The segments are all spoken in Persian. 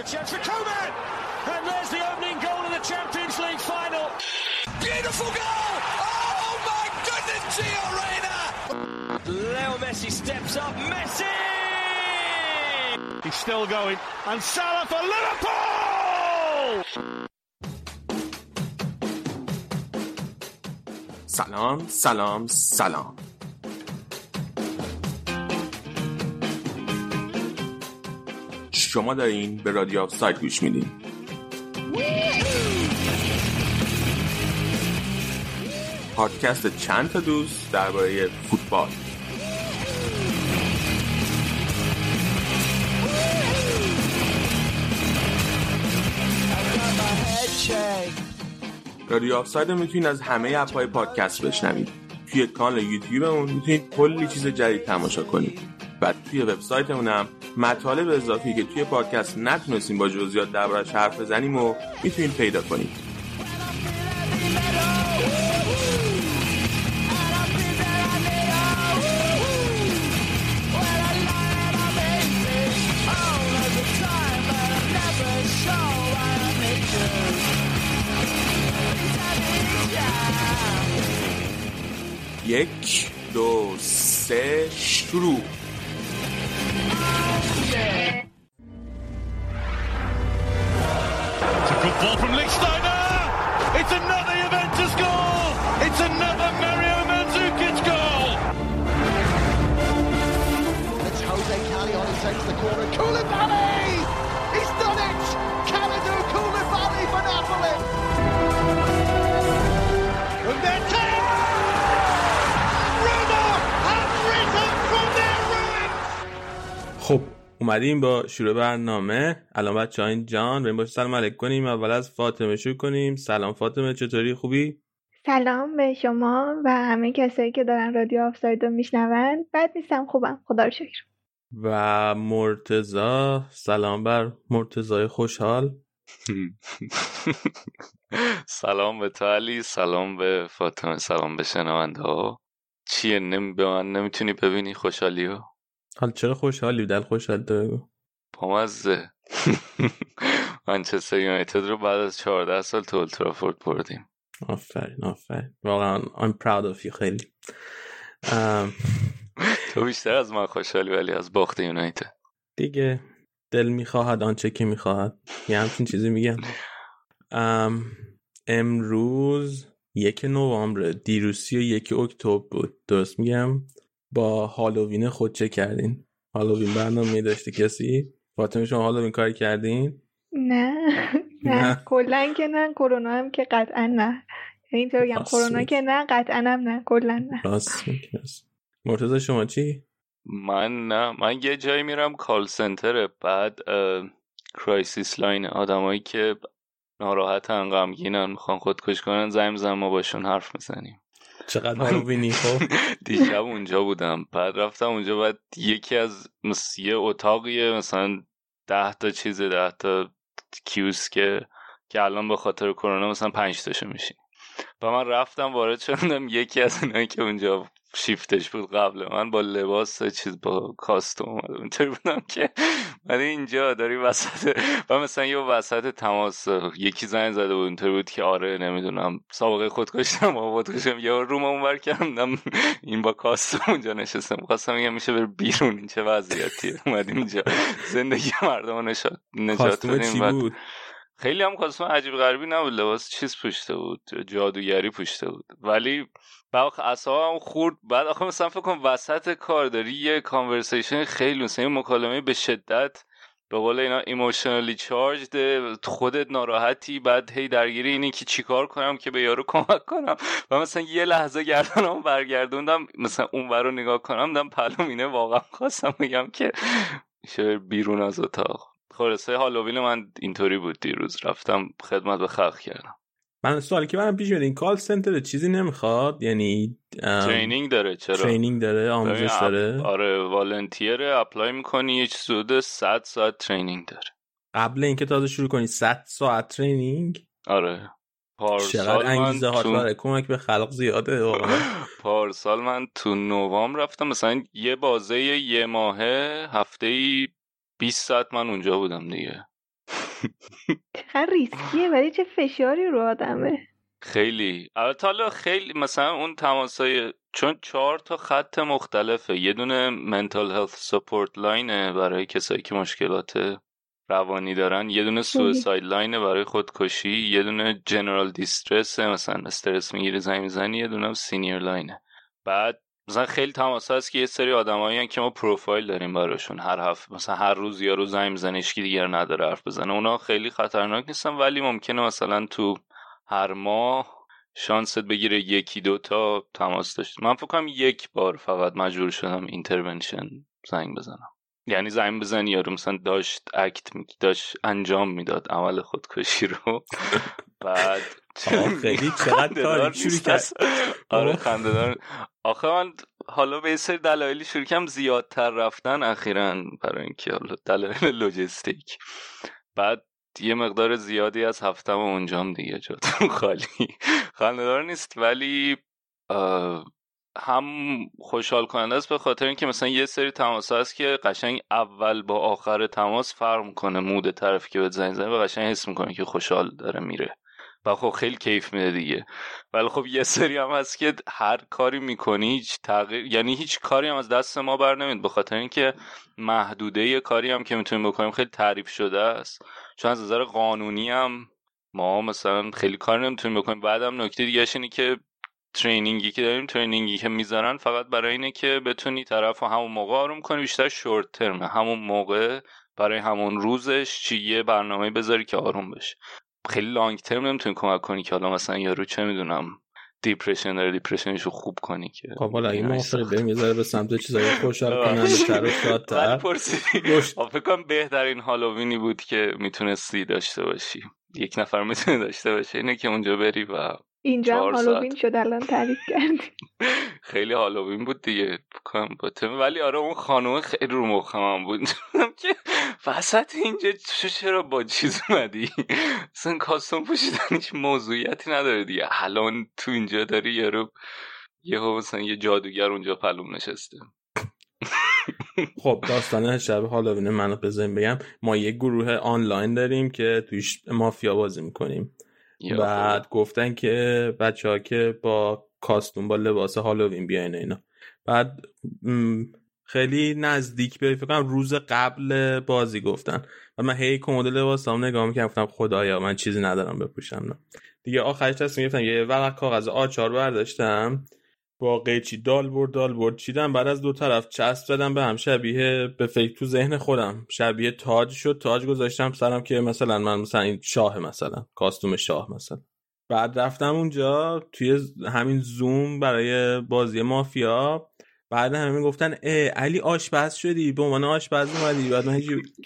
a chance for Koeman! And there's the opening goal of the Champions League final. Beautiful goal! Oh my goodness, Gio Reyna! Leo Messi steps up. Messi! He's still going. And Salah for Liverpool! سلام سلام سلام شما دارین به رادیو آف ساید گوش میدین. پادکست چند تا دوست درباره فوتبال. رادیو آف ساید رو می‌تونید از همه اپ های پادکست بشنوید. توی کانال یوتیوبمون می‌تونید کلی چیز جدید تماشا کنید. و توی وبسایتمون هم مطالب اضافی که توی پادکست نتونستیم با جزئیات دربارش حرف بزنیم و می‌تونید پیدا کنید یک دو سه شروع. اومدیم با شروع برنامه. الان بچه این جان بریم باش. سلام علیک کنیم. اول از فاطمه شروع کنیم. سلام فاطمه چطوری؟ خوبی؟ سلام به شما و همه کسایی که دارن رادیو آفساید رو میشنون. بد نیستم خوبم. خدا رو شکر. و مرتزا سلام بر مرتزای خوشحال. سلام به تو علی سلام به فاطمه سلام به شنونده ها. چیه؟ نمی به من نمی‌تونی ببینی خوشحالی ها حال چرا خوشحالی دل خوشحال بگو پامزه منچستر یونایتد رو بعد از 14 سال تو اولترافورد بردیم. آفرین آفرین. واقعا I'm proud of you خیلی. تو بیشتر از من خوشحالی ولی از باخت یونایتد. دیگه دل می‌خواهد آنچه که می‌خواهد. یه همچین چیزی میگم. ام، امروز یک نوامبر دیروز سی و یک اکتبر بود. درست میگم؟ با هالووین خود چه کردین؟ هالووین برنامه داشته کسی؟ فاطمه شما هالووین کاری کردین؟ نه نه. کلا که نه کرونا هم که قطعا نه. یعنی اینطور بگم راست کرونا. که نه قطعا هم نه. کلا نه. راست. مرتضی شما چی؟ من نه. من یه جایی میرم کال سنتره بعد crisis line آدمایی که ناراحتن غمگینن می‌خوان خودکشی کنن زنگ بزن ما باشون حرف می‌زنیم. چقدر هالووینی خب؟ دیشب اونجا بودم. بعد رفتم اونجا بعد یکی از یه اتاقیه مثلا ده تا چیز ده تا کیوسکه که الان به خاطر کرونا مثلا پنج تاشو میشینن. و من رفتم وارد شدم یکی از اینایی که اونجا شیفتش بود قبل من با لباس چیز با costume اومده اونطوری بودم که ولی اینجا داری وسط و مثلا یه وسط تماس یکی زنگ زده بود اونطوری بود که آره نمی‌دونم. سابقه خودکشتم و خودکشم یه روم اونور کردم این با کاستوم اونجا نشستم. خواستم میگم میشه بر بیرون. این چه وضعیتیه؟ اومدیم اینجا. زندگی مردم نشات نجات بدیم چی بود؟ خیلی هم کاستوم عجیب غریبی نبود لباس چیز پوشته بود جادوگری پوشته بود. ولی بعد اصلا هم خورد. بعد آخه مثلا فکر کن وسط کار داری یه کانورسیشن خیلی مثلا مکالمه به شدت به قول اینا emotionally charged خودت ناراحتی بعد هی درگیری اینی که چیکار کنم که به یارو کمک کنم. و مثلا یه لحظه گردنم برگردوندم مثلا اون رو نگاه کنم دم پلومینه واقعا خواستم بگم که میشه بیرون از اتاق. خلاصه هالووین من اینطوری بود دیروز. رفتم خدمت به خلق کردم. من سوالی که برام پیش میاد این call center چیزی نمی‌خواد؟ یعنی training داره چرا؟ ترینینگ داره آموزش اپ- داره؟ آره volunteer ه apply می‌کنی یه حدود 100 ساعت training داره. قبل اینکه تازه شروع کنی 100 ساعت training آره. پارسال انگیزه هات تو برای کمک به خلق زیاده واقعا. پارسال من تو نوامبر رفتم مثلا یه بازه یه ماهه هفته ای 20 ساعت من اونجا بودم دیگه. چقدر ریسکیه؟ ولی چه فشاری رو آدمه. خیلی. البته حالا خیلی مثلا اون تماسای چون چهار تا خط مختلفه. یه دونه mental health support line ه برای کسایی که مشکلات روانی دارن. یه دونه suicide line ه برای خودکشی. یه دونه general distress مثلا استرس می‌گیره زنگ می‌زنی. یه دونه senior line ه بعد مثلا خیلی تماس هست که یه سری آدمایی که ما پروفایل داریم براشون. هر هفته مثلا هر روز یا روز زنگ می‌زنه که دیگر نداره حرف بزنه. اونا خیلی خطرناک نیستن ولی ممکنه مثلا تو هر ماه شانست بگیره یکی دو تا تماس داشت. من فکر کنم یک بار فقط مجبور شدم intervention زنگ بزنم. یعنی زنگ بزنی یارو مثلا داشت act می... داشت انجام می‌داد عمل خودکشی رو. بعد خیلی چقدر کاری شروع کرد آره. خنده‌دار. آخه من حالا یه سری دلایلی شروع کردم زیادتر رفتن اخیرا برای اینکه حالا دلایل لوجستیک. بعد یه مقدار زیادی از هفتم اونجام دیگه جاتون خالی. خندهدار نیست ولی هم خوشحال کننده است به خاطر اینکه مثلا یه سری تماس هست که قشنگ اول با آخر تماس فرق می‌کنه مود طرفی که بهت زنگ زنه و قشنگ حس می‌کنه که خوشحال داره میره. و خب خیلی کیف میده دیگه. ولی خب یه سری هم هست که هر کاری می‌کنی هیچ تغییر یعنی هیچ کاری هم از دست ما بر نمید به خاطر اینکه محدوده یه کاری هم که می‌تونیم بکنیم خیلی تعریف شده است. چون از نظر قانونی هم ما مثلا خیلی کار نمی‌تونیم بکنیم. بعدم نکته دیگه اینه که training ی که داریم training ی که می‌ذارن فقط برای اینه که بتونی طرف همون موقع آروم کنی بیشتر short term ه. همون موقع برای همون روزش چی یه برنامه بذاری که آروم بشه. خیلی long term نمی‌تونی کمک کنی که حالا مثلا یارو چه می‌دونم depression داره depression شو خوب کنی که خب حالا این موافقی بریم یه ذره به سمت چیزای خوشحال کننده تر و شادتر. فکر کنم بهترین هالووینی بود که می‌تونستی داشته باشی. یک نفر می‌تونه داشته باشه اینه که اونجا بری و اینجا هم هالووین شد الان تعریف کردی. خیلی هالووین بود دیگه. بکنم ولی آره اون خانومه خیلی رو مخمم بود. که وسط اینجا چرا با چیز اومدی؟ اصلا کاستوم پوشیدن هیچ موضوعیتی نداره دیگه. الان تو اینجا داری یارو یهو مثلا یه جادوگر اونجا پلوم نشسته. خب داستان شب هالووین منو بزنیم بگم. ما یه گروه آنلاین داریم که توش مافیا بازی می‌کنیم. بعد گفتن که بچه ها که با کاستوم با لباس هالووین بیاین اینا. بعد خیلی نزدیک به فکر کنم روز قبل بازی گفتن. و من هی کمد لباس هم نگاه می‌کنم گفتم خدایا من چیزی ندارم بپوشم نه. دیگه آخرش تصمیم گرفتم یه ورق کاغذ آچار برداشتم. با قیچی دال برد دال برد. چیدم بعد از دو طرف؟ چسب زدم به هم شبیه به فکر تو ذهن خودم. شبیه تاج شد. تاج گذاشتم سرم که مثلا من مثلا این شاه مثلا کاستوم شاه مثلا. بعد رفتم اونجا توی همین زوم برای بازی مافیا. بعد همه گفتن ای علی آشپز شدی به عنوان آشپز اومدی. بعد من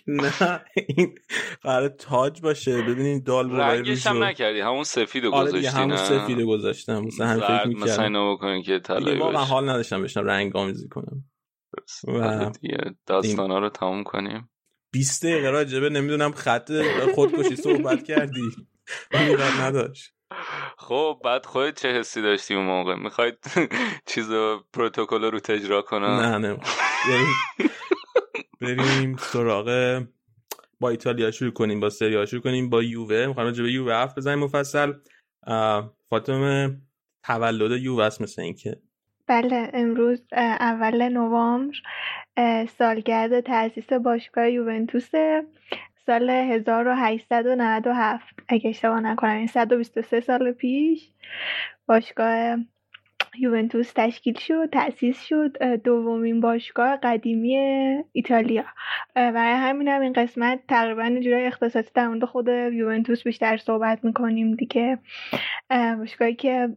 نه. این قرار تاج باشه ببینین دال رنگش هم نکردی همون سفید آره گذاشتی آره همون سفید گذاشتم مثلا هم فکر می‌کردم مثلا اینو بکنین که طلایی باشه حال نداشتم بشنم رنگ آمیزی کنم. و دیگه داستانا رو تموم کنیم. 20 دقیقه راجبه نمی‌دونم خط خودکشی صحبت کردی. اون نداشت. خب بعد خودت چه حسی داشتی اون موقع؟ می‌خواید چیز پروتکل رو تجرا کنم؟ نه نه. بریم. سراغ با ایتالیا شروع کنیم با سری شروع کنیم با یووه. می‌خوایم راجع به یووه حرف بزنیم مفصل. فاطمه تولد یووه است مثل اینکه. بله امروز اول نوامبر سالگرد تاسیس باشگاه یوونتوسه. سال 1897 اگه اشتباه نکنم این 123 سال پیش باشگاه یوونتوس تشکیل شد تأسیس شد دومین باشگاه قدیمی ایتالیا. برای همین هم این قسمت تقریبا جورای اختصاصی در مورد خود یوونتوس بیشتر صحبت می‌کنیم دیگه. باشگاهی که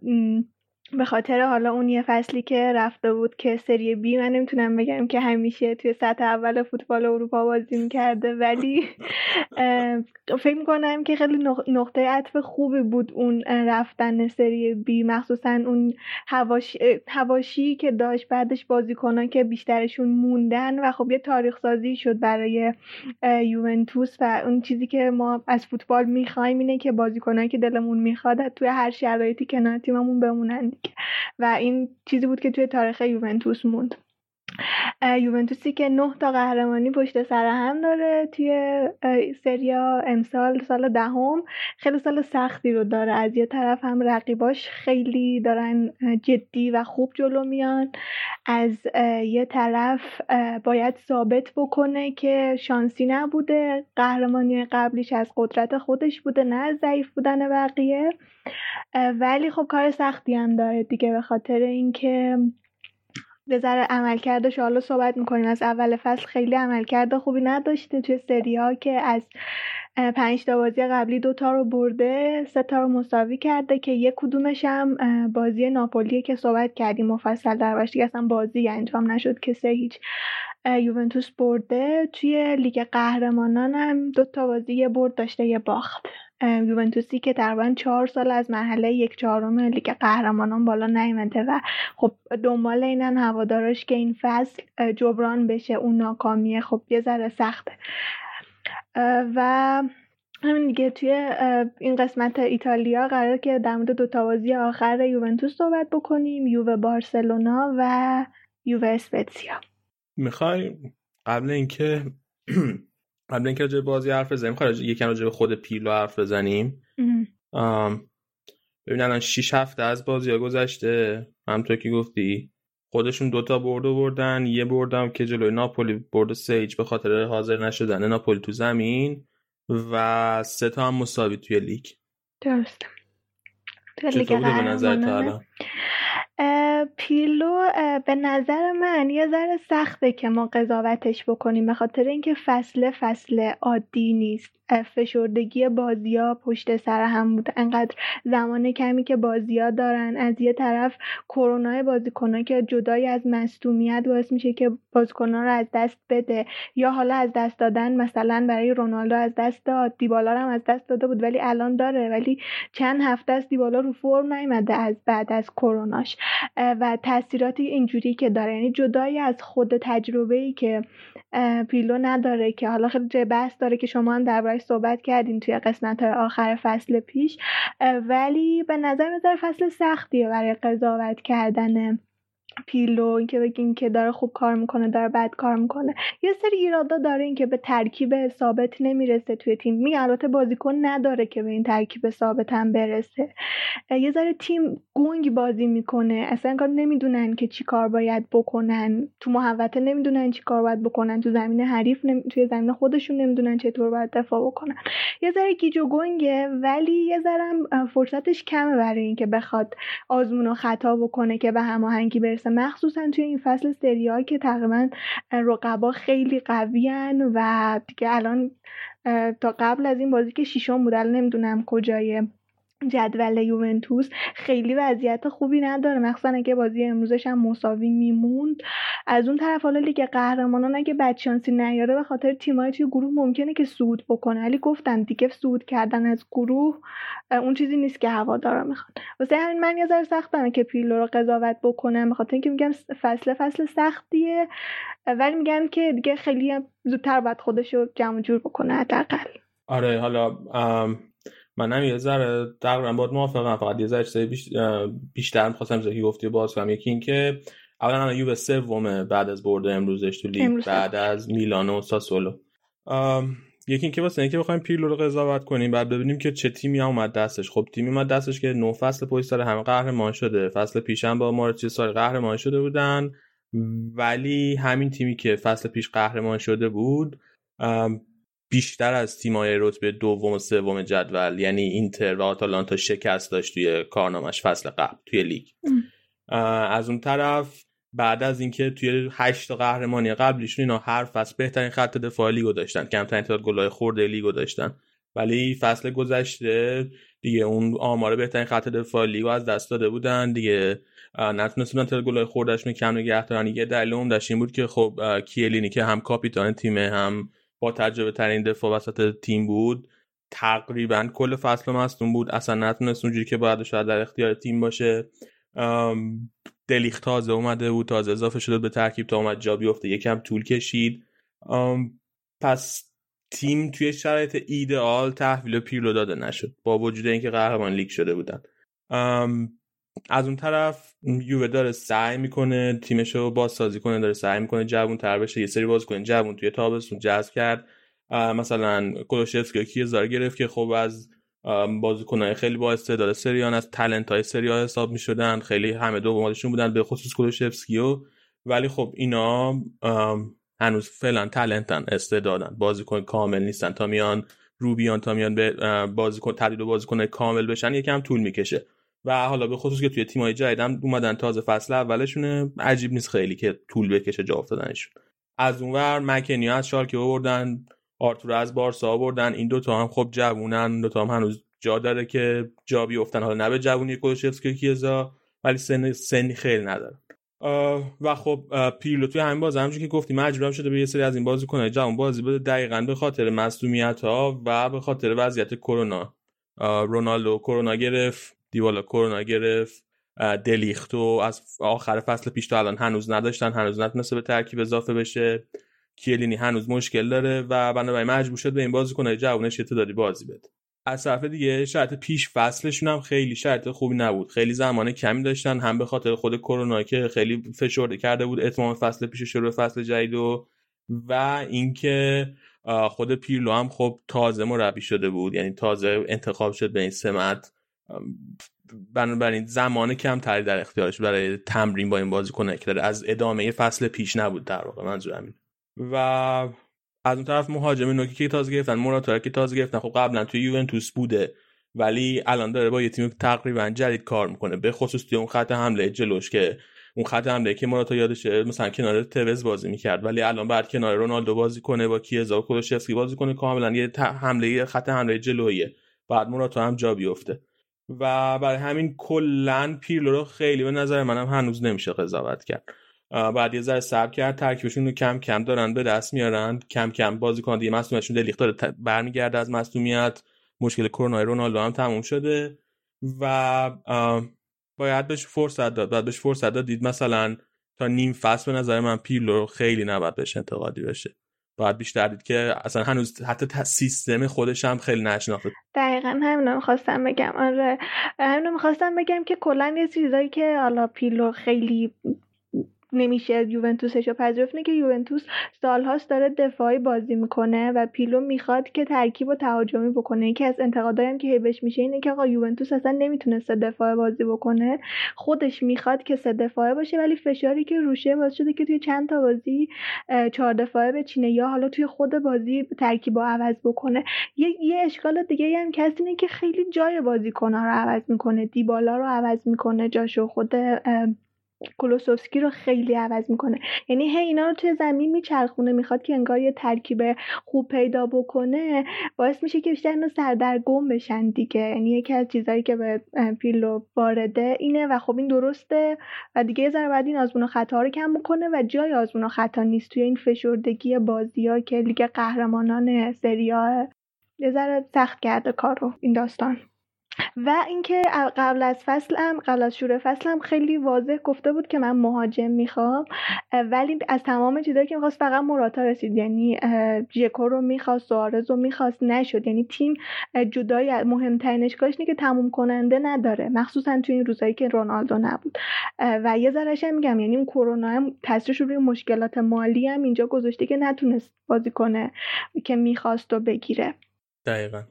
به خاطر حالا اون یه فصلی که رفته بود که سری بی من نمی‌تونم بگم که همیشه توی سطح اول فوتبال اروپا بازی می‌کرده ولی فکر می‌کنم که خیلی نقطه عطف خوبی بود اون رفتن سری بی مخصوصا اون هواشی که داشت بعدش بازیکنان که بیشترشون موندن و خب یه تاریخ سازی شد برای یوونتوس و اون چیزی که ما از فوتبال می‌خوایم اینه که بازیکنان که دلمون می‌خواد توی هر شرایطی کنار تیممون بمونن. و این چیزی بود که توی تاریخ یوونتوس موند. یوونتوسی که نه تا قهرمانی پشت سر هم داره توی سریا امسال سال دهم. خیلی سال سختی رو داره. از یه طرف هم رقیباش خیلی دارن جدی و خوب جلو میان. از یه طرف باید ثابت بکنه که شانسی نبوده. قهرمانی قبلیش از قدرت خودش بوده نه از ضعیف بودن بقیه. ولی خب کار سختی هم داره دیگه به خاطر اینکه به ذره عملکردش حالا صحبت می‌کنیم. از اول فصل خیلی عملکرد خوبی نداشته توی سری ها که از پنج تا بازی قبلی دوتا رو برده سه تا رو مساوی کرده که یک کدومش هم بازی ناپولیه که صحبت کردیم مفصل در دیگه اصلا بازی انجام نشد که سه هیچ یوونتوس برده. توی لیگ قهرمانان هم دو تا بازی یه برد داشته یه باخت. یوونتوسی که تقریبا چهار سال از مرحله یک چهارم لیگ قهرمانان بالا نیامده و خب دنبال اینن هواداراش که این فصل جبران بشه اون ناکامیه خب یه ذره سخته. و همین دیگه توی این قسمت ایتالیا قرار که در مورد دو بازی آخر یوونتوس صحبت بکنیم یووه بارسلونا و یووه اسپتسیا می‌خوای قبل اینکه قبل اینکه راجع بازی حرف بزنیم می‌خوای یکم راجع به خود پیلو حرف بزنیم. ببین الان 6 هفته از بازی ها گذشته. همونطور که گفتی خودشون دوتا برد بردن یه بردم که جلوی ناپولی برد سیج به خاطر حاضر نشدن ناپولی تو زمین و سه تا هم مساوی توی لیگ. درست چطور به نظر تا پیلو به نظر من یه ذره سخته که ما قضاوتش بکنیم به خاطر اینکه فصل فصل عادی نیست. فشردگی ها پشت سر هم بوده انقدر زمان کمی که ها دارن. از یه طرف کرونا بازیکنان که جدای از مصدومیت باعث میشه که بازیکنان رو از دست بده یا حالا از دست دادن مثلا برای رونالدو از دست داد دیبالا هم از دست داده بود ولی الان داره. ولی چند هفته از دیبالا رو فرم نیومده از بعد از کروناش. و تاثیراتی اینجوری که داره. یعنی جدای از خود تجربه ای که پیلو نداره که حالا خیلی بحث داره که شما هم دربارش صحبت کردین توی قسمت های آخر فصل پیش ولی به نظر نظر فصل سختیه برای قضاوت کردن پیلو اینکه بگیم که داره خوب کار می‌کنه داره بد کار می‌کنه. یه سری ایرادا داره اینکه به ترکیب ثابت نمی‌رسه توی تیم. می البته بازیکن نداره که به این ترکیب ثابت هم برسه. یه ذره تیم گونگ بازی می‌کنه. اصلا کار نمی‌دونن که چی کار باید بکنن. تو محوطه نمی‌دونن چی کار باید بکنن. تو زمین حریف نمی... توی زمین خودشون نمی‌دونن چطور باید دفاع بکنن. یه ذره گیج و ولی یه ذره فرصتش کمه برای اینکه بخواد آزمون و خطا بکنه که به هماهنگی برسه. مخصوصا توی این فصل سریال که تقریبا رقبا خیلی قویان و دیگه الان تا قبل از این بازی که شیشم بود الان نمی‌دونم کجای جدول یوونتوس خیلی وضعیت خوبی نداره. مخصوصا اگه بازی امروزش هم مساوی میموند. از اون طرف حالا لیگ قهرمانان اگه بدشانسی نیاره به خاطر تیمای توی گروه ممکنه که صعود بکنه. ولی گفتن دیگه صعود کردن از گروه اون چیزی نیست که هوادارا می‌خواد واسه همین من یه ذره سختمه که پیلو رو قضاوت بکنم. به خاطر اینکه میگم فصل فصل سختیه. ولی میگم که دیگه خیلی زودتر باید خودش رو جمع جور بکنه حداقل. آره حالا منم یه ذره تقریبا باید موافقم. فقط یه ذره بیشتر می‌خواستم چیزی گفتی باز کنم. یکی اینکه اولا الان یووه سومه بعد از برد امروزش تو لیگ بعد از میلان و ساسولو. یکی اینکه واسه اینکه بخوایم پیرلو رو قضاوت کنیم بعد ببینیم که چه تیمی اومد دستش. خب تیمی اومد دستش که نه فصل پشت سر هم قهرمان شده. فصل پیشم با مارچی سال قهرمان شده بودن. ولی همین تیمی که فصل پیش قهرمان شده بود بیشتر از تیمای رتبه دوم و سوم جدول یعنی اینتر و آتالانتا شکست داشت توی کارنامش فصل قبل توی لیگ. از اون طرف بعد از اینکه توی هشت قهرمانی قبلیشون اینا هر فصل بهترین خط دفاع لیگو داشتن کمترین تعداد گلای خورده لیگو داشتن. ولی فصل گذشته دیگه اون آمار بهترین خط دفاع لیگو از دست داده بودن. دیگه نتونستن تعداد گلای خوردهشون کم نگه دارن. یه دلیل اون این بود که خب کیلینی که هم کاپیتان تیم هم با تجربه ترین دفاع وسط تیم بود. تقریبا کل فصل مصدوم بود. اصلا نتونست اونجوری که باید شاید در اختیار تیم باشه. دلیخ تازه اومده بود. تازه اضافه شده به ترکیب تا اومد جا بیفته. یکم طول کشید. پس تیم توی شرایط ایدئال تحویل پیرلو داده نشد. با وجود اینکه قهرمان لیگ شده بودن. از اون طرف یووه داره سعی می‌کنه تیمش رو بازسازی کنه داره سعی می‌کنه جوون تر بشه یه سری بازیکن جوون توی تابستون جذب کرد. مثلا کولوسفسکی کیه‌زا رو گرفت که خب از بازیکنهای خیلی با استعداد سری آن از talent های سری آ حساب می‌شدن. خیلی همه دوماتشون بودن به خصوص کولوسفسکیو ولی خب اینا هنوز فعلا تلنتن استعدادن. بازیکن کامل نیستن. تا میان روبیان تا میان به بازیکن تبدیل بازیکن کامل بشن یکم طول می‌کشه. و حالا به خصوص که توی تیمای جدیدم اومدن تازه فصل اولشونه عجیب نیست خیلی که طول بکشه جا افتادنشون. از اونور مکنی از شالکه آوردن آرتور از بارسا آوردن این دوتا هم خب جوونن دوتا هم هنوز جا داره که جا بیفتن. حالا نه به جوونی کلوشفسکی کیزا ولی سن سنی خیلی نداره و خب پیرلو توی همین باز همونجوری که گفتیم مجبورم شده به یه سری از این کنه جوان بازی بده دقیقا به خاطر مصدومیت ها و به خاطر وضعیت کرونا. رونالدو کرونا گرفت. دیوالا کرونا گرفت دلیختو از آخر فصل پیش تا الان هنوز نداشتن هنوز نتونسته به ترکیب اضافه بشه. کیلینی هنوز مشکل داره و بنابراین مجبور شد به این بازیکن جوونش یه تعدادی بازی بده. از طرف دیگه شرط پیش فصلشون هم خیلی شرط خوبی نبود. خیلی زمان کمی داشتن هم به خاطر خود کرونا که خیلی فشرده کرده بود اتمام فصل پیش شروع فصل جدید و و اینکه خود پیرلو هم خب تازه مربی شده بود. یعنی تازه انتخاب شد به این سمت. بنابراین زمان کم تری در اختیارش برای تمرین با این بازیکن که داره از ادامه فصل پیش نبود در واقع منظور همین. و از اون طرف مهاجم نوکی که تازه گرفتن موراتارا که تازه گرفتن. خب قبلا توی یوونتوس بوده ولی الان داره با یه تیم تقریبا جدید کار می‌کنه. به خصوص توی اون خط حمله جلوش که اون خط حمله که موراتا یادشه مثلا کنار توز بازی می‌کرد. ولی الان بعد کنار رونالدو بازی کنه با کیزا و کلوشفسکی بازی کنه کاملا یه حمله خط حمله جلویه بعد موراتا هم جا بیفته. و برای همین کلا پیرلو رو خیلی به نظر منم هنوز نمیشه قضاوت کرد. بعد یه ذره صبر کرد ترکیبشون رو کم کم دارن به دست میارن کم کم بازیکن دیگه مصونیتشون دلیخت داره برمیگرده از مصونیت مشکل کرونا رونالدو هم تموم شده. و باید بهش فرصت داد باید بهش فرصت داد. دید مثلا تا نیم فصل به نظر من پیرلو خیلی نباید بهش انتقادی بشه. باید بیشتر دید که اصلا هنوز حتی سیستم خودش هم خیلی نشناخته. دقیقا همین می‌خواستم بگم. آره. همین می‌خواستم بگم که کلا یه چیزایی که حالا پیلو خیلی نمیشه. یوونتوسش رو پذیرفت. که یوونتوس سالهاست داره دفاعی بازی می‌کنه و پیلو می‌خواد که ترکیب و تهاجمی بکنه. یکی از انتقادایی که بهش میشه اینه که آقا یوونتوس اصلا نمی‌تونه سه دفاعه بازی بکنه. خودش می‌خواد که سه دفاعه باشه ولی فشاری که روشه باعث شده که توی چند تا بازی چهار دفاعه بچینه یا حالا توی خود بازی ترکیب عوض بکنه. یه, یه اشکال دیگه هم کسی اینه که خیلی جای بازیکن‌ها رو عوض می‌کنه. دیبالا رو عوض می‌کنه جاشو خود کلوسوفسکی رو خیلی عوض می‌کنه. یعنی هی اینا رو توی زمین میچرخونه می‌خواد که انگار یه ترکیب خوب پیدا بکنه باعث میشه که بیشتر اینا سردرگم بشن دیگه. یعنی یکی از چیزهایی که به پیلو وارده اینه و خب این درسته و دیگه یه ذره بعد این آزمون خطا رو کم می‌کنه و جای آزمون خطا نیست توی این فشردگی بازی ها که لیگ قهرمانان سریا یه ذره سخت کرده کار این داستان. و اینکه قبل از فصلم قبل از شروع فصلم خیلی واضح گفته بود که من مهاجم می‌خوام. ولی از تمام چیزایی که می‌خواست فقط مراتا رسید. یعنی جکو رو می‌خواست سوارز رو می‌خواست نشد. یعنی تیم جدای مهمترین اشکالش اینه که تموم کننده نداره. مخصوصا تو این روزایی که رونالدو نبود. و یه ذرهش میگم یعنی اون کرونا هم تاثیرش روی مشکلات مالی هم اینجا گذاشته که نتونست بازی کنه که می‌خواست و بگیره. دقیقا.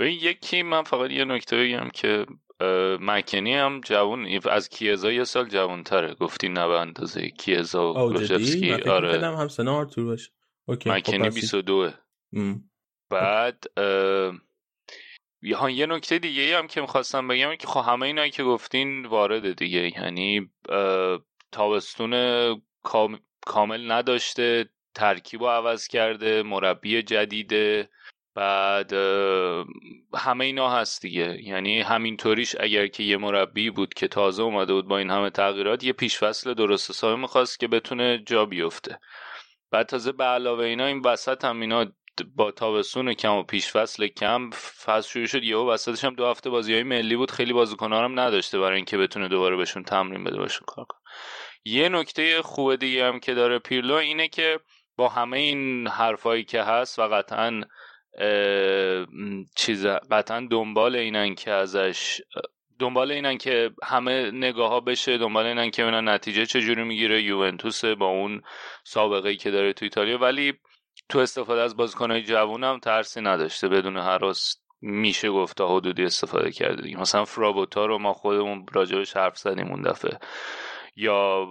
یکی من فقط یه نکته بگم که مکنی هم جوون از کیزا یه سال جوان تره گفتی نه به اندازه کیزا و گلوشفسکی آره. هم سنه آرتور باشه. مکنی 22 بعد یه نکته دیگه هم که می‌خواستم بگم که خب همه اینایی که گفتین وارده دیگه. یعنی تابستون کامل نداشته ترکیب عوض کرده مربی جدیده. بعد همه اینا هست دیگه. یعنی همینطوریش اگر که یه مربی بود که تازه اومده بود با این همه تغییرات یه پیشفصل درست حسابی می‌خواست که بتونه جا بیفته. بعد تازه به علاوه اینا این وسط هم اینا با تابستون کم و پیشفصل کم فصل شروع شد یهو وسطش هم دو هفته بازی های ملی بود. خیلی بازیکن‌ها هم نداشته برای اینکه بتونه دوباره بهشون تمرین بده باشون کار کنه. یه نکته خوب دیگه هم که داره پیرلو اینه که با همه این حرفایی که هست و قطعا چیز قطعا دنبال اینن که ازش دنبال اینن که همه نگاه ها بشه دنبال اینن که ببینن نتیجه چجوری می‌گیره. یوونتوس با اون سابقه ای که داره تو ایتالیا. ولی تو استفاده از بازیکنهای جوون هم ترسی نداشته. بدون حراس میشه گفت تا حدودی استفاده کرده مثلا فرابوتا رو ما خودمون راجبش حرف زدیم اون دفعه. یا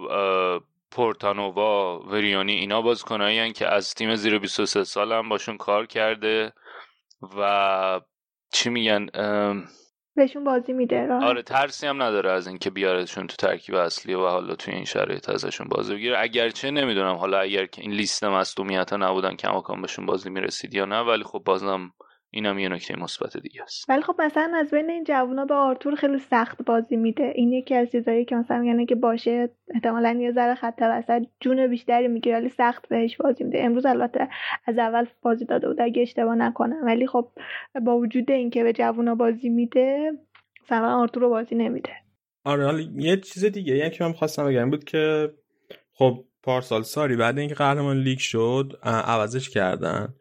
پورتانووا وریونی اینا بازیکنایی که از تیم زیر 23 سال هم باشون کار کرده و چی میگن بهشون بازی میده آره ترسی هم نداره از اینکه بیارتشون تو ترکیب اصلی و حالا تو این شرایط ازشون بازی بگیره. اگرچه نمی‌دونم حالا اگر که این لیست مصدومیت ها نبودن کماکان بهشون بازی می‌رسید یا نه ولی خب بازم اینم یه نکته مثبت دیگه است. ولی خب مثلا از بین این جوونا به آرتور خیلی سخت بازی میده. این یکی از چیزایی که مثلا میگن که باشه احتمالا یه ذره خط وسط جون بیشتری می‌گیره ولی سخت بهش بازی میده. امروز البته از اول بازی داده بود اگه اشتباه نکنم. ولی خب با وجود اینکه به جوونا بازی میده مثلا آرتور رو بازی نمیده. آره حالا یه چیز دیگه یکی که من خواستم بگم بود که خب پارسال ساری بعد اینکه قهرمان لیگ شد عوضش کردن.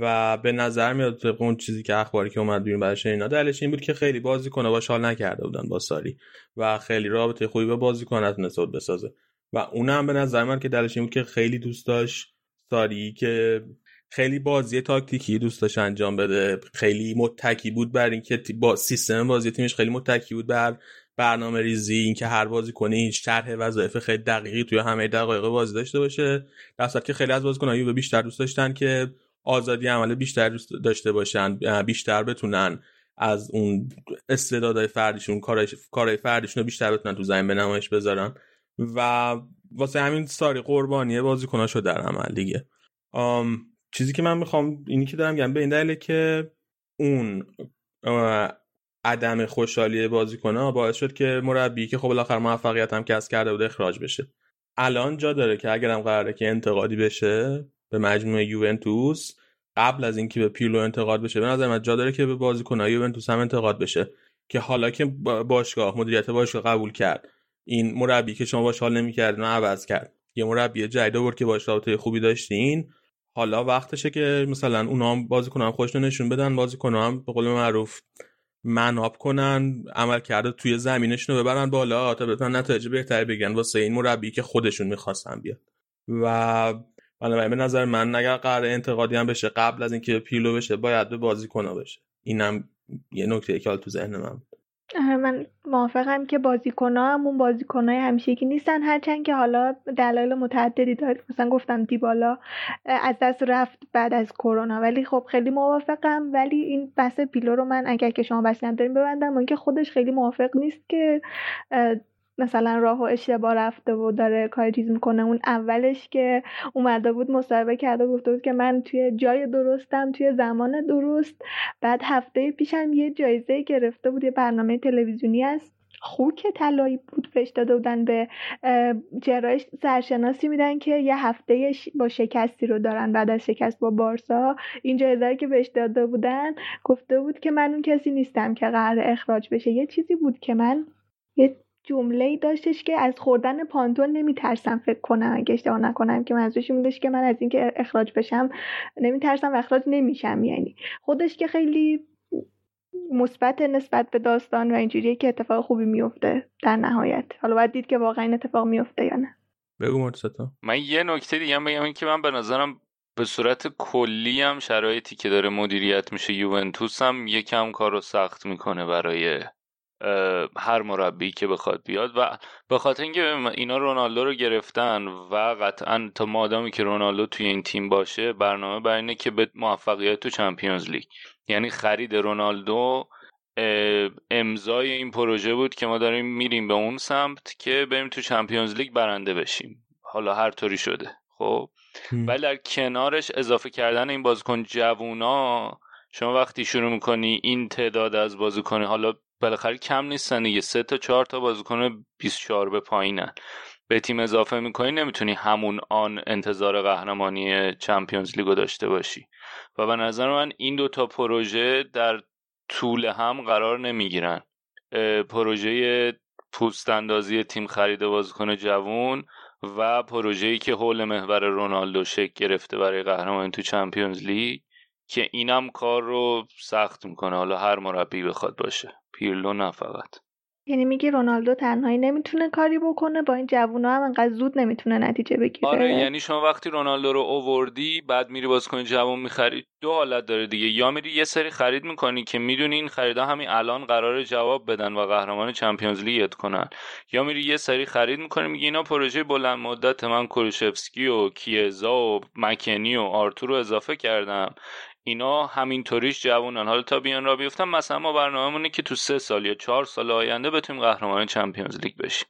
و به نظر میاد طبق اون چیزی که اخباری که اومد بیرون بعدش اینا دلش این بود که خیلی بازی کنه باش حال نکرده بودن با ساری و خیلی رابطه خوبی با بازی کنه نتونسته بسازه. و اونم به نظر من که دلش این بود که خیلی دوست داشت ساری که خیلی بازی تاکتیکی دوست داشت انجام بده. خیلی متکی بود بر اینکه با سیستم بازی تیمش خیلی متکی بود بر برنامه ریزی اینکه هر بازی کنه هیچ طرح وظایف خیلی دقیقی توی همه دقایق بازی داشته باشه. در که خیلی از بازیکن‌ها یووه بیشتر دوست داشتن که آزادی عمل بیشتر داشته باشن بیشتر بتونن از اون استعدادهای فردیشون کارهای فردیشون رو بیشتر بتونن تو زمین به نمایش بذارن. و واسه همین ساری قربانیه بازیکناشو در عمل دیگه. چیزی که من می‌خوام اینی که دارم گم به این دلیله که اون عدم خوشحالی بازیکنها باعث شد که مربی که خب بالاخره موفقیت هم کسب کرده بود اخراج بشه. الان جا داره که اگرم قراره که انتقادی بشه به مجموعه یوونتوس قبل از اینکه به پیرلو انتقاد بشه. به نظر من جا داره که به بازیکن‌های یوونتوس هم انتقاد بشه که حالا که باشگاه مدیریت باشگاه قبول کرد. این مربی که شما باش حال نمی‌کردین عوض کرد. یه مربی جدید آورد که باش رابطه خوبی داشتین. حالا وقتشه که مثلا اونا هم بازیکن هم خوشتون نشون بدن بازیکن هم به قول معروف مناب کنن عمل کرده توی زمینشون رو ببرن بالا تا بتونن نتایج بهتری بگن واسه این مربی که خودشون می‌خواستن بیاد. و بنابراین به نظر من اگر قرار انتقادی هم بشه قبل از اینکه پیلو بشه باید به بازی کنه بشه. اینم یه نکته که تو ذهن من آره، من موافقم که بازیکنها همون بازیکنهای همیشگی نیستن. هرچند که حالا دلایل متعددی داره مثلا گفتم دیبالا از دست رفت بعد از کرونا. ولی خب خیلی موافقم. ولی این بحث پیلو رو من اگر که شما بحث نداریم ببندم. اون که خودش خیلی موافق نیست که مثلا راه و اشتباه رفته و داره کار چیز می‌کنه. اون اولش که اومده بود مصاحبه کرده گفته بود که من توی جای درستم توی زمان درست. بعد هفته پیشم یه جایزه گرفته بود یه برنامه تلویزیونی است خوک طلایی بود. بهش داده بودن به جرایش سرشناسی میدن که یه هفته با شکستی رو دارن. بعد از شکست با بارسا این جایزه که بهش داده بودن گفته بود که من اون کسی نیستم که قرار اخراج بشه. یه چیزی بود که من یه جمله ای داشتش که از خوردن پانتون نمیترسم فکر کنم. اگه اشتباه نکنم که منظورش این که من از اینکه اخراج بشم نمیترسم و اخراج نمیشم. یعنی خودش که خیلی مثبت نسبت به داستان و اینجوریه که اتفاق خوبی میفته در نهایت. حالا باید دید که واقعا این اتفاق میفته یا نه. بگو مرتستا من یه نکته دیگه بگم این که من به نظرم به صورت کلی هم شرایطی که داره مدیریت میشه یوونتوس هم یکم کار رو سخت می‌کنه برای هر مربی که بخواد بیاد و به خاطر اینکه اینا رونالدو رو گرفتن و قطعا تا مادامی که رونالدو توی این تیم باشه برنامه بر اینه که به موفقیت تو چمپیونز لیگ. یعنی خرید رونالدو امضای این پروژه بود که ما داریم میریم به اون سمت که بریم تو چمپیونز لیگ برنده بشیم. حالا هر طوری شده. خب؟ ولی در کنارش اضافه کردن این بازیکن جوونا شما وقتی شروع می‌کنی این تعداد از بازیکن حالا بالاخره کم نیستن دیگه. سه تا چهار تا بازیکن 24 به پایینن. به تیم اضافه می‌کنی نمی‌تونی همون آن انتظار قهرمانی چمپیونز لیگو داشته باشی. و به نظر من این دو تا پروژه در طول هم قرار نمی‌گیرن. پروژه پوست اندازی تیم خرید بازیکن جوون و پروژه‌ای که حول محور رونالدو شک گرفته برای قهرمانی تو چمپیونز لیگ که اینم کار رو سخت می‌کنه. حالا هر مربی بخواد باشه. پیرلو نه فقط. یعنی میگی رونالدو تنهایی نمی‌تونه کاری بکنه با این جوونا هم انقدر زود نمی‌تونه نتیجه بگیره؟ آره یعنی شما وقتی رونالدو رو اووردی بعد میری بازیکن جوون می‌خری دو حالت داره دیگه. یا میری یه سری خرید می‌کنی که می‌دونی این خریدا همین الان قرار جواب بدن و قهرمان چمپیونز لیگ کنن. یا میری یه سری خرید می‌کنی میگی اینا پروژه بلند مدت من کروشفسکی و کیزا و مکنی و آرتور رو اضافه کردم. اینا همینطوریش جوونن. حالا تا بیان را بیفتن مثلا ما برنامه‌مونه که تو سه سال یا چهار سال آینده بتونیم قهرمان چمپیونز لیگ بشیم.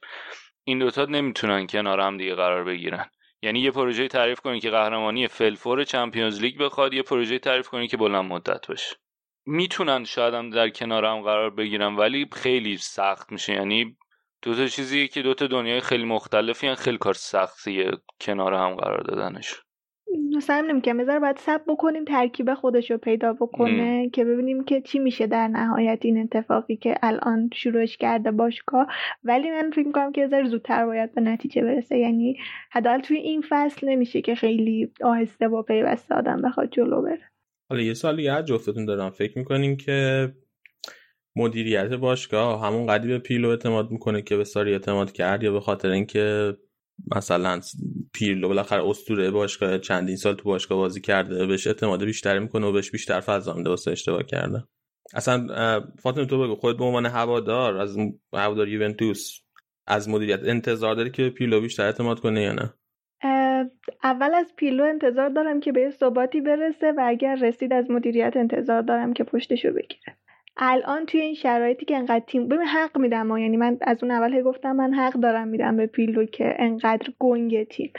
این دوتا نمی‌تونن کنار هم دیگه قرار بگیرن. یعنی یه پروژه تعریف کنی که قهرمانی فلفور چمپیونز لیگ بخواد یه پروژه تعریف کنی که بلند مدت باشه. می‌تونن شاید هم در کنار هم قرار بگیرن ولی خیلی سخت میشه. یعنی دو تا چیزیه که دو تا دنیای خیلی مختلفی خیلی کار سختیه کنار هم قرار دادنش مثلا نمیگم بذار باید سب بکنیم ترکیب خودش رو پیدا بکنه که ببینیم که چی میشه در نهایت این اتفاقی که الان شروعش کرده باشگاه. ولی من فکر می‌کنم که ذره زودتر باید به نتیجه برسه. یعنی حداقل توی این فصل نمیشه که خیلی آهسته با پیوسته آدم بخواد جلو بره. حالا یه سال یه جفتتون دارم. فکر می‌کنیم که مدیریت باشگاه همون قدی به پیلو اعتماد می‌کنه که به ساری اعتماد کرد یا به خاطر اینکه مثلا پیرلو بالاخره اسطوره باشگاه چندین سال تو باشگاه بازی کرده بهش اعتماد بیشتر می‌کنه و بهش بیشتر فضا میده واسه اشتباه کرده اصلا فاطمه تو بگو خودت به عنوان هوادار از هوادار یوونتوس از مدیریت انتظار داری که پیلو بیشتر اعتماد کنه یا نه؟ اول از پیلو انتظار دارم که به ثباتی برسه و اگر رسید از مدیریت انتظار دارم که پشتشو بگیره. الان توی این شرایطی که انقدر تیم ببین حق میدم ما یعنی من از اون اول گفتم من حق دارم میدم به پیلو که انقدر گنگ تیم.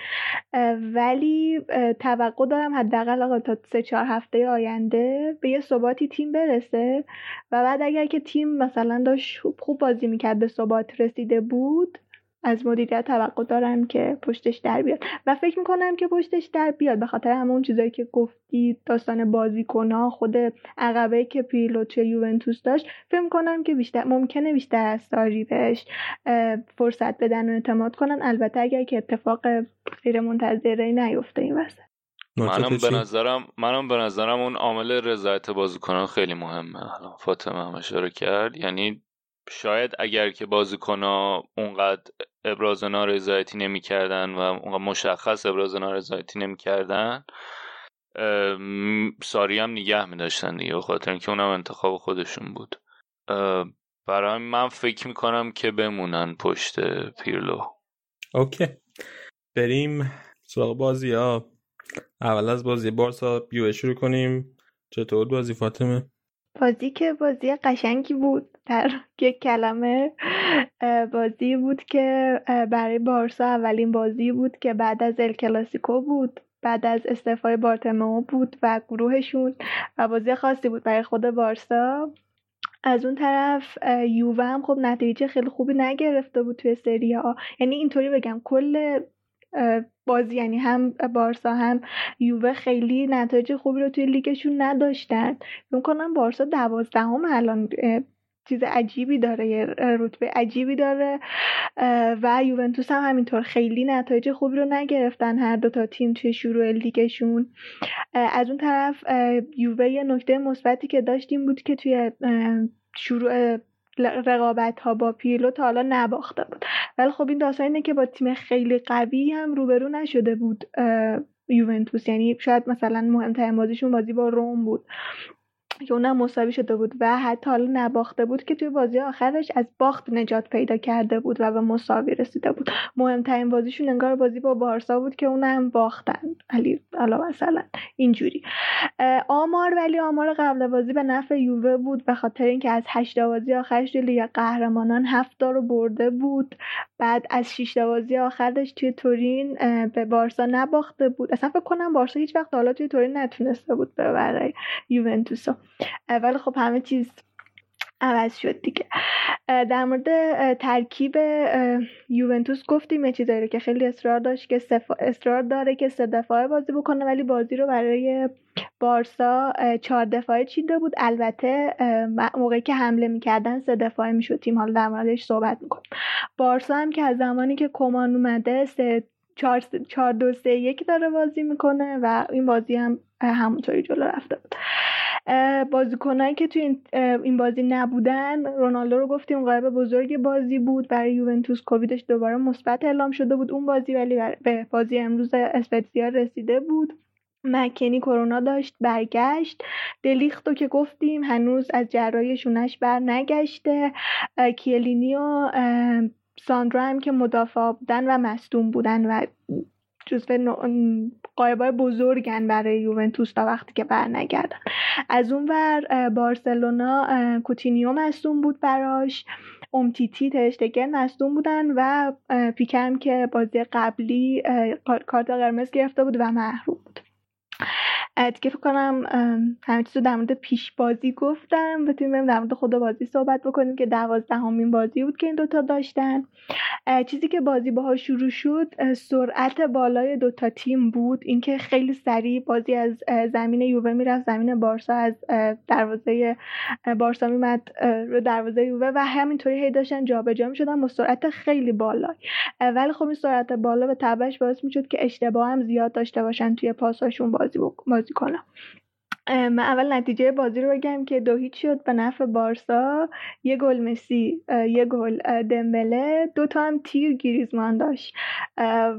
ولی توقع دارم حداقل تا سه چهار هفته آینده به یه ثباتی تیم برسه. و بعد اگر که تیم مثلا داشت خوب بازی می‌کرد به ثبات رسیده بود از مدیریت توقع دارم که پشتش در بیاد. و فکر می‌کنم که پشتش در بیاد. به خاطر همون چیزایی که گفتی داستان بازیکنها خود عقبه که پیلو توی یوونتوس داشت فکر می‌کنم که بیشتر ممکنه بیشتر از ساری بهش فرصت بدن و اعتماد کنن. البته اگر که اتفاق غیر منتظره نیفته این وسط. منم به نظرم منم به نظرم اون عامل رضایت بازیکنان خیلی مهمه. فاطمه هم اشاره کرد. یعنی شاید اگر که بازیکنها اونقدر ابراز نارضایتی نمی‌کردن و اونقدر مشخص ابراز نارضایتی نمی‌کردن ساری هم نگه میداشتن دیگه خاطر اینکه اونم انتخاب خودشون بود. برای من فکر می‌کنم که بمونن پشت پیرلو. اوکی. بریم سراغ بازی ها. اول از بازی بارسا بیوه شروع کنیم. چطور بازی فاطمه؟ بازی که بازی قشنگی بود. در یک کلمه بازی بود که برای بارسا اولین بازی بود که بعد از ال کلاسیکو بود بعد از استعفای بارتمو بود و گروهشون و بازی خاصی بود برای خود بارسا. از اون طرف یووه هم خب نتیجه خیلی خوبی نگرفته بود توی سری ها یعنی اینطوری بگم کل بازی یعنی هم بارسا هم یووه خیلی نتایج خوبی رو توی لیگشون نداشتن. فکر کنم بارسا دوازدهم الان چیز عجیبی داره یه رتبه عجیبی داره و یوونتوس هم همینطور خیلی نتایج خوبی رو نگرفتن هر دو تا تیم توی شروع لیگشون. از اون طرف یووه یه نکته مثبتی که داشتیم بود که توی شروع رقابت ها با پیرلو تا حالا نباخته بود. ولی خب این داستان اینه که با تیم خیلی قوی هم روبرو نشده بود یوونتوس. یعنی شاید مثلا مهمترین بازیشون بازی با روم بود. که اونم مساوی شده بود و حتی حالا نباخته بود که توی بازی آخرش از باخت نجات پیدا کرده بود و به مساوی رسیده بود. مهمترین بازیشون انگار بازی با بارسا بود که اونم باختن. ولی حالا مثلا. اینجوری. آمار ولی آمار قبل بازی به نفع یووه بود به خاطر اینکه از هشت بازی آخرش توی لیگ قهرمانان هفت رو برده بود. بعد از شش بازی آخرش توی تورین به بارسا نباخته بود. اصلا فکر کنم بارسا هیچ وقت حالا توی تورین نتونسته بود ببره یوونتوسو. ولی خب همه چیز عوض شد دیگه. در مورد ترکیب یوونتوس گفتیم چیزایی رو که خیلی اصرار داشت که اصرار داره که سه دفاعه بازی بکنه ولی بازی رو برای بارسا چهار دفاعه چیده بود. البته موقعی که حمله می‌کردن سه دفاعه می‌شد. تیم حالا در موردش صحبت می‌کنم بارسا هم که از زمانی که کمان اومده سه چهار دو سه یک داره بازی می‌کنه و این بازی هم همونطوری جلو رفته بود. بازیکنایی که توی این بازی نبودن رونالدو رو گفتیم قایب بزرگ بازی بود. برای یوونتوس کوویدش دوباره مثبت اعلام شده بود اون بازی ولی به بازی امروز اسپتزیا رسیده بود. مکنی کرونا داشت برگشت. دلیختو که گفتیم هنوز از جرای شونش بر نگشته کیلینی و ساندرا هم که مدافع بودن و مصدوم بودن و جزو قایبای بزرگن برای یوونتوس تا وقتی که برنگردن. از اون ور بارسلونا کوتینیو مصدوم بود براش. امتیتی ترشتگن مصدوم بودن و پیکم که بازی قبلی کارت قرمز گرفته بود و محروم بود. دیگه فکر کنم همه چیز رو در مورد پیش بازی گفتم. بتونیم بریم در مورد خود بازی صحبت بکنیم که دوازدهمین بازی بود که این دوتا داشتن. چیزی که بازی باها شروع شد سرعت بالای دوتا تیم بود. اینکه خیلی سریع بازی از زمین یووه می‌رفت. زمین بارسا از دروازه بارسا میمد رو دروازه یووه و همینطوری هی داشتن جابجا می‌شدن با سرعت خیلی بالای. ولی خب این سرعت بالا به تبعش باعث می‌شد که اشتباه هم زیاد داشته باشن توی پاساشون بازی بازی کنم. من اول نتیجه بازی رو بگم که دو هیچ شد به نفع بارسا. یه گل مسی یه گل دمبله. دو تا هم تیر گریزمان داشت.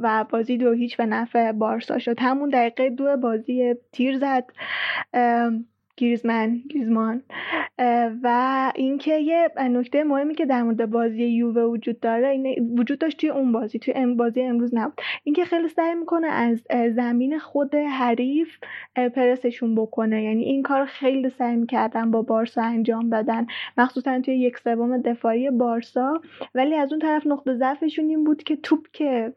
و بازی دو هیچ به نفع بارسا شد. همون دقیقه دو بازی تیر زد. گریزمن گریزمان. و اینکه یه نکته مهمی که در مورد بازی یووه وجود داره این وجود داشت توی اون بازی توی ام بازی امروز نبود. اینکه خیلی سعی می‌کنه از زمین خود حریف پرسشون بکنه. یعنی این کار خیلی سعی می‌کردن با بارسا انجام بدن. مخصوصا توی یک سوم دفاعی بارسا. ولی از اون طرف نقطه ضعفشون این بود که توپ که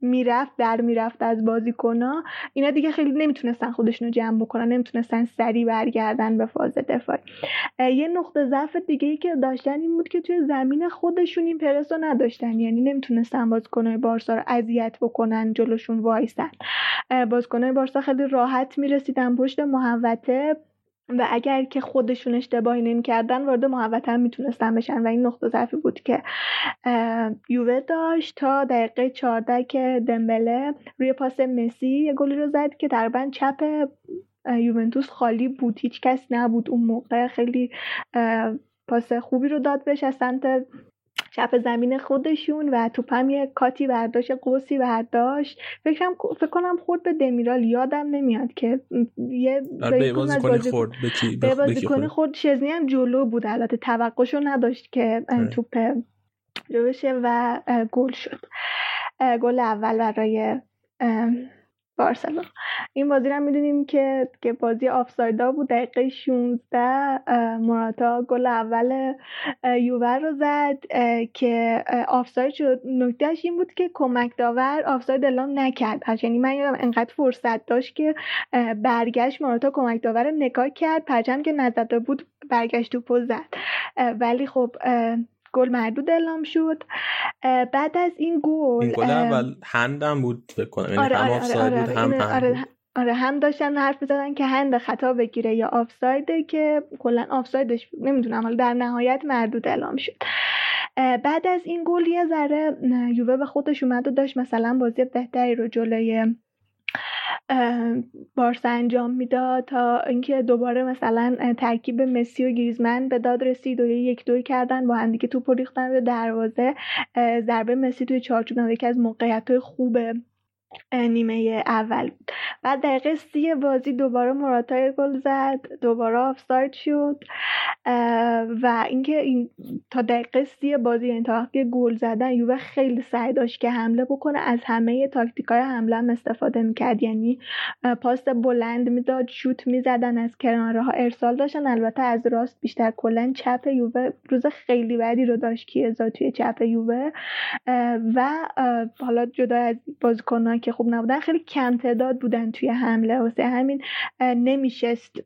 می‌رفت در می‌رفت از بازیکنا اینا دیگه خیلی نمی‌تونستن خودشونو جمع بکنن نمی‌تونستن سریع برگردن به فاز دفاعی. یه نقطه ضعف دیگه ای که داشتن این بود که توی زمین خودشون این پرس رو نداشتن. یعنی نمی‌تونستن بازیکنهای بارسا رو اذیت بکنن جلوشون وایسن. بازیکنهای بارسا خیلی راحت می‌رسیدن پشت محوطه. و اگر که خودشون اشتباهی نمی‌کردن وارد محوطه هم می‌تونستن بشن. و این نقطه ضعفی بود که یووه داشت تا دقیقه 14 که دمبله روی پاس مسی یه گلی رو زد که تقریبا چپ یوونتوس خالی بود. هیچ کس نبود اون موقع. خیلی پاس خوبی رو داد بهش از سمت چپ زمین خودشون و توپم یه کاتی برداشت قوسی برداشت. فکرم فکر کنم خورد به دمیرال. یادم نمیاد که یه آره، بازیکن خورد به بازیکن خورد؟ شزنی هم جلو بود. البته توقعشو نداشت که. توپ بشه و گل شد. گل اول برای بارسلون این بازی رو می‌دونیم که که بازی آفسایدا بود. دقیقه 16 موراتا گل اول یوور رو زد که آفساید شد. نکتهش این بود که کمک داور آفساید اعلام نکرد. یعنی من یادم انقدر فرصت داشت که برگشت موراتا کمک داور رو نگاه کرد. پرچم که نزده بود برگشت تو زد. ولی خب گل مردود اعلام شد. بعد از این گل این گل اول هندم بود فکر کنم یعنی آره هم آره آره بود هم آره آره هم داشتن حرف می‌زدن که هند خطا بگیره یا آفسایده که کلا آفسایدش نمی‌دونم حالا در نهایت مردود اعلام شد. بعد از این گل یه ذره یووه به خودش اومد و داشت مثلا بازی بهتری رو جلوی بارسا انجام می‌داد تا اینکه دوباره مثلا ترکیب مسی و گریزمن به داد رسید و یک دوی کردن با هم دیگه توپ ریختن به دروازه. ضربه مسی توی چارچوب یکی از موقعیت های خوب نیمه اول بود. بعد دقیقه سی بازی دوباره مراتای گل زد دوباره آفساید شد و اینکه این تا دقیقه سی بازی یعنی تا وقتی گل زدن یووه خیلی سعی داشت که حمله بکنه. از همه تاکتیکای حمله هم استفاده می‌کرد. یعنی پاس بلند می‌داد شوت می‌زدن از کناره ها ارسال داشتن. البته از راست بیشتر کلا چپ یووه روز خیلی بدی رو داشت کیزا توی چپ یووه. و حالا جدا از بازیکنان که خوب نبودن خیلی کم تعداد بودن توی حمله. واسه همین نمیشست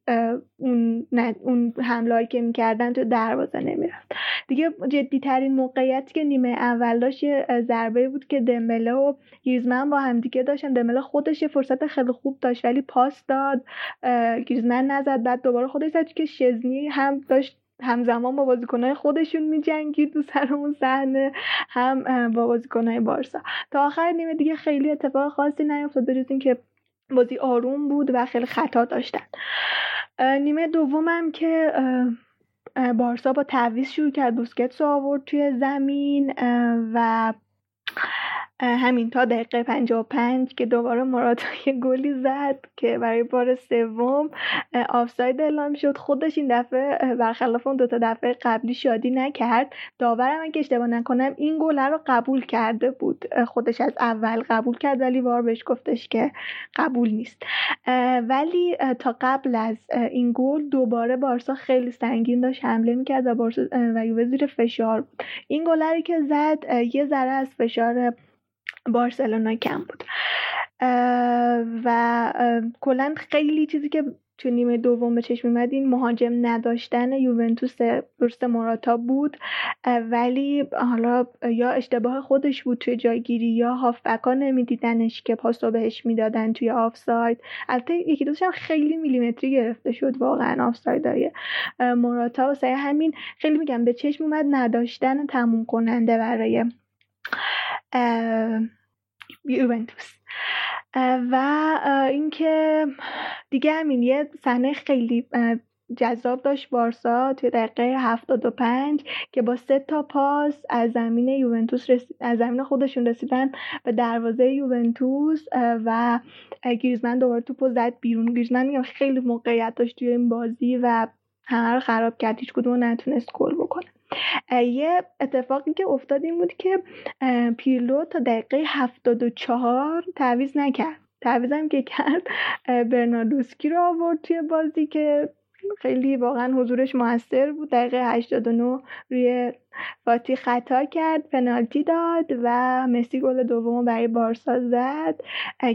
اون اون حمله که می‌کردن تو دروازه نمی‌رفت. دیگه جدی ترین موقعیتی که نیمه اول داشت ضربه بود که دمبله و گریزمن با همدیگه داشتن. دمبله خودش یه فرصت خیلی خوب داشت ولی پاس داد گریزمن نزد بعد دوباره خودش زد که شزنی هم داشت همزمان با بازیکنهای خودشون میجنگید تو سر اون صحنه هم با بازیکنهای بارسا. تا آخر نیمه دیگه خیلی اتفاق خاصی نیفتاد بجز اینکه بازی آروم بود و خیلی خطا داشتن. نیمه دومم که بارسا با تعویض شروع کرد. بوسکتس آورد توی زمین و همین تا دقیقه 55 که دوباره مراتا یه گلی زد که برای بار سوم آفساید اعلام شد. خودش این دفعه برخلاف اون دوتا دفعه قبلی شادی نکرد. داورم اگه اشتباه نکنم این گل رو قبول کرده بود. خودش از اول قبول کرد ولی وار بهش گفتش که قبول نیست. ولی تا قبل از این گل دوباره بارسا خیلی سنگین داشت حمله می‌کرد و بارسا و زیر فشار بود. این گلری که زد یه ذره از فشار بارسلونا کم بود. و کلا خیلی چیزی که تو نیمه دوم به چشم میمد این مهاجم نداشتن یوونتوس درست موراتا بود. ولی حالا یا اشتباه خودش بود توی جایگیری یا هافبکا نمیدیدنش که پاسو بهش می‌دادن توی آفساید. البته یکی دوستش هم خیلی میلیمتری گرفته شد واقعا آفسایدای موراتا. و سعی همین خیلی میگم به چشم اومد نداشتن تموم کننده برای یوونتوس. و اینکه دیگه همین یه صحنه خیلی جذاب داشت بارسا توی دقیقه 75 که با سه تا پاس از زمین یوونتوس رسید از زمین خودشون رسیدن به دروازه یوونتوس و گریزمن دوباره توپو زد بیرون. گریزمن میگم خیلی موقعیت داشت توی این بازی و همه رو خراب کرد. هیچ کدوم نتونست گل بکنه. یه اتفاقی که افتاد این بود که پیرلو تا دقیقه هفتاد و چهار تعویز نکرد. تعویزم که کرد برناردوسکی رو آورد توی بازی که خیلی واقعا حضورش موثر بود. دقیقه 89 روی فاتی خطا کرد پنالتی داد و مسی گل دوم برای بارسا زد.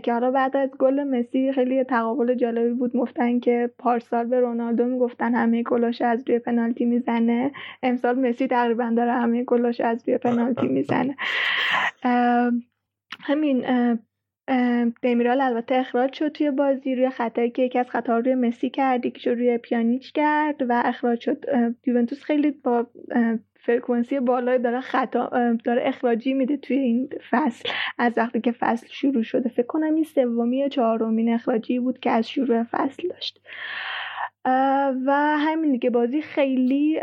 که حالا بعد از گل مسی خیلی تقابل جالبی بود. مفتن که پارسال به رونالدو می‌گفتن همه گلاش از روی پنالتی می‌زنه. امسال مسی تقریبا داره همه گلاش از روی پنالتی می‌زنه. همین دمیرال البته اخراج شد توی بازی روی خطایی که یکی از خطا روی مسی کرد یکیش روی پیانیچ کرد و اخراج شد. یوونتوس خیلی با فرکانسی بالایی داره خطا داره اخراجی میده توی این فصل. از وقتی که فصل شروع شده فکر کنم این سومی یا چهارمین اخراجی بود که از شروع فصل داشت. و همین دیگه بازی خیلی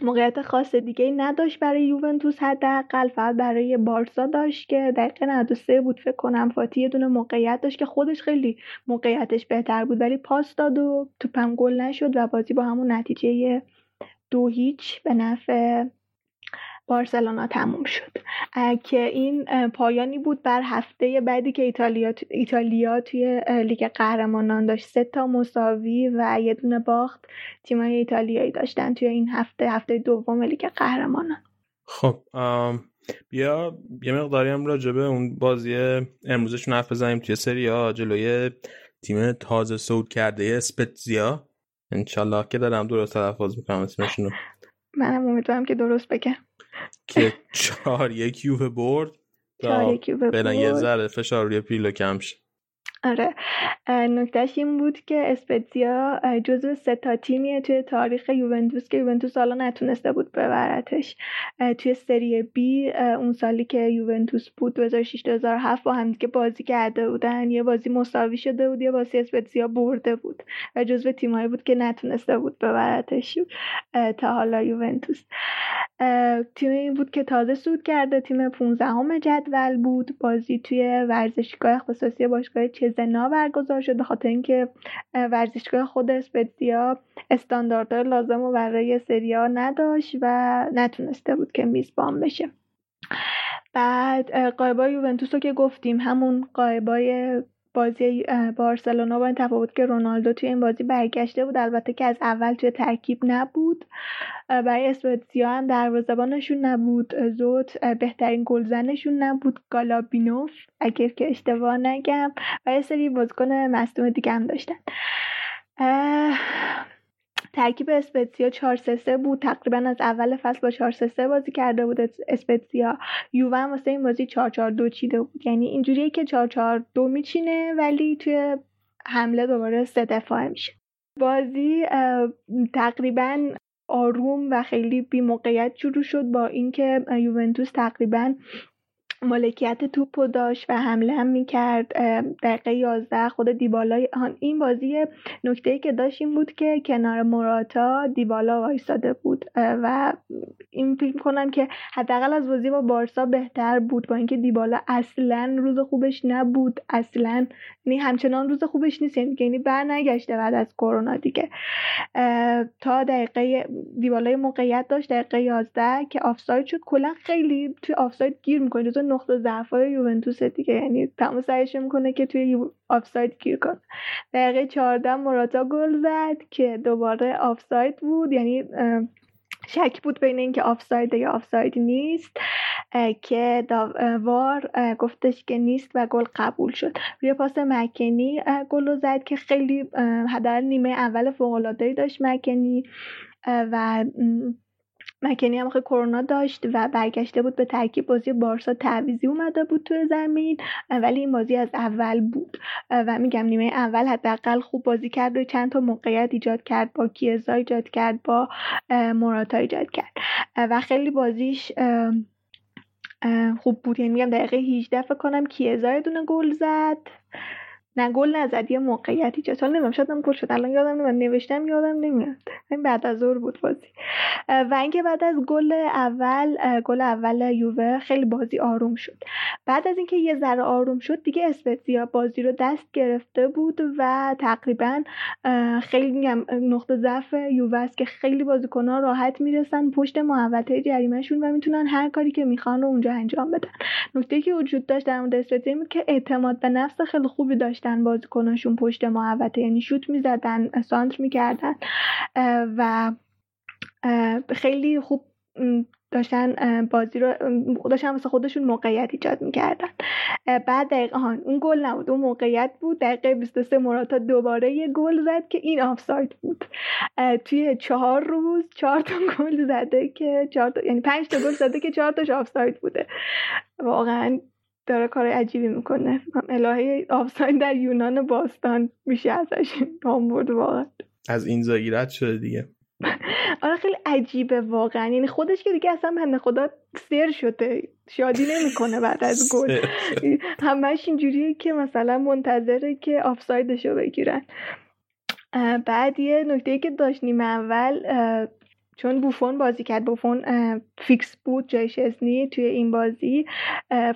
موقعیت خاص دیگه نداشت برای یوونتوس حداقل فقط برای بارسا داشت که دقیقه 93 بود. فکر کنم فاتی یه دونه موقعیت داشت که خودش خیلی موقعیتش بهتر بود ولی پاس داد و توپم گل نشد و بازی با همون نتیجه دو هیچ به نفع بارسلونا تموم شد. که این پایانی بود بر هفته بعدی که ایتالیا ایتالیا توی لیگ قهرمانان داشت. سه تا مساوی و یه دونه باخت تیمای ایتالیایی داشتن توی این هفته هفته دوم لیگ قهرمانان. خب بیا یه مقداری هم راجبه اون بازی امروزشون حرف بزنیم توی سری ها جلوی تیم تازه صعود کرده اسپتزیا. انشالله که دارم درست تلفظ می‌کنم اسمشونو. منم امیدوارم که درست بگم. که چهار یک یووه برد. چهار یک یووه یه ذره فشار روی پیلو کم شه آره. نکتهش این بود که اسپتزیا جزو سه تا تیمیه توی تاریخ یوونتوس که یوونتوس حالا نتونسته بود ببرتش. توی سری بی اون سالی که یوونتوس بود 2006 2007 با هم دیگه بازی کرده بودن. یه بازی مساوی شده بود یه بازی اسپتزیا برده بود و جزو تیمایی بود که نتونسته بود ببرتش تا حالا یوونتوس. تیمی بود که تازه سود کرده. تیم 15 جدول بود. بازی توی ورزشگاه اختصاصی باشگاه چزنا برگزار شد به خاطر اینکه ورزشگاه خود اسپتزیا استانداردهای لازم و برای سریا نداشت و نتونسته بود که میزبان بشه. بعد قایبای یوونتوس رو که گفتیم همون قایبای بازی بارسلونا با این تفاوت که رونالدو توی این بازی برگشته بود البته که از اول توی ترکیب نبود. برای اسپتزیا هم دروازه‌بانشون نبود. زوت بهترین گلزنشون نبود. گالابینوف اگر که اشتباه نگم. و یه سری بازیکن مصدوم دیگه هم داشتن. ترکیب اسپتزیا 4 3 بود. تقریبا از اول فصل با 4 3 بازی کرده بود اسپتزیا یووه هم واسه این بازی 4 4 2 چیده بود. یعنی اینجوریه که 4 4 2 میچینه ولی توی حمله دوباره سه دفاعه میشه. بازی تقریبا آروم و خیلی بی موقعیت شروع شد با اینکه یوونتوس تقریبا مالکیت توپ داشت و حمله هم می‌کرد دقیقه 11 خود دیبالا این بازی نکته ای که داشت این بود که کنار موراتا دیبالا وایساده بود و این فکر کنم که حداقل از بازی با بارسا بهتر بود با اینکه دیبالا اصلا روز خوبش نبود اصلا یعنی همچنان روز خوبش نیست یعنی, یعنی بر نگشته بعد از کرونا دیگه. تا دقیقه دیبالا موقعیت داشت دقیقه 11 که آفساید شد. کلا خیلی توی آفساید گیر می‌کنه نقطه ضعف یوونتوس دیگه. یعنی تمام سعیش می‌کنه که توی آفساید گیر کنه. دقیقه 14 موراتا گل زد که دوباره آفساید بود. یعنی شک بود بین اینکه آفساید یا آفساید نیست که VAR گفتش که نیست و گل قبول شد. روی پاس مکنی گل زد که خیلی در نیمه اول فوق داشت مکنی و مکنی هم کرونا داشت و برگشته بود به ترکیب بازی بارسا. تعویضی اومده بود توی زمین. ولی این بازی از اول بود. و میگم نیمه اول حداقل خوب بازی کرد و چند تا موقعیت ایجاد کرد. با کیزا ایجاد کرد با موراتا ایجاد کرد. و خیلی بازیش خوب بود. یعنی میگم دقیقه 18 فکر کنم کیزا دونه گل زد. نه گل نزد یه موقعیتی چه حالا نمی‌دونم شاید گل شد الان یادم نمیاد نوشتم یادم نمیاد. این بعد از ظهر بود بازی. و اینکه بعد از گل اول گل اول یووه خیلی بازی آروم شد. بعد از اینکه یه ذره آروم شد دیگه اسپتزیا بازی رو دست گرفته بود و تقریبا خیلی میگم نقطه ضعف یووه است که خیلی بازیکن‌ها راحت می‌رسن پشت محوطه جریمهشون و می‌تونن هر کاری که می‌خوان رو اونجا انجام بدن. نکته که وجود داشت در مورد که اعتماد به نفس خیلی خوبی داشت. داشتن بازیکناشون پشت محوطه یعنی شوت می‌زدن سانتر می‌کردن و خیلی خوب داشتن بازی رو داشتن واسه خودشون موقعیت ایجاد می‌کردن. بعد دقیقه اون گل نبود اون موقعیت بود. دقیقه 23 مراتا دوباره یه گل زد که این آفساید بود. توی چهار روز چهار تا گل زده که چهار تا یعنی پنج تا گل زده که چهار تاش آفساید بوده. واقعا داره کار عجیبی می‌کنه. الهه آفساین در یونان باستان میشه ازش نام برد واقعا. از این زاگیرت شده دیگه. آره خیلی عجیبه واقعا. یعنی خودش که دیگه اصلا بنده خدا سر شده. شادی نمی‌کنه بعد از گل. همش اینجوریه که مثلا منتظره که آفسایدشو بگیرن. بعد یه نکته که داشت نیمه اول چون بوفون بازی کرد بوفون فیکس بود جای شزنی توی این بازی.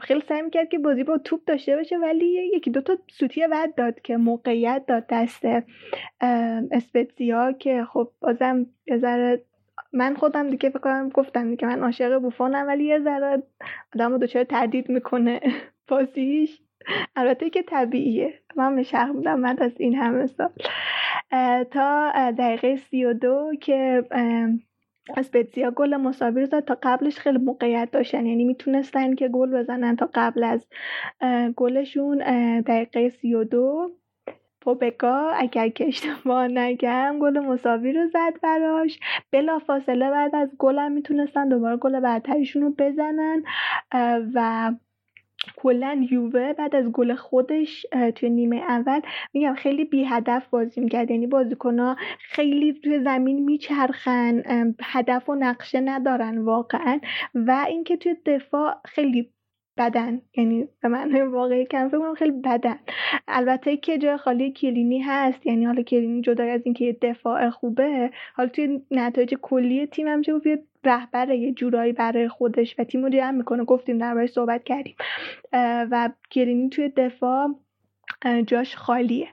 خیلی سعی می‌کرد که بازی با توپ داشته باشه ولی یکی دوتا سوتی ود داد که موقعیت داد دست اسپتزیا که خب بازم یه ذره من خودم دیگه فکر گفتم دیگه من عاشق بوفونم ولی یه ذره آدم رو دچار تردید می‌کنه بازیش. البته که طبیعیه. من به بودم بعد از این همه سال. تا دقیقه سی و دو که اسپتزیا گل مساوی رو زد. تا قبلش خیلی موقعیت داشتن. یعنی می‌تونستن که گل بزنن تا قبل از گلشون دقیقه سی و دو. پوبکا اگر که اشتباه نگم گل مساوی رو زد براش. بلا فاصله بعد از گلم می‌تونستن دوباره گل برتریشون رو بزنن. و کلا یووه بعد از گل خودش توی نیمه اول میگم خیلی بی هدف بازی می‌کرد. یعنی بازیکنها خیلی توی زمین میچرخن هدف و نقشه ندارن واقعا. و اینکه توی دفاع خیلی بدن. یعنی به معنای واقعی کم فکر خیلی بدن. البته که جای خالی کلینی هست. یعنی حالا کلینی جدای از اینکه دفاع خوبه حالا توی نتایج کلی تیم هم چه رهبر یه جورایی برای خودش و تیم رو می‌کنه. گفتیم در صحبت کردیم. و کلینی توی دفاع جاش خالیه.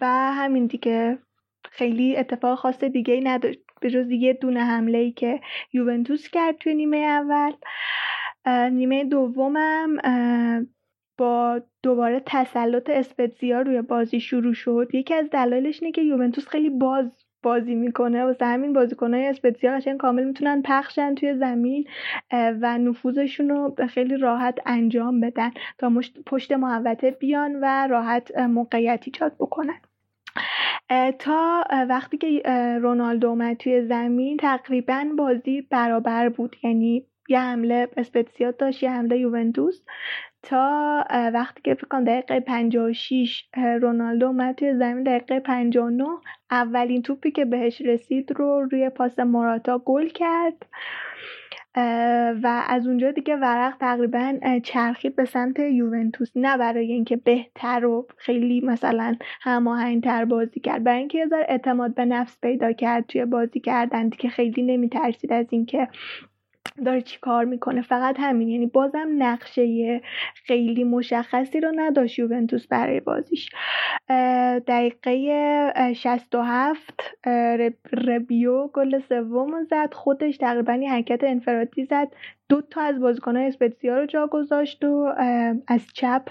و همین دیگه. خیلی اتفاق خاص دیگه ای نداشت. به جز یه دونه حمله ای که یوونتوس کرد توی نیمه اول. نیمه دومم با دوباره تسلط اسپتزیا روی بازی شروع شد. یکی از دلایلش اینه که یوونتوس خیلی باز بازی می‌کنه واسه همین بازیکنهای اسپتزیا قشنگ کامل می‌تونن پخشن توی زمین و نفوذشون رو خیلی راحت انجام بدن تا پشت محوطه بیان و راحت موقعیت ایجاد بکنن. تا وقتی که رونالدو اومد توی زمین تقریبا بازی برابر بود. یعنی یه حمله اسپتسیات داشت یه حمله یوونتوس. تا وقتی که فکر کنم دقیقه 56 رونالدو اومد توی زمین دقیقه 59 اولین توپی که بهش رسید رو روی پاس موراتا گل کرد. و از اونجا دیگه ورق تقریبا چرخید به سمت یوونتوس. نه برای اینکه بهتر و خیلی مثلا هماهنگتر بازی کرد. برای اینکه یه اعتماد به نفس پیدا کرد توی بازی کردن دیگه خیلی نمیترسید از اینکه داره چی کار می‌کنه. فقط همین یعنی بازم نقشه خیلی مشخصی رو نداشت یوونتوس برای بازیش. دقیقه 67 ربیو گل سوم زد. خودش تقریبا حرکت انفرادی زد. دو تا از بازیکنهای اسپتزیا رو جا گذاشت و از چپ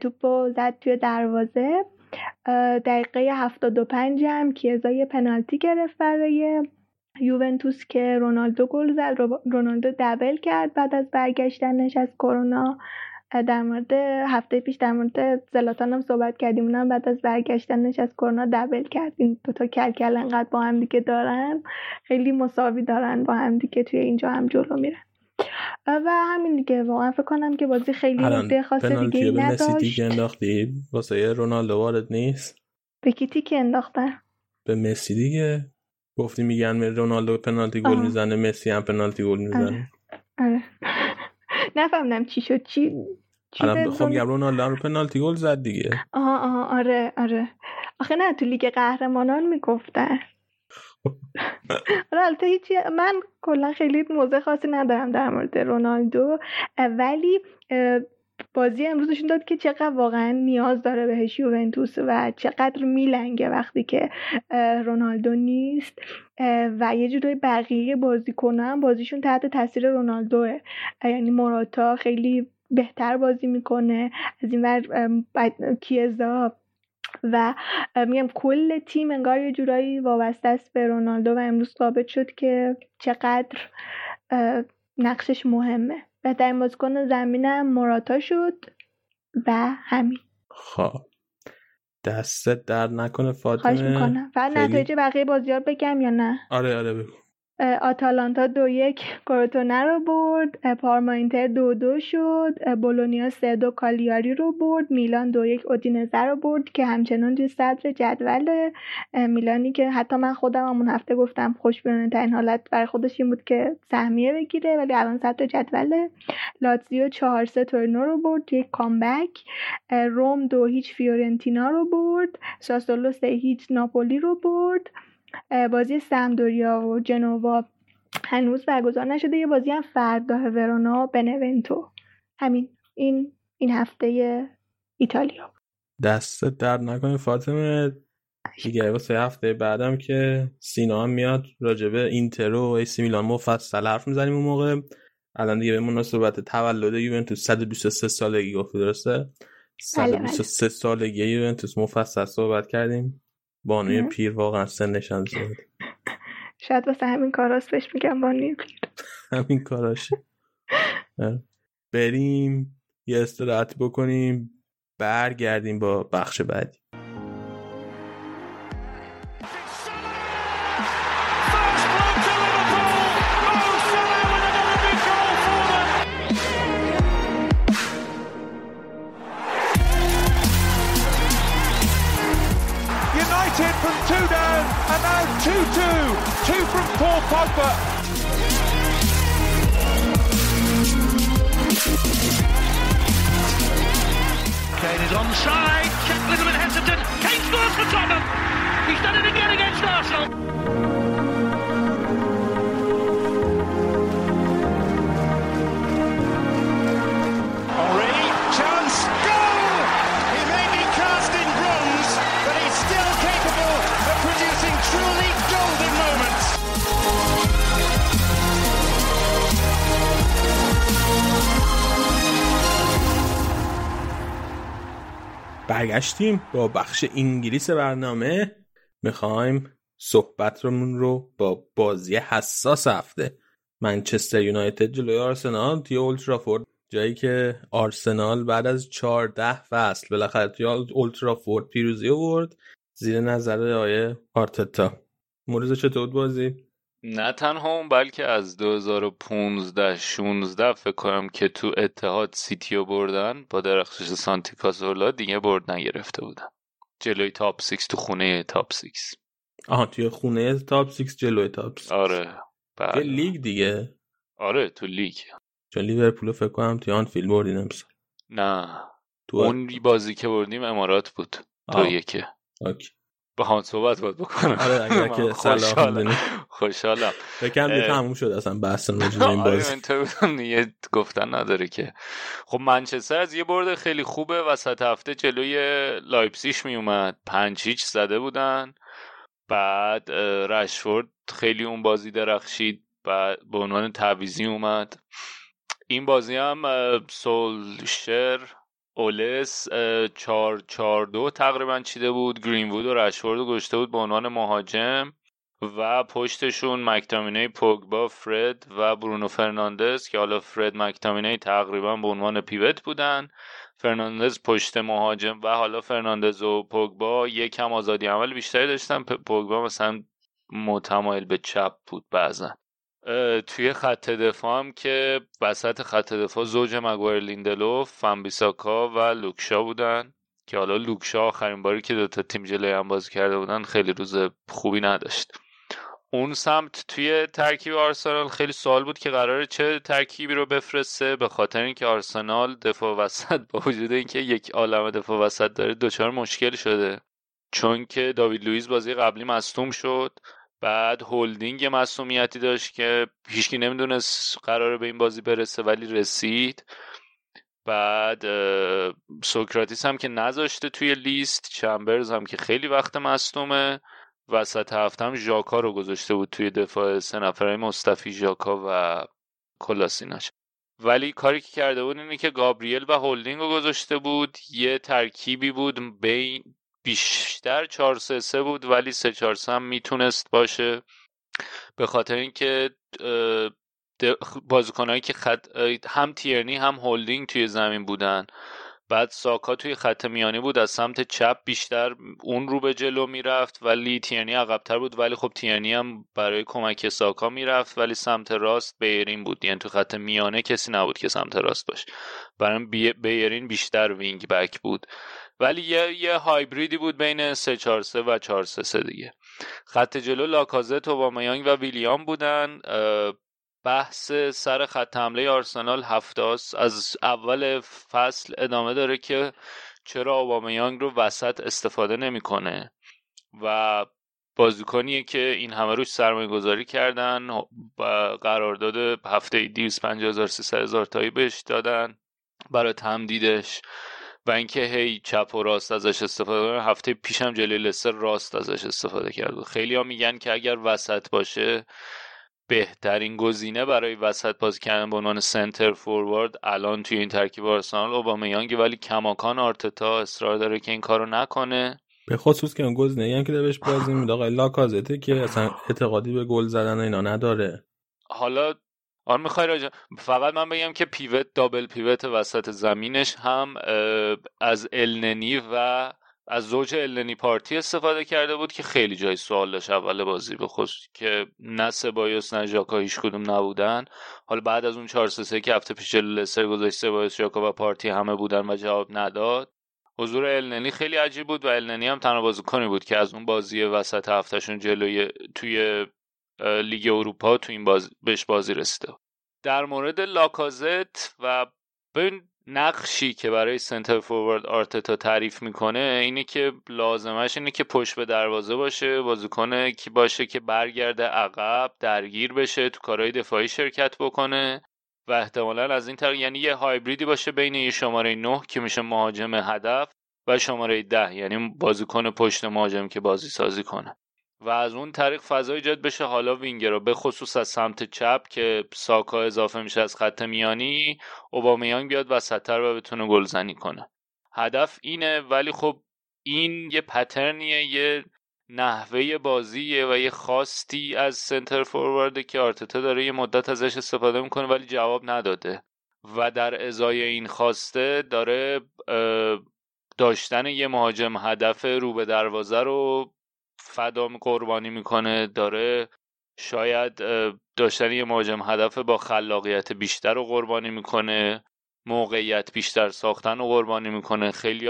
توپو زد توی دروازه. دقیقه 75 هم کیزا پنالتی گرفت برای یوونتوس که رونالدو گل زد رونالدو دبل کرد بعد از برگشتنش از کرونا در مورد هفته پیش در مورد زلاتان هم صحبت کردیم اونم بعد از برگشتنش از کرونا دبل کرد. این دوتا کلکل انقدر با هم دیگه دارن خیلی مساوی دارن با هم دیگه توی اینجا هم جلو میرن. و همین دیگه واقعا فکر کنم که بازی خیلی نکته خاص دیگه نداشت. انداختی واسه رونالدو وارد نیست؟ به کیتی که انداختن؟ به مسی دیگه. گفتی میگن رونالدو پنالتی گل می‌زنه مسی هم پنالتی گل می‌زنه. آره, آره. نفهمدم چی شد. چی الان خب میگم رونالدو هم پنالتی گل زد دیگه. آها آها. آره آره. آخه نه تو لیگ قهرمانان می‌گفتن. آره البته هیچی من کلا خیلی موضع خاصی ندارم در مورد رونالدو. ولی بازی امروزشون داد که چقدر واقعا نیاز داره بهش یوونتوس و چقدر میلنگه وقتی که رونالدو نیست. و یه جورای بقیه بازیکنان بازیشون تحت تاثیر رونالدوه. یعنی موراتا خیلی بهتر بازی می‌کنه. از این ور کیزا و میگم کل تیم انگار یه جورایی وابسته است به رونالدو و امروز ثابت شد که چقدر نقشش مهمه. بهترین بازیکن زمینم مراتا شد و همین. خب. دستت درد نکنه فاطمه. خواهش می‌کنم. فقط نتایج بقیه بازیار بگم یا نه؟ آره آره بگو. آتالانتا دو یک کورتونه رو برد پارما اینتر دو دو شد بولونیا سه دو کالیاری رو برد میلان دو یک اودینزه رو برد که همچنان توی صدر جدول میلانی که حتی من خودم همون هفته گفتم خوشبینانه ترین حالت برای خودش این بود که سهمیه بگیره ولی الان صدر جدول لاتزیو چهار سه تورینو رو برد یک comeback. روم دو هیچ فیورنتینا رو برد. ساسولو سه هیچ ناپولی رو برد. بازی سمپدوریا و جنوا هنوز برگزار نشده. یه بازی هم فردا ورونا بنونتو همین این این هفته ایتالیا. دست درد نکنه فاطمه. دیگه واسه هفته بعدم که سینا هم میاد راجب اینتر و ایسی میلان مفصل حرف می‌زنیم اون موقع. الان دیگه به مناسبت تولد یوونتوس 123 سالگی گفت درسته؟ 123 بله، بله. سالگی یوونتوس مفصل صحبت کردیم. بانوی پیر واقعا سنشان زیاد. شاید واسه همین کاراست بهش میگم بانوی پیر. همین کاراشه بریم یه استراحت بکنیم برگردیم با بخش بعدی. Paul Pogba. Kane is onside. Check a little bit hesitant. Kane scores for Tottenham. He's done it again against Arsenal. برگشتیم با بخش انگلیس برنامه. می‌خوایم صحبتمون رو با بازی حساس هفته. منچستر یونایتد جلوی آرسنال توی اولدترافورد جایی که آرسنال بعد از 14 فصل بالاخره توی اولدترافورد پیروزی آورد. زیر نظر آقای آرتتا. موریزا چطور بازی؟ نه تنها اون بلکه از 2015 16 فکر کنم که تو اتحاد سیتیو بردن با درخشش سانتی کازولا دیگه برد نگرفته بودن. جلوی top 6 تو خونه top 6 آها توی خونه top 6 جلوی top 6 آره بله. لیگ دیگه؟ آره تو لیگ. چون لیورپول فکر کنم توی آنفیلد بردین امسال. نه. تو اون بازی که بردیم امارات بود تو یکه. okay. با هم صحبت باید بکنم. آره اگر که خوشحالم. خوشحالم. بکنم دیگه تموم شد اصلا بحث راجع این بازی. یه گفتن نداره که. خب منچستر از یه برد خیلی خوبه وسط هفته جلوی لایپزیش می اومد پنج هیچ زده بودن. بعد رشفورد خیلی اون بازی درخشید. و به عنوان تعویضی اومد. این بازی هم سولشر اولس چار چار دو تقریبا چیده بود. گرینوود و رشفورد گذاشته بود به عنوان مهاجم و پشتشون مکتامینی پوگبا فرد و برونو فرناندز که حالا فرد مکتامینی تقریبا به عنوان pivot بودن. فرناندز پشت مهاجم و حالا فرناندز و پوگبا یکم آزادی عمل بیشتری داشتن. پوگبا مثلا متمایل به چپ بود بعضا. توی خط دفاع هم که وسط خط دفاع زوج مگویر لیندلوف وان‌بیساکا و لوک شا بودن که حالا لوک شا آخرین باری که دوتا تیم جلوی هم بازی کرده بودن خیلی روز خوبی نداشت. اون سمت توی ترکیب آرسنال خیلی سوال بود که قراره چه ترکیبی رو بفرسته به خاطر اینکه آرسنال دفاع وسط با وجود اینکه یک عالم دفاع وسط داره دچار مشکل شده. چون که داوید لوئیس بازی قبلی مصدوم شد. بعد هولدینگ مصدومیتی داشت که هیچکی نمی‌دونست قراره به این بازی برسه ولی رسید. بعد سوکراتیس هم که نذاشته توی لیست چمبرز هم که خیلی وقت مصدومه. وسط هفته هم ژاکا رو گذاشته بود توی دفاع سه نفره مصطفی ژاکا و کولاشیناچ. ولی کاری که کرده بود اینه که گابریل و هولدینگ رو گذاشته بود. یه ترکیبی بود بین بیشتر 4 3 3 بود ولی 3 4 3 هم می‌تونست باشه. به خاطر اینکه بازیکنایی که خط هم تیرنی هم هولدینگ توی زمین بودن. بعد ساکا توی خط میانی بود از سمت چپ بیشتر اون رو به جلو می‌رفت ولی تیرنی عقبتر بود. ولی خب تیرنی هم برای کمک ساکا می‌رفت ولی سمت راست بیرین بود. یعنی تو خط میانه کسی نبود که سمت راست باشه. برای بیرین بیشتر وینگ بک بود. ولی یه, یه هایبریدی بود بین 3 4 3 و 4 3 3 دیگه. خط جلو لاکازت و بامایانگ و ویلیام بودن. بحث سر خط حمله آرسنال هفتاس از اول فصل ادامه داره که چرا اوبامیانگ رو وسط استفاده نمی‌کنه. و بازیکنیه که این همه روش سرمایه گذاری کردن و قرارداد هفته 250 هزار 300 هزار تایی بهش دادن. برای تمدیدش و اینکه هی چپ و راست ازش استفاده هفته پیشم جلوی لستر راست ازش استفاده کرد. خیلی ها میگن که اگر وسط باشه بهترین گزینه برای وسط بازی کردن به عنوان سنتر فوروارد الان توی این ترکیب آرسنال اوبامیانگ ولی کماکان آرتتا اصرار داره که این کارو نکنه. به خصوص که اون گزینه هم که بهش بازی میده آقای لاکازته که اصلا اعتقادی به گل زدن اینا نداره. حالا آن می‌خوای راجع فقط من بگم که پیوت دابل پیوت وسط زمینش هم از الننی و از زوج النی پارتی استفاده کرده بود که خیلی جای سوال داشت اول بازی به که نه سبایوس نه ژاکا هیچ کدوم نبودن. حالا بعد از اون 4 3 که هفته پیش لستر گذاشت سبایوس ژاکا و پارتی همه بودن و جواب نداد. حضور النی خیلی عجیب بود و النی هم تنها بازیکنی بود که از اون بازی وسط هفتهشون جلوی توی لیگ اروپا تو این باز بهش بازی رسیده. در مورد لاکازت و ببین نقشی که برای سنتر فوروارد آرتتا تعریف می‌کنه اینه که لازمش اینه که پشت به دروازه باشه بازیکن کی باشه که برگرده عقب درگیر بشه تو کارهای دفاعی شرکت بکنه و احتمالا از این طریق یعنی یه هایبریدی باشه بین یه شماره 9 که میشه مهاجم هدف و شماره 10 یعنی بازیکن پشت مهاجم که بازی سازی کنه. و از اون طریق فضا ایجاد بشه. حالا وینگر به خصوص از سمت چپ که ساکا اضافه میشه از خط میانی اوبامیانگ بیاد وسطتر و بتونه گلزنی کنه. هدف اینه ولی خب این یه پترنیه یه نحوه بازیه و یه خواستی از سنتر فوروارد که آرتتا داره یه مدت ازش استفاده می‌کنه ولی جواب نداده. و در ازای این خواسته داره داشتن یه مهاجم هدف رو به دروازه رو فدا قربانی می‌کنه. داره شاید داشتن یه مهاجم هدف با خلاقیت بیشتر رو قربانی می‌کنه. موقعیت بیشتر ساختن رو قربانی می‌کنه. خیلی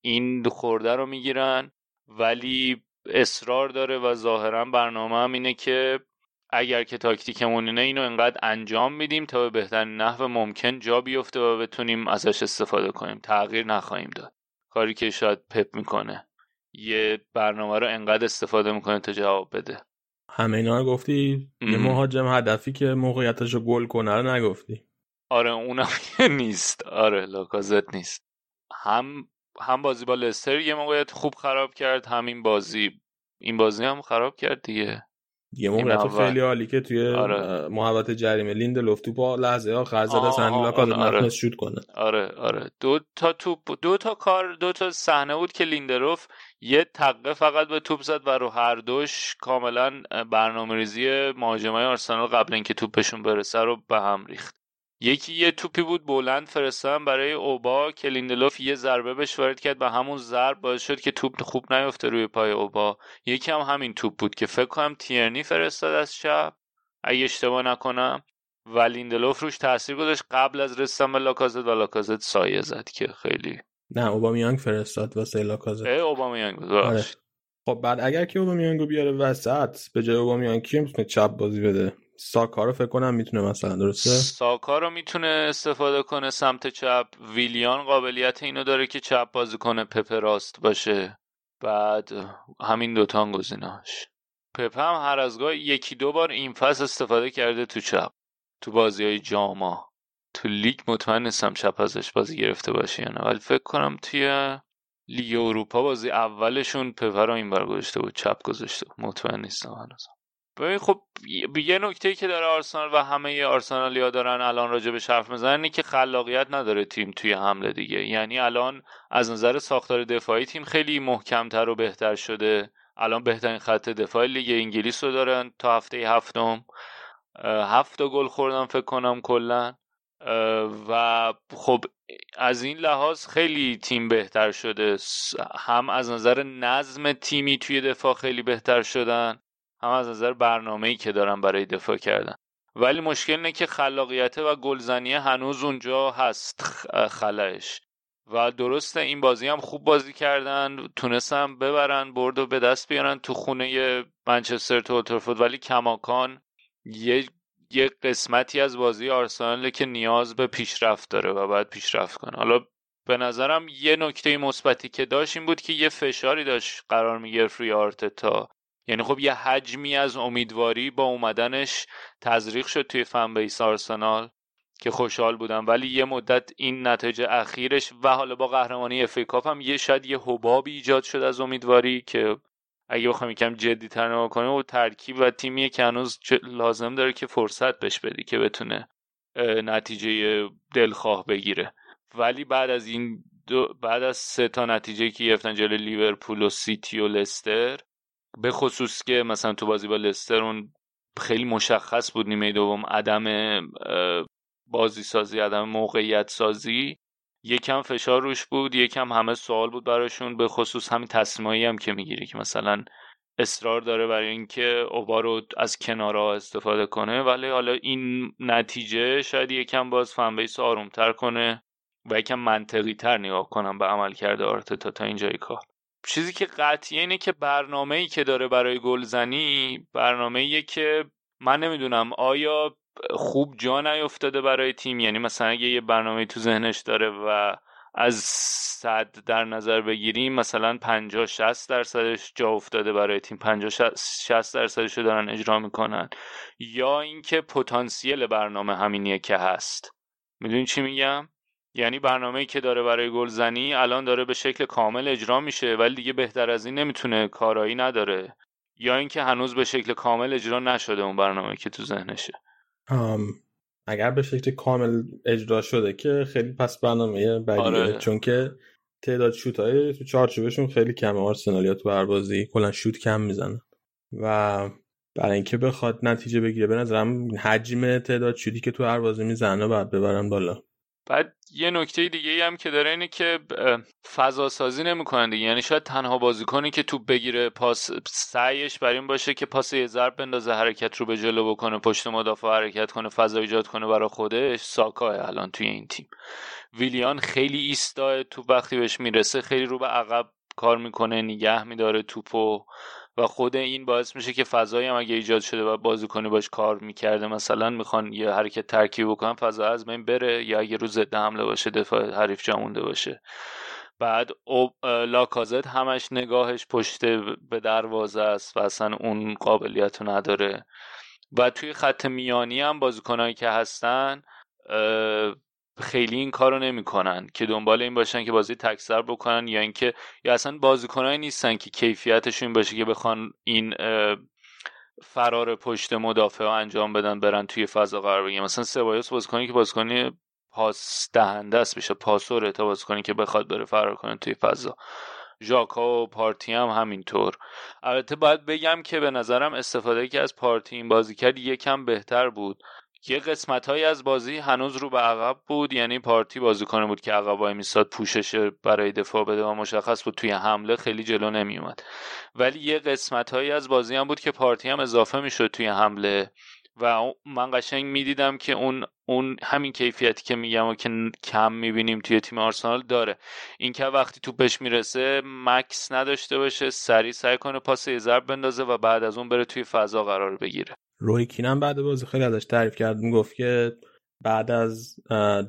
این خورده رو می‌گیرن. ولی اصرار داره و ظاهرا برنامه هم اینه که اگر که تاکتیکمون اینه اینو انقدر انجام میدیم تا به بهترین نحو ممکن جا بیفته و بتونیم ازش استفاده کنیم. تغییر نخواهیم داد. کاری که شاید پپ می‌کنه. یه برنامه رو انقدر استفاده می‌کنه تا جواب بده. همه اینا رو گفتی؟ یه مهاجم هدفی که موقعیتش رو گل کنه رو نگفتی. آره اونم نیست. آره لاکازت نیست. هم هم بازی با لستر یه موقعیت خوب خراب کرد همین بازی این بازی هم خراب کرد دیگه. یه موقعیت خیلی عالی که توی آره. محوط جریمه لیندلوف تو با لحظه آخر زده سندلا کازت آره. شوت کنه آره آره دو تا توپ دو تا کار دو تا صحنه بود که لیندلوف یه تقه فقط به توپ زد و رو هر دوش کاملا برنامه ریزی مهاجمای آرسنال قبل اینکه توپشون برسه رو به هم ریخت یکی یه توپی بود بلند فرستادن برای اوبا. که لیندلوف یه ضربه بهش وارد کرد و همون ضرب باعث شد که توپ خوب نیفته روی پای اوبا. یکی هم همین توپ بود که فکر کنم تیرنی فرستاد از چپ. اگه اشتباه نکنم. و لیندلوف روش تاثیر گذاشت. قبل از رسیدن به لاکازت و لاکازت سایه زد که خیلی. نه اوبامیانگ فرستاد واسه لاکازت. اوبامیانگ آره. خب بعد اگر که اوبامیانگو بیاره وسط به جای اوبامیانگ کی می‌تونه چپ بازی بده؟ ساکا رو فکر کنم می‌تونه مثلا درسته؟ ساکا رو می‌تونه استفاده کنه سمت چپ. ویلیان قابلیت اینو داره که چپ بازی کنه پپ راست باشه. بعد همین دوتا گزینه‌اش. پپ هم هر از گاه یکی دو بار این فصل استفاده کرده تو چپ. تو بازی های جاما. تو لیگ مطمئن نیستم چپ ازش بازی گرفته باشه یا نه. ولی فکر کنم توی لیگ اروپا بازی اولشون پپ رو این بر گذاشته بود چپ گذاشته مطمئن نیستم هنوز ببین خب یه نکته که داره آرسنال و همه آرسنالیا دارن الان راجع به حرف می‌زنن که خلاقیت نداره تیم توی حمله دیگه. یعنی الان از نظر ساختار دفاعی تیم خیلی محکمتر و بهتر شده. الان بهترین خط دفاع لیگ انگلیس رو دارن تا هفته هفتم. هفت گل خوردن فکر کنم کلا. و خب از این لحاظ خیلی تیم بهتر شده. هم از نظر نظم تیمی توی دفاع خیلی بهتر شدن. هم از نظر برنامه ای که دارن برای دفاع کردن. ولی مشکل اینه که خلاقیت و گلزنی هنوز اونجا هست خلش و درسته این بازی هم خوب بازی کردن تونستن ببرن برد و به دست بیارن تو خونه منچستر تو ولی کماکان یه یه قسمتی از بازی آرسنال که نیاز به پیشرفت داره و باید پیشرفت کنه. حالا به نظرم یه نکته مثبتی که داشت این بود که یه فشاری داشت قرار می‌گرفت روی آرتتا. یعنی خب یه حجمی از امیدواری با اومدنش تزریق شد توی fan base آرسنال که خوشحال بودم. ولی یه مدت این نتایج اخیرش و حالا با قهرمانی FA هم یه شاید یه حبابی ایجاد شد از امیدواری که اگه بخوایم یکم جدی تر نگاه کنیم و ترکیب و تیمی که هنوز لازم داره که فرصت بهش بدی که بتونه نتیجه دلخواه بگیره. ولی بعد از این دو بعد از سه تا نتیجه که گرفتن جلوی لیورپول و سیتی و لستر به خصوص که مثلا تو بازی با لستر اون خیلی مشخص بود نیمه دوم عدم بازی سازی عدم موقعیت سازی یکم فشار روش بود یکم همه سوال بود براشون به خصوص همین تصمیمایی هم که می‌گیری که مثلا اصرار داره برای اینکه اوبا رو از کنارها استفاده کنه. ولی حالا این نتیجه شاید یکم باز فنبیس آرومتر کنه و یکم منطقی تر نگاه کنم به عمل کرده آرتتا تا اینجای کار. چیزی که قطعیه اینه که برنامه ای که داره برای گلزنی برنامه ایه که من نمی‌دونم آیا خوب جا نیفتاده برای تیم؟ یعنی مثلا اگه یه برنامه تو ذهنش داره و از صد در نظر بگیریم مثلا 50 60 درصدش جا افتاده برای تیم 50 60 درصدش رو دارن اجرا می‌کنن. یا اینکه پتانسیل برنامه همینیه که هست. می‌دونی چی میگم؟ یعنی برنامه‌ای که داره برای گلزنی الان داره به شکل کامل اجرا میشه ولی دیگه بهتر از این نمی‌تونه کارایی نداره. یا اینکه هنوز به شکل کامل اجرا نشده اون برنامه که تو ذهنشه. اگر به شکل کامل اجرا شده که خیلی پس برنامه بدیه آره. چون که تعداد شوت های تو چارچوبشون خیلی کمه آرسنالیا تو هر بازی کلا شوت کم می‌زنن. و برای اینکه بخواد نتیجه بگیره به نظرم حجم تعداد شوتی که تو هر بازی می‌زنه بعد ببرن بالا. بعد یه نکته دیگه ای هم که داره اینه که فضا سازی نمی‌کنن دیگه. یعنی شاید تنها بازیکنی که توپ بگیره پاس سعیش بر این باشه که پاس یه ضرب بندازه حرکت رو به جلو بکنه پشت مدافع حرکت کنه فضا ایجاد کنه برای خودش. ساکاه الان توی این تیم. ویلیان خیلی ایستا تو وقتی بهش می‌رسه خیلی رو به عقب کار می‌کنه نگه میداره توپو. و خود این باعث میشه که فضایی هم اگه ایجاد شده و بازیکنی باش کار می‌کرده مثلا می‌خوان یه حرکت ترکیب بکنن فضا از بین بره یا اگه رو ضد حمله باشه دفاع حریف جا مونده باشه. بعد لاکازت همش نگاهش پشت به دروازه است و اصلا اون قابلیت رو نداره. و توی خط میانی هم بازیکنهایی که هستن خیلی این کارو نمی‌کنن که دنبال این باشن که بازی تکسر بکنن یا اینکه یا اصلا بازیکنایی نیستن که کیفیتشون باشه که بخوان این فرار پشت مدافع رو انجام بدن برن توی فضا قرار بگیرن. مثلا سبایوس بازیکنی که بازیکنی پاس دهنده است میشه پاسوره تا بازیکنی که بخواد بره فرار کنه توی فضا. ژاکا و پارتی هم همینطور. البته باید بگم که به نظرم استفاده که از پارتی این بازی کرد یکم بهتر بود. یه قسمت های از بازی هنوز رو به عقب بود یعنی پارتی بازی کنه بود که عقب وای میستاد پوشش برای دفاع بده و مشخص بود توی حمله خیلی جلو نمیومد ولی یه قسمت هایی از بازی هم بود که پارتی هم اضافه می‌شد توی حمله و من قشنگ می‌دیدم که اون اون همین کیفیتی که میگم و که کم می‌بینیم توی تیم آرسنال داره. اینکه وقتی توپش می‌رسه مکس نداشته باشه سریع سعی کنه پاس یه ضرب بندازه و بعد از اون بره توی فضا قرار بگیره. روی کینم بعد بازی خیلی ازش تعریف کرد. گفت که بعد از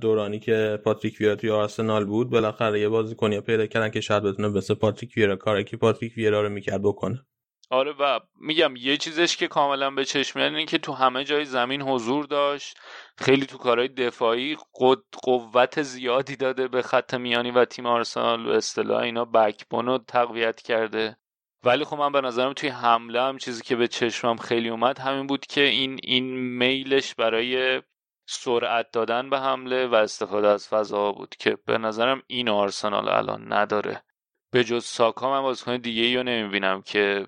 دورانی که پاتریک ویرا توی آرسنال بود بالاخره یه بازیکنی پیدا کردن که شاید بتونه مثل پاتریک ویرا کاری که پاتریک ویرا رو می‌کرد بکنه. آره و میگم یه چیزش که کاملا به چشم میاد اینه که تو همه جای زمین حضور داشت. خیلی تو کارهای دفاعی قد قوت زیادی داده به خط میانی و تیم آرسنال. و اصطلاح اینا بکبون رو تقویت کرده. ولی خب من به نظرم توی حمله هم چیزی که به چشمم خیلی اومد همین بود که این این میلش برای سرعت دادن به حمله و استفاده از فضا بود که به نظرم این آرسنال الان نداره. به جز ساکا من بازیکن دیگه ای رو نمی‌بینم که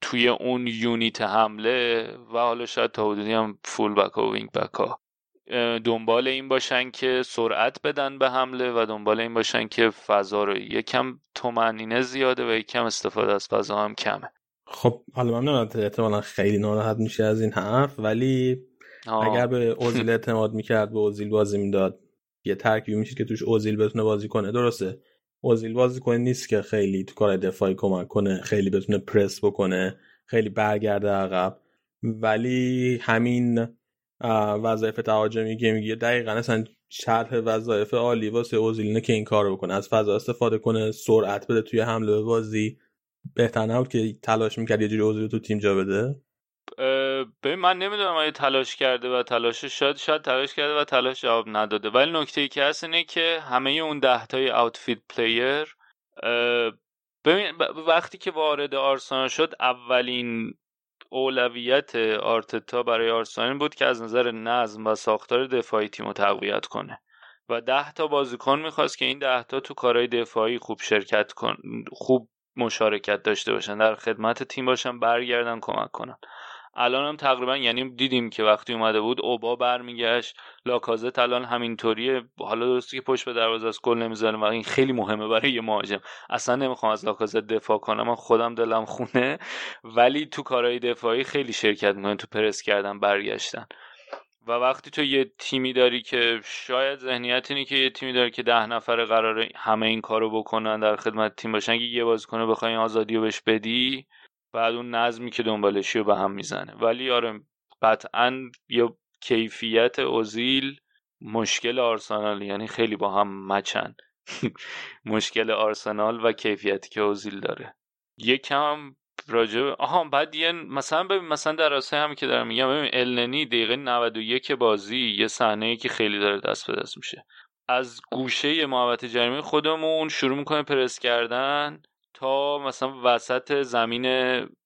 توی اون یونیت حمله و حالا شاید تا حدودی هم فول بک و وینگ بک دنبال این باشن که سرعت بدن به حمله و دنبال این باشن که فضا رو یکم تومنینه زیاده و یکم استفاده از فضا هم کمه. خب حالا من احتمالا خیلی ناراحت میشه از این حرف ولی اگر به اوزیل اعتماد می‌کرد به اوزیل بازی می‌داد یه ترکیبی میشه که توش اوزیل بتونه بازی کنه. درسته. اوزیل بازیکنی نیست که خیلی تو کار دفاعی کمک کنه خیلی بتونه پرس بکنه خیلی برگرده عقب. ولی همین وظایف تهاجمی میگه دقیقا اصلا شرح وظایف عالی واسه اوزیل اینه که این کار بکنه. از فضا استفاده کنه سرعت بده توی حمله به بازی. بهتر نبود که تلاش می‌کرد یه جوری اوزیل تو تیم جا بده؟ ببین من نمی‌دونم آیا تلاش کرده و تلاش شاید شاید تلاش کرده و تلاش جواب نداده. ولی نکته ای که هست اینه که همه اون ده تای outfield player ببین وقتی که وارد آرسنال شد اولین اولویت آرتتا برای آرسنال بود که از نظر نظم و ساختار دفاعی تیم رو تقویت کنه. و ده تا بازیکن می‌خواست که این ده تا تو کارهای دفاعی خوب شرکت کن خوب مشارکت داشته باشن در خدمت تیم باشن برگردن کمک کنن. الان هم تقریبا یعنی دیدیم که وقتی اومده بود اوبا برمیگشت. لاکازت الان همینطوریه. حالا درسته که پشت به دروازه از گل نمی‌زنه و این خیلی مهمه برای یه مهاجم. اصلا نمی‌خوام از لاکازت دفاع کنم من خودم دلم خونه. ولی تو کارهای دفاعی خیلی شرکت می‌کنه تو پرس کردن برگشتن. و وقتی تو یه تیمی داری که شاید ذهنیت اینه که یه تیمی داری که ده نفر قرار همه این کارو بکنن در خدمت تیم باشن که یه بازیکن بخوای آزادی رو بهش بدی بعد اون نظمی که دنبالشی رو به هم می‌زنه. ولی آره قطعا یا کیفیت اوزیل مشکل آرسنال یعنی خیلی با هم مچن. مشکل آرسنال و کیفیتی که اوزیل داره. یکم راجب آها بعد یه مثلا ببین مثلا در راسته هم که دارم میگم ببین النی دقیقه 91 بازی یه صحنه که خیلی داره دست به دست میشه. از گوشه محوطه جریمه خودمون شروع می‌کنه پرس کردن. تا مثلا وسط زمین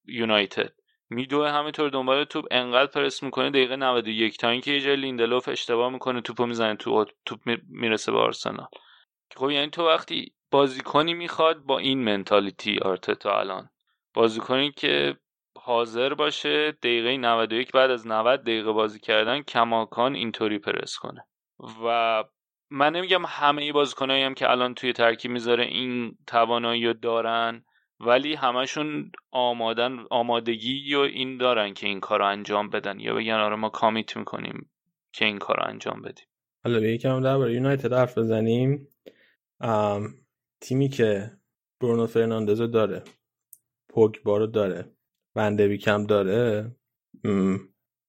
یونایتد. میدوه همینطور دنبال توپ انقدر پرس می‌کنه دقیقه 91 تا اینکه یه لیندلوف اشتباه می‌کنه توپو می‌زنه تو توپ می‌رسه به آرسنال. خب یعنی تو وقتی بازیکنی می‌خواد با این منتالیتی آرتتا الان. بازیکنی که حاضر باشه دقیقه 91 بعد از 90 دقیقه بازی کردن کماکان اینطوری پرس کنه. و من نمیگم همه بازیکنایی هم که الان توی ترکیب می‌ذاره این توانایی رو دارن ولی همشون آمادن آمادگی و این دارن که این کار رو انجام بدن. یا بگن آره ما کامیت می‌کنیم که این کار رو انجام بدیم. حالا به یکم درباره یونایتد حرف بزنیم. تیمی که برونو فرناندز داره پوگبا رو داره وندویکم داره.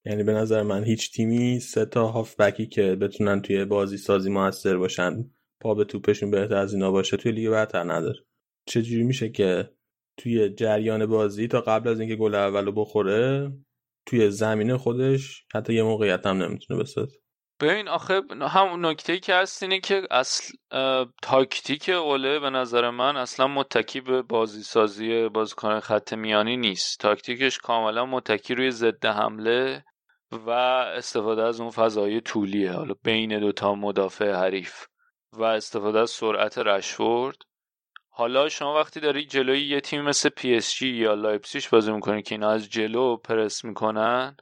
یعنی به نظر من هیچ تیمی سه تا هافبکی که بتونن توی بازی سازی موثر باشن پا به توپشون بهتر از اینا باشه توی لیگ برتر نداره. چجوری میشه که توی جریان بازی تا قبل از اینکه گل اولو بخوره توی زمین خودش حتی یه موقعیت هم نمی‌تونه بسازه؟ ببین آخه هم نکته که هست اینه که اصل تاکتیک اوله به نظر من اصلا متکی به بازی سازی بازیکن خط میانی نیست. تاکتیکش کاملا متکی روی ضد حمله. و استفاده از اون فضای طولیه. حالا بین دوتا مدافع حریف. و استفاده از سرعت رشورد حالا شما وقتی داری جلوی یه تیم مثل پی اس جی یا لایپزیگ بازی می‌کنی که اینا از جلو پرس می‌کنن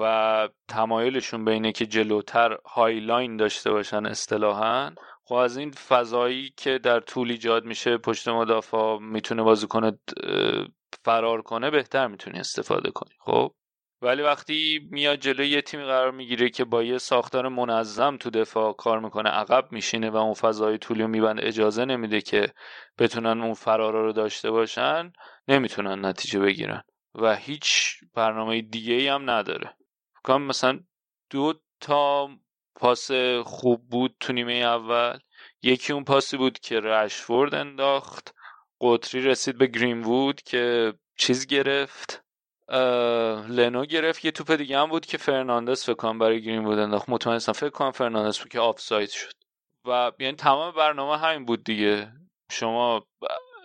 و تمایلشون بینه که جلوتر هایلاین داشته باشن اصطلاحا خب از این فضایی که در طول ایجاد میشه پشت مدافع می‌تونه بازی کنه فرار کنه بهتر می‌تونی استفاده کنی. خب؟ ولی وقتی میاد جلوی یه تیمی قرار می‌گیره که با یه ساختار منظم تو دفاع کار می‌کنه عقب میشینه و اون فضای طولی رو میبنده اجازه نمیده که بتونن اون فرارا رو داشته باشن نمی‌تونن نتیجه بگیرن و هیچ برنامه دیگه هم نداره. فکرم مثلا دو تا پاس خوب بود تو نیمه اول. یکی اون پاسی بود که رشفورد انداخت. قطری رسید به گرین وود که چیز گرفت. لنو گرفت. یه توپ دیگه هم بود که فرناندس فکر کنم برای گرین وود انداخت. مطمئن فکر کنم فرناندس بود که آفساید شد. و یعنی تمام برنامه همین بود دیگه. شما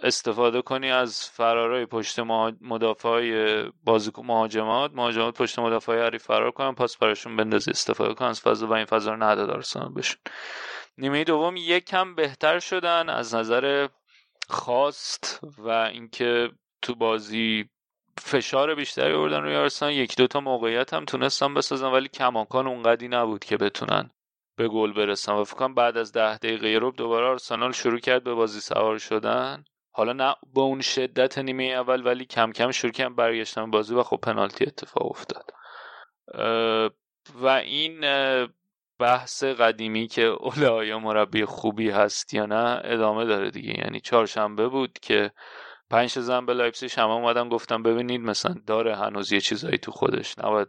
استفاده کنی از فرارای پشت مدافع های بازی مهاجمات. مهاجمات پشت مدافع حریف فرار کنن پاس براشون بندازی استفاده کن از فضا و این فضا رو نداد آرسنال بشون نیمه دوم یک کم بهتر شدن. از نظر خواست و اینکه تو بازی فشار بیشتری آوردن روی آرسنال. یک دو تا موقعیت هم تونستن بسازن ولی کماکان اونقدی نبود که بتونن به گل برسن. و فکر بعد از ده دقیقه رو دوباره آرسنال شروع کرد به بازی سوار شدن. حالا نه با اون شدت نیمه اول ولی کم کم شروع کردن برگشتن بازی و خب پنالتی اتفاق افتاد. و این بحث قدیمی که اوله آیا مربی خوبی هست یا نه ادامه داره دیگه. یعنی چهارشنبه بود که پنج زدن به لایپزیگ همه اومدن گفتن ببینید مثلا داره هنوز یه چیزایی تو خودش. نباید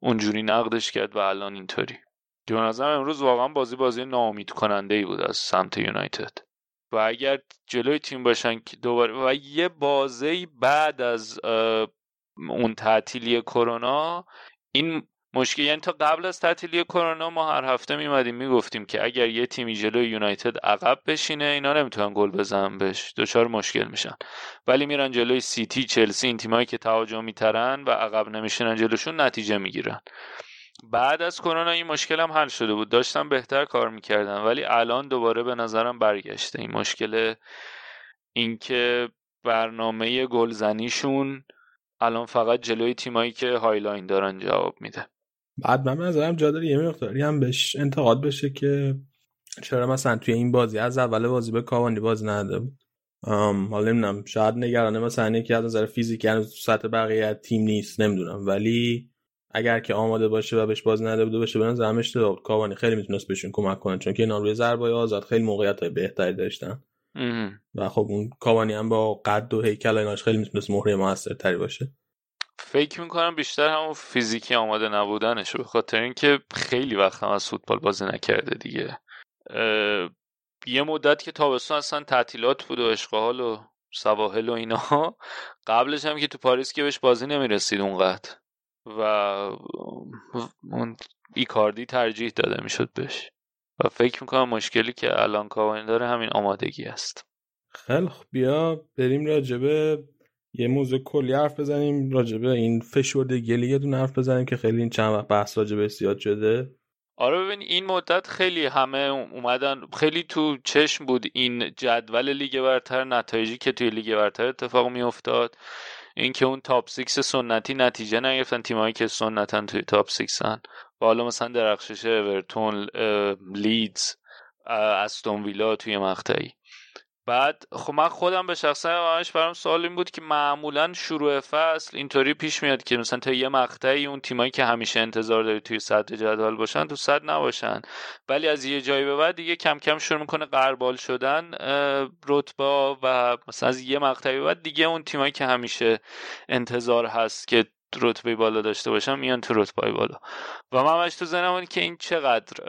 اونجوری نقدش کرد و الان اینطوری. که امروز واقعا بازی بازی ناامید کننده ای بود از سمت یونایتد. و اگر جلوی تیم باشن که دوباره و یه بازی بعد از اون تعطیلی کرونا این مشکل یعنی تا قبل از تعطیلی کرونا ما هر هفته میمدیم می‌گفتیم که اگر یه تیمی جلوی یونایتد عقب بشینه اینا نمی‌تونن گل بزنن بهش. دچار مشکل میشن. ولی میرن جلوی سیتی چلسی این تیمایی که تهاجمی ترن و عقب نمیشینن جلوشون نتیجه می‌گیرن. بعد از کرونا این مشکل هم حل شده بود. داشتم بهتر کار می‌کردن ولی الان دوباره به نظرم برگشته. این مشکل اینکه برنامه گلزنیشون الان فقط جلوی تیمایی که high line دارن جواب میده. بعد من نظرم جا داره یه مقداری هم بهش انتقاد بشه که چرا مثلا توی این بازی از اول بازی به کاوانی بازی نداده بود. حالا نمی‌دونم شاید نگرانه مثلا یکی از نظر فیزیکی هنوز سطح بقیه تیم نیست نمی‌دونم. ولی اگر که آماده باشه و بهش بازی نده بوده باشه به نظرم اشتباه. کاوانی خیلی می‌تونست بهشون کمک کنه چون که اینا روی ضربه آزاد خیلی موقعیت های بهتری داشتن. و خب اون کاوانی هم با قد و هیکل ایناش خیلی می‌تونست مهره موثرتری باشه. فکر می‌کنم بیشتر همون فیزیکی آماده نبودنش به خاطر اینکه خیلی وقت هم از فوتبال بازی نکرده دیگه. یه مدت که تابستون اصلا تعطیلات بود و اشغال و سواحل و اینا قبلش هم که تو پاریس که بهش بازی نمی‌رسید اونقدر و اون ایکاردی ترجیح داده می‌شد بهش. و فکر می‌کنم مشکلی که الان کاوانی داره همین آمادگی است. خیلی بیا بریم راجبه یه موضوع کلی حرف بزنیم راجبه این فشردگی لیگ یه دونه حرف بزنیم که خیلی این چند وقت بحث راجبه زیاد شده. آره ببین این مدت خیلی همه اومدن خیلی تو چشم بود این جدول لیگ برتر نتایجی که توی لیگ برتر اتفاق میافتاد. اینکه اون top six سنتی نتیجه نگرفتن تیمایی که سنتن توی top six ان و حالا مثلا درخشش اورتون لیدز استون ویلا توی مقطعی. بعد خب من خودم به شخصا همش برام سوال این بود که معمولا شروع فصل اینطوری پیش میاد که مثلا تا یه مقطعی اون تیمایی که همیشه انتظار داری توی صدر جدول باشن تو صدر نباشن. ولی از یه جایی به بعد دیگه کم کم شروع می‌کنه غربال شدن رتبا و مثلا از یه مقطعی به بعد دیگه اون تیمایی که همیشه انتظار هست که رتبه بالا داشته باشن میان تو رتبه بالا. و من تو ذهنم که این چقدر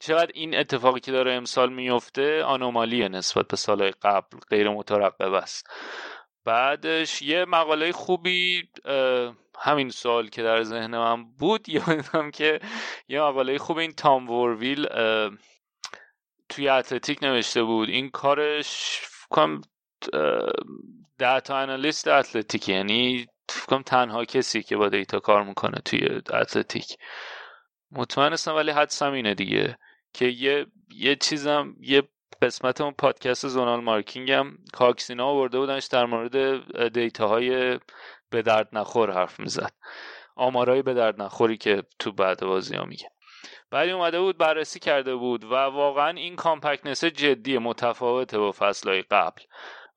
چقدر این اتفاقی که داره امسال میفته آنومالیه نسبت به سالهای قبل غیر مترقب است. بعدش یه مقاله خوبی همین سوال که در ذهن من بود یادم که یه مقاله خوب این تام ورویل توی Athletic نوشته بود. این کارش فکرم data analyst Athletic یعنی فکرم تنها کسی که با data کار می‌کنه توی Athletic. مطمئن نیستم ولی حدسم اینه دیگه. که یه یه چیزم یه قسمت اون پادکست Zonal Marking هم کاکس اینا آورده بودنش در مورد data های به درد نخور حرف می‌زد. آمارای به درد نخوری که تو بعد بازی ها میگه. بعدی اومده بود بررسی کرده بود و واقعا این کامپکتنس جدی متفاوته با فصلهای قبل.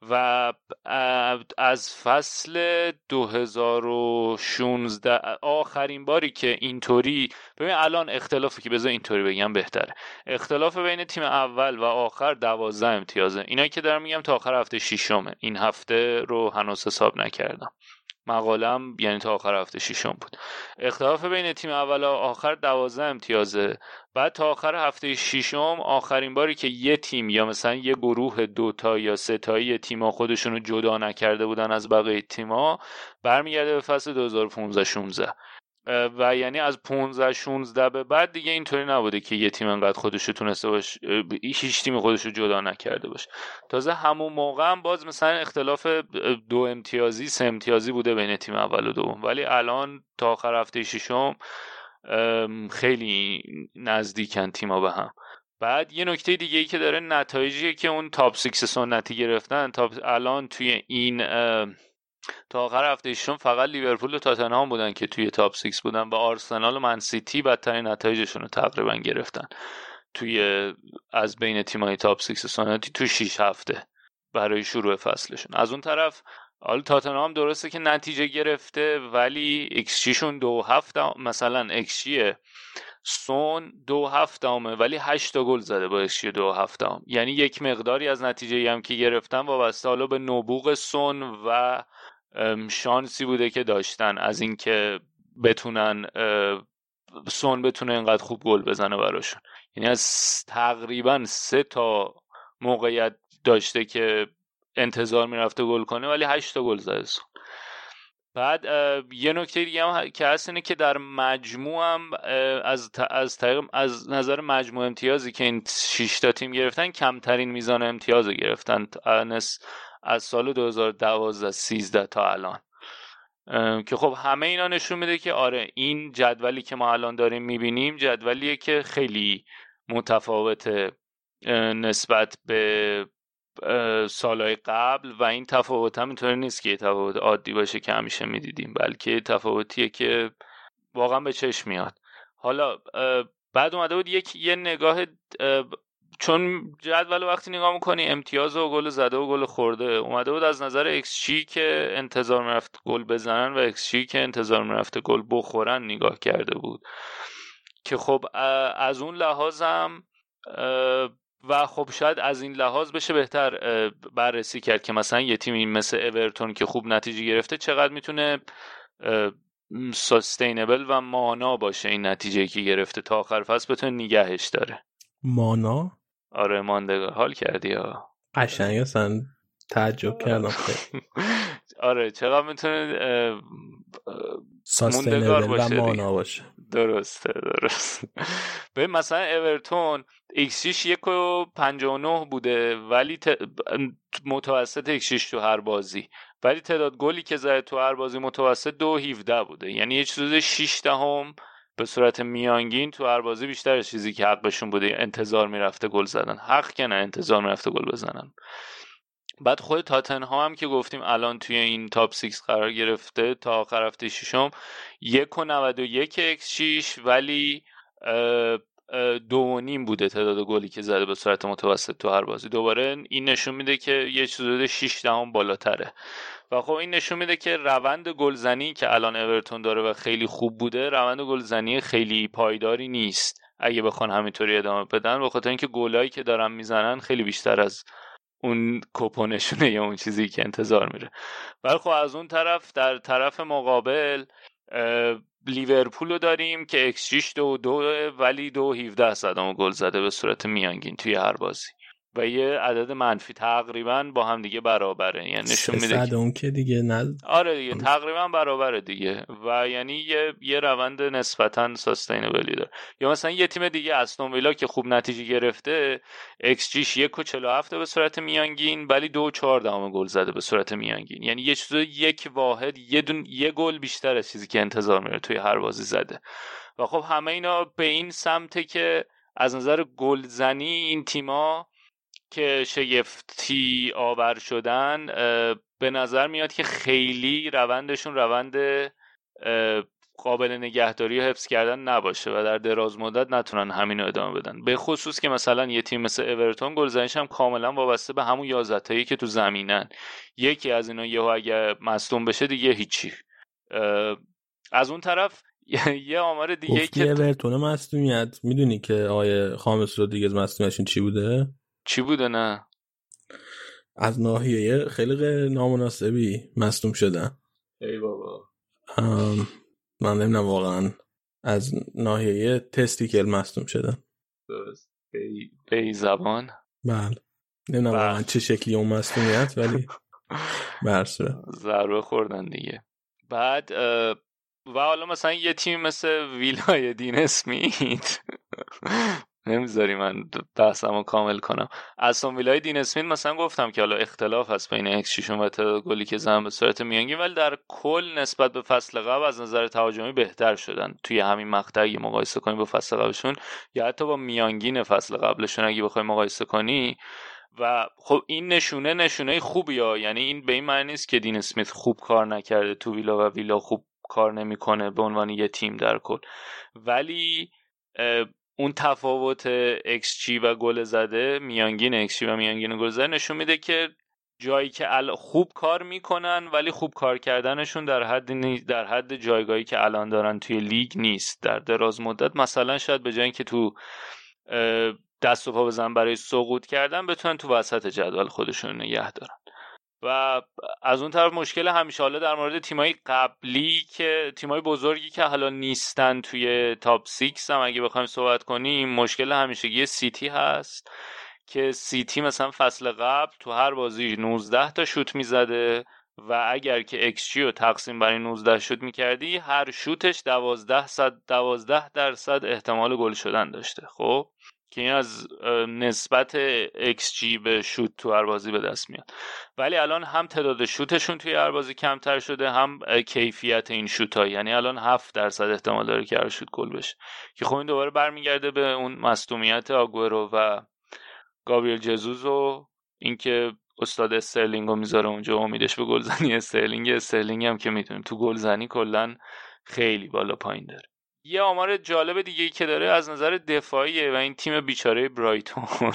و از فصل 2016 آخرین باری که اینطوری ببین الان اختلافی که بذار اینطوری بگم بهتره. اختلاف بین تیم اول و آخر دوازده امتیازه. اینا که دارم میگم تا آخر هفته ششمه. این هفته رو هنوز حساب نکردم. مقالم یعنی تا آخر هفته ششم بود. اختلاف بین تیم اول و آخر دوازده امتیازه. بعد تا آخر هفته ششم آخرین باری که یه تیم یا مثلا یه گروه دوتا یا سه تایی تیما خودشونو جدا نکرده بودن از بقیه تیما برمیگرده به فصل 2015 16 و یعنی از 15 16 به بعد دیگه اینطوری نبوده که یه تیم انقدر خودش تونسته باشه هیچ تیم خودش رو جدا نکرده باشه. تازه همون موقع هم باز مثلا اختلاف دو امتیازی سه امتیازی بوده بین تیم اول و دوم. ولی الان تا آخر هفته ششم خیلی نزدیکن تیما به هم. بعد یه نکته دیگه ای که داره نتایجیه که اون top six سنتی گرفتن تا الان توی این تا آخر هفته شیشم فقط لیورپول و تاتنهام بودن که توی top six بودن و آرسنال و من سیتی بدترین نتایجشون رو تقریبا گرفتن توی از بین تیمای top six سنتی تو 6 هفته برای شروع فصلشون از اون طرف حالا تاتنهام درسته که نتیجه گرفته ولی ایکس شون دو هفته مثلا ایکس سون دو هفته همه ولی هشتا گل زده با ایکس دو هفته هم. یعنی یک مقداری از نتیجه هم که گرفتن وابسته حالا به نبوغ سون و شانسی بوده که داشتن از اینکه بتونن سون بتونه اینقدر خوب گل بزنه براشون. یعنی از تقریبا سه تا موقعیت داشته که انتظار می‌رفته گل کنه ولی هشت تا گل زده سون. بعد یه نکته دیگه هم که هست اینه که در مجموع هم از از از نظر مجموع امتیازی که این 6 تا تیم گرفتن کمترین میزان امتیاز گرفتن. از سال 2012 13 تا الان. که خب همه اینا نشون میده که آره این جدولی که ما الان داریم می‌بینیم جدولیه که خیلی متفاوته نسبت به سالهای قبل و این تفاوت هم اینطوری نیست که تفاوت عادی باشه که همیشه می‌دیدیم بلکه تفاوتیه که واقعا به چشم میاد. حالا بعد اومده بود یک یه نگاه چون جدول وقتی نگاه می‌کنی امتیاز و گل زده و گل خورده اومده بود از نظر XG که انتظار می‌رفت گل بزنن و XG که انتظار می‌رفته گل بخورن نگاه کرده بود. که خب از اون لحاظم و خب شاید از این لحاظ بشه بهتر بررسی کرد که مثلا یه تیمی مثل اورتون که خوب نتیجه گرفته چقدر می‌تونه سستینبل و مانا باشه این نتیجه که گرفته تا آخر فصل بتونه نگهش داره. مانا؟ آره ماندگار حال کردی ها قشنگ اصلا تعجب کردم. آره چقدر می‌تونه موندگار باشه مانا باشه. درسته درست به مثلا اورتون xG یک و نه بوده ولی ت... متوسط ایکس تو هر بازی. ولی تعداد گلی که زده تو هر بازی متوسط دو هیوده بوده. یعنی یه چیز 6 دهم به صورت میانگین تو هر بازی بیشتر چیزی که حقشون بوده انتظار می‌رفته گل زدن. حق که نه انتظار می‌رفته گل بزنن. بعد خود تاتنهام هم که گفتیم الان توی این top 6 قرار گرفته تا آخر هفته ششم یک و 91 اکس 6 ولی دو و نیم بوده تعداد گلی که زده به صورت متوسط تو هر بازی. دوباره این نشون میده که یه چیز حدود 6 دهم بالاتره. و خب این نشون میده که روند گلزنی که الان اورتون داره و خیلی خوب بوده روند گلزنی خیلی پایداری نیست. اگه بخوان همینطوری ادامه بدن به خاطر اینکه گلایی که دارن می‌زنن خیلی بیشتر از اون کوپونشونه یا اون چیزی که انتظار میره. ولی خب از اون طرف در طرف مقابل لیورپول رو داریم که XG دو دو ولی دو 17 صدم گل زده به صورت میانگین توی هر بازی. و یه عدد منفی تقریبا با هم دیگه برابره. یعنی نشون میده اون که دیگه نه آره دیگه تقریبا برابره دیگه. و یعنی یه, یه روند نسبتا sustainable ی داره. یا مثلا یه تیم دیگه استون ویلا که خوب نتیجه گرفته XG ش یک و چهل و هفته به صورت میانگین ولی دو و چهار دهم گل زده به صورت میانگین. یعنی یه چیز یک واحد یه دون یه گل بیشتر از چیزی که انتظار میره توی هر بازی زده. و خب همه اینا به این سمته که از نظر گلزنی این تیما که شگفتی آور شدن به نظر میاد که خیلی روندشون روند قابل نگهداری و حفظ کردن نباشه و در دراز مدت نتونن همین رو ادامه بدن. به خصوص که مثلا یه تیم مثل اورتون گلزنیش هم کاملا وابسته به همون یازدهایی که تو زمینن. یکی از اینا یهو اگه مصدوم بشه دیگه هیچی. از اون طرف یه آمار دیگه که اورتون مصدومیت. می‌دونی که آقای خامس رو دیگه مصدومیتشون چی بوده؟ چی بوده نه؟ از ناحیه خیلی نامناسبی مصدوم شدن. ای بابا. من نمی‌دونم واقعا از ناحیه تستیکل مصدوم شدن. درست. بی زبان؟ بله. نمی‌دونم واقعا چه شکلی اون مصدومیت ولی برسه ضربه خوردن دیگه. بعد و حالا مثلا یه تیم مثل ویلای دین اسمیت. نمی‌ذاری من بحثمو کامل کنم. از ویلای دین اسمیت مثلا گفتم که حالا اختلاف هست بین اکس شیشون و تعداد گلی که زن به صورت میانگین ولی در کل نسبت به فصل قبل از نظر تهاجمی بهتر شدن. توی همین مقطع اگه مقایسه کنیم با فصل قبلشون یا حتی با میانگین فصل قبلشون اگه بخوای مقایسه کنی. و خب این نشونه نشونه خوبی ها. یعنی این به این معنی نیست که دین اسمیت خوب کار نکرده تو ویلا و ویلا خوب کار نمی‌کنه به عنوان یه تیم در کل. ولی اون تفاوت XG و گل زده میانگین XG و میانگین گل زده نشون میده که جایی که خوب کار می‌کنن ولی خوب کار کردنشون در حد در حد جایگاهی که الان دارن توی لیگ نیست. در دراز مدت مثلا شاید به جای که تو دست و پا بزن برای سقوط کردن بتونن تو وسط جدول خودشون نگه دارن. و از اون طرف مشکل همیشه حالا در مورد تیمای قبلی که تیمای بزرگی که حالا نیستن توی تاپ 6 هم اگه بخوایم صحبت کنیم مشکل همیشگی سیتی هست که سیتی مثلا فصل قبل تو هر بازی 19 تا شوت می‌زده و اگر که XG رو تقسیم بر 19 شوت می‌کردی هر شوتش 12 صد 12 درصد احتمال گل شدن داشته. خب؟ که این از نسبت XG به شوت تو هر بازی به دست میاد. ولی الان هم تعداد شوتشون توی هر بازی کمتر شده هم کیفیت این شوت ها یعنی الان 7 درصد احتمال داره که هر شوت گل بشه. که خب این دوباره برمیگرده به اون مصدومیت آگوئرو و گابریل ژسوس و اینکه استاد استرلینگ رو می‌ذاره اونجا امیدش به گلزنی استرلینگ. استرلینگ هم که می‌دونیم تو گلزنی کلا خیلی بالا پایین داره. یه آمار جالب دیگه که داره از نظر دفاعیه و این تیم بیچاره برایتون.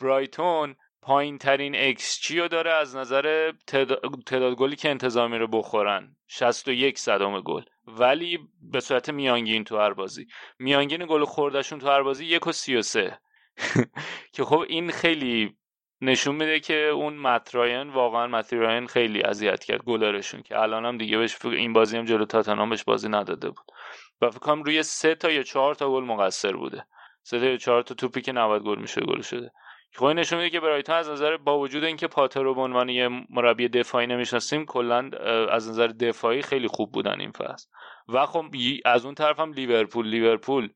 برایتون پایین ترین XG رو داره از نظر تعداد گلی که انتظار میره بخورن؟ 61 صدم گل. ولی به صورت میانگین تو هر بازی. میانگین گل خوردشون تو هر بازی یک و سی و سه. که خب این خیلی نشون میده که اون مت رایان واقعا مت رایان خیلی اذیت کرد گلرشون که الان هم دیگه بهش این بازی هم جلو تاتنهام بهش بازی نداده بود. و فکر کنم روی سه تا یا چهار تا گل مقصر بوده. سه تا یا چهار تا توپی که 90 گل میشه گل شده. خب نشون میده که برایتون از نظر با وجود اینکه پاتر رو به عنوان یه مربی دفاعی نمی‌شناسیم کلا از نظر دفاعی خیلی خوب بودن این فصل. و خب از اون طرف هم لیورپول لیورپول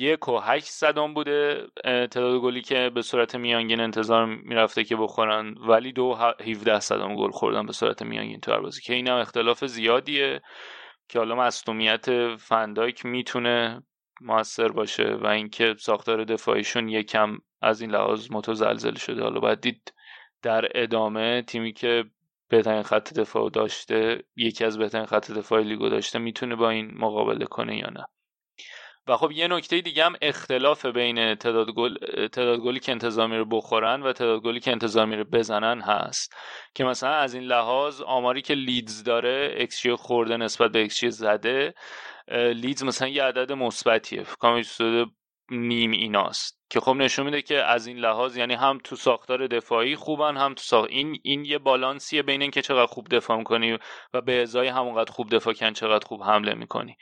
یک و هشت صدام بوده تعداد گلی که به صورت میانگین انتظار می‌رفته که بخورن. ولی دو هیوده صدام گل خوردن به صورت میانگین تو بازی. که این هم اختلاف زیادیه که حالا مصدومیت فندایک می‌تونه موثر باشه و اینکه ساختار دفاعیشون یکم از این لحاظ متزلزل شده. حالا باید دید در ادامه تیمی که بهترین خط دفاع داشته یکی از بهترین خط دفاع لیگو داشته می‌تونه با این مقابله کنه یا نه. و خب یه نکته دیگه هم اختلاف بین تعداد گل تعداد گلی که انتظار میره بخورن و تعداد گلی که انتظار میره بزنن هست. که مثلا از این لحاظ آماری که لیدز داره XG خورده نسبت به XG زده لیدز مثلا یه عدد مثبتیه. کامل نیم ایناست. که خب نشون میده که از این لحاظ یعنی هم تو ساختار دفاعی خوبن هم تو ساخت این این یه بالانسیه بین اینکه چقدر خوب دفاع می‌کنی و به ازای همونقدر خوب دفاع کن چقدر خوب حمله می‌کنی.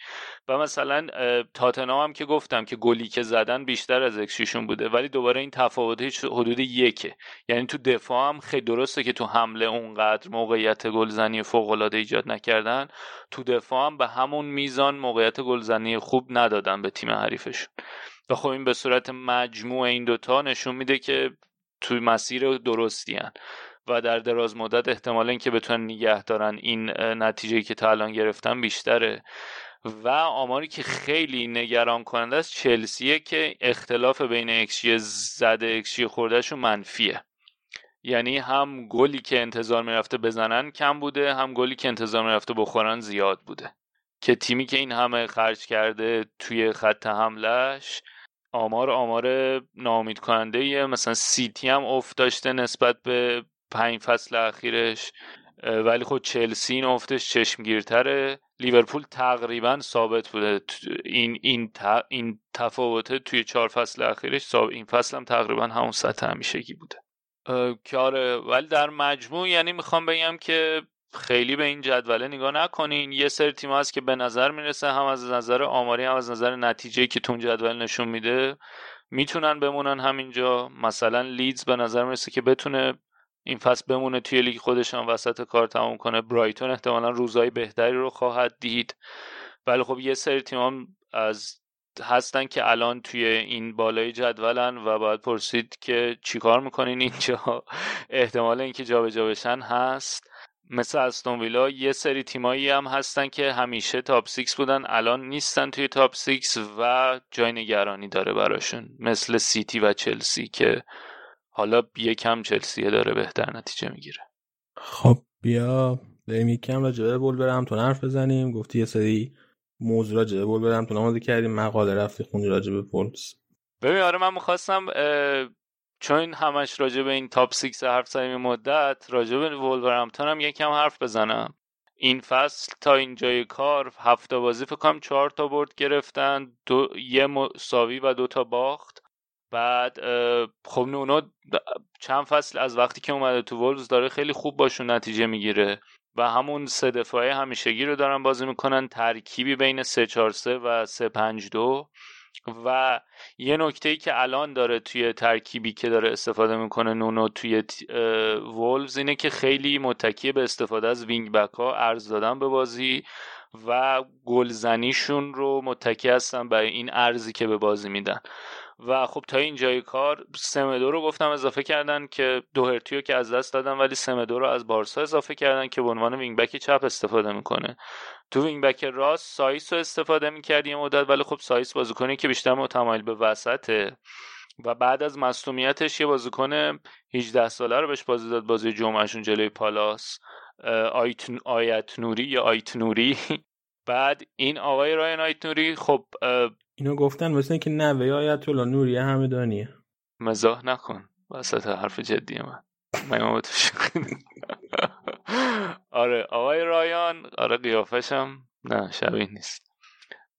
و مثلا تاتنام هم که گفتم که گلی که زدن بیشتر از XG شون بوده ولی دوباره این تفاوت حدود یکه. یعنی تو دفاع هم خیلی درسته که تو حمله اونقدر موقعیت گلزنی فوق العاده ایجاد نکردن. تو دفاع هم به همون میزان موقعیت گلزنی خوب ندادن به تیم حریفشون. و خب این به صورت مجموع این دوتا نشون میده که توی مسیر درستی هن. و در دراز مدت احتمال اینکه بتونن نگه دارن این نتیجه که تا الان گرفتن بیشتره و آماری که خیلی نگران کننده است چلسیه که اختلاف بین اکشی زده اکشی خوردهشون منفیه یعنی هم گلی که انتظار می‌رفته بزنن کم بوده هم گلی که انتظار می‌رفته بخورن زیاد بوده که تیمی که این همه خرج کرده توی خط حملش آمار آمار نامید کننده ایه. مثلا سیتی هم افت داشته نسبت به پنج فصل اخیرش. ولی خود چلسی این افتش چشمگیرتره. لیورپول تقریبا ثابت بوده. این این این تفاوته توی چهار فصل اخیرش این فصل هم تقریبا همون سطح همیشگی بوده. که آره ولی در مجموع یعنی می‌خوام بگم که خیلی به این جدوله نگاه نکنین. یه سری تیم هست که به نظر می‌رسه هم از نظر آماری هم از نظر نتیجه که تون جدول نشون میده می‌تونن بمونن همینجا. مثلا لیدز به نظر می‌رسه که بتونه این فصل بمونه توی لیگ خودشان وسط کار تموم کنه. برایتون احتمالا روزهای بهتری رو خواهد دید. ولی خب یه سری تیم از هستن که الان توی این بالای جدولن و باید پرسید که چیکار می‌کنین اینجا. احتمال اینکه جابجا بشن هست. مثل استون ویلا یه سری تیمایی هم هستن که همیشه top six بودن الان نیستن توی top six و جای نگرانی داره براشون مثل سیتی و چلسی که حالا یکم چلسی داره بهتر نتیجه می‌گیره. خب بیا بریم یکم راجع به وولورهمپتون حرف بزنیم. گفتی یه سری موضوع راجع به وولورهمپتون نمازی کردیم مقاله رفتی خونی راجع به وولوز ببین آره من می‌خواستم چون همش راجع به این top six حرف زدیم مدت راجع به وولورهمپتون هم یکم حرف بزنم. این فصل تا اینجای کار هفته بازی فکر کنم چهار تا برد گرفتن دو یه مساوی و دو تا باخت. بعد خب نونو چند فصل از وقتی که اومده تو وولوز داره خیلی خوب باشون نتیجه می‌گیره و همون سه دفاعه همیشگی رو دارن بازی می‌کنن ترکیبی بین 3 4 3 و 3 5 2 و یه نکته ای که الان داره توی ترکیبی که داره استفاده می‌کنه نونو توی وولوز اینه که خیلی متکیه به استفاده از وینگ بک ها عرض دادن به بازی و گلزنیشون رو متکی هستن به این عرضی که به بازی میدن. و خب تا اینجای کار سمدو رو گفتم اضافه کردن که دوهرتی رو که از دست دادن ولی سمدو رو از بارسا اضافه کردن که به عنوان وینگ بک چپ استفاده می‌کنه. تو وینگ بک راست سایس رو استفاده می‌کرد یه مدت ولی خب سایس بازیکنی که بیشتر متمایل به وسطه و بعد از مصدومیتش یه بازیکن 18 ساله رو بهش بازی داد بازی جمعهشون جلوی پالاس آیت, آیت نوری یا آیت نوری بعد این آقای رایان آیت نوری خب اینو گفتن مثل اینکه نوه آیت الله نوری همدانیه مزاح نکن وسط حرف جدی من. من آره آقای رایان. آره قیافشم نه شبیه نیست.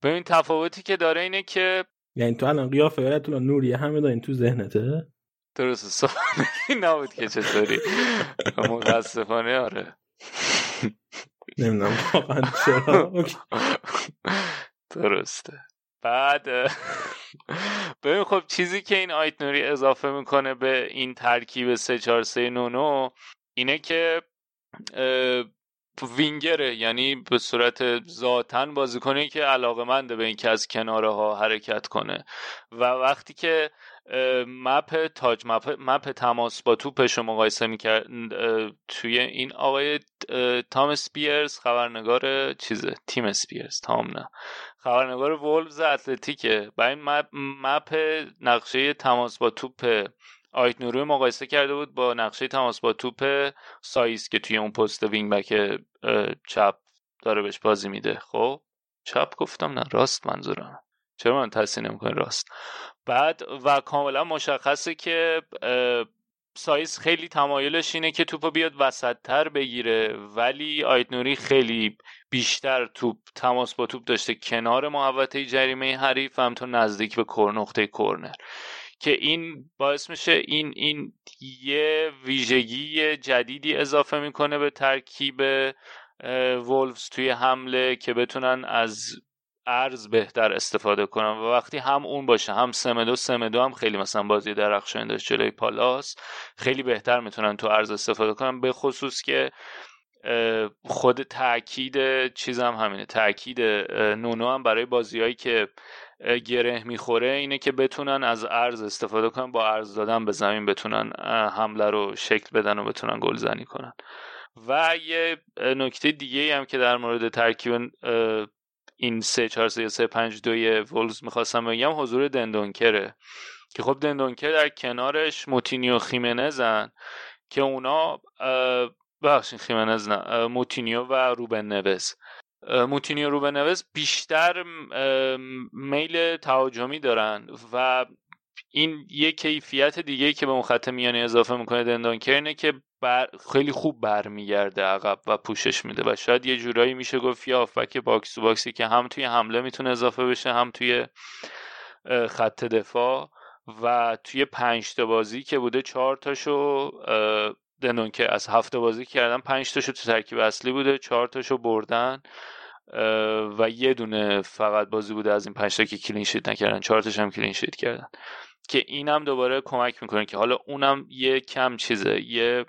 ببین تفاوتی که داره اینه که یعنی تو الان قیافه آیت الله نوری همه دارین تو ذهنته؟ درسته سوال نبود که چطوری. متاسفانه آره. نمی‌دونم واقعا چرا. درسته. بعد ببین خب چیزی که این آیت نوری اضافه می‌کنه به این ترکیب 3 4 3 9 اینه که وینگره. یعنی به صورت ذاتن بازیکنی که علاقه منده به اینکه از کناره ها حرکت کنه. و وقتی که مپ تاج مپ, مپ تماس با توپش رو مقایسه می‌کرد توی این آقای تام سپیرز خبرنگار چیزه تیم سپیرز تام نه. خبرنگار وولفز اتلتیکه. با این مپ, مپ نقشه تماس با توپ آیت نوری رو مقایسه کرده بود با نقشه تماس با توپ سایس که توی اون پست وینگ بک چپ داره بهش بازی میده. خب چپ گفتم نه راست منظورم. چرا من تصحیح نمی‌کنه راست. بعد و کاملا مشخصه که سایس خیلی تمایلش اینه که توپو بیاد وسط تر بگیره ولی آیت نوری خیلی بیشتر توپ تماس با توپ داشته کنار محوطه جریمه حریف همینطور نزدیک به کور نقطه کورنر. که این باعث میشه این این یه ویژگی جدیدی اضافه می‌کنه به ترکیب وولفز توی حمله که بتونن از ارز بهتر استفاده کنن و وقتی هم اون باشه هم سمدو سمدو هم خیلی مثلا بازی درخشان داشت جلوی پالاس خیلی بهتر می‌تونن تو ارز استفاده کنن به خصوص که خود تاکید چیزم هم همینه تاکید نونو هم برای بازیهایی که گره می‌خوره اینه که بتونن از ارز استفاده کنن با ارز دادن به زمین بتونن حمله رو شکل بدن و بتونن گلزنی کنن. و یه نکته دیگه هم که در مورد ترکیب این 3 4 3 3 5 2 ولز می‌خواستم بگم حضور دندونکره. که خب دندونکر در کنارش موتینیو خیمنزن که اونا بخشین خیمنز نه موتینیو و روبن نوز. موتینیو روبن نوس بیشتر میل تهاجمی دارن و این یه کیفیت دیگه که به اون خط میانی اضافه می‌کنه دندونکر اینه که بر خیلی خوب برمیگرده عقب و پوشش میده و شاید یه جورایی میشه گفت یا که box to box ی که هم توی حمله می‌تونه اضافه بشه هم توی خط دفاع و توی پنج تا بازی که بوده چهار تاشو دندون که از هفته بازی کردن پنج تاشو تو ترکیب اصلی بوده چهار تاشو بردن و یه دونه فقط بازی بوده از این پنج تا که کلین شیت نکردن چهار تاش هم کلین شیت کردن. که اینم دوباره کمک می‌کنه که حالا اونم یه کم چیزه یه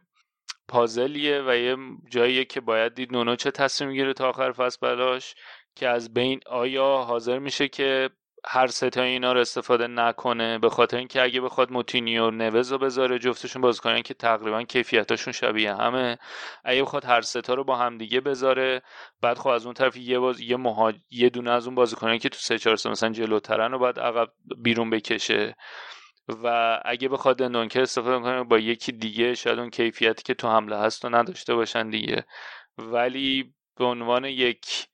پازلیه و یه جاییه که باید دید نونو چه تصمیم می‌گیره تا آخر فصل بلاش که از بین آیا حاضر میشه که هر ستا اینا رو استفاده نکنه به خاطر اینکه اگه بخواد موتینیو نوز رو بذاره جفتشون باز کنن که تقریبا کیفیتاشون شبیه همه. اگه بخواد هر ستا رو با هم دیگه بذاره بعد خب از اون طرف یه باز یه مهاج... یه دونه از اون بازیکنان که تو سه چهار مثلا جلوترن رو باید عقب بیرون بکشه. و اگه بخواد دندونکر استفاده کنه با یکی دیگه شاید اون کیفیتی که تو حمله هست و نداشته باشن دیگه. ولی به عنوان یک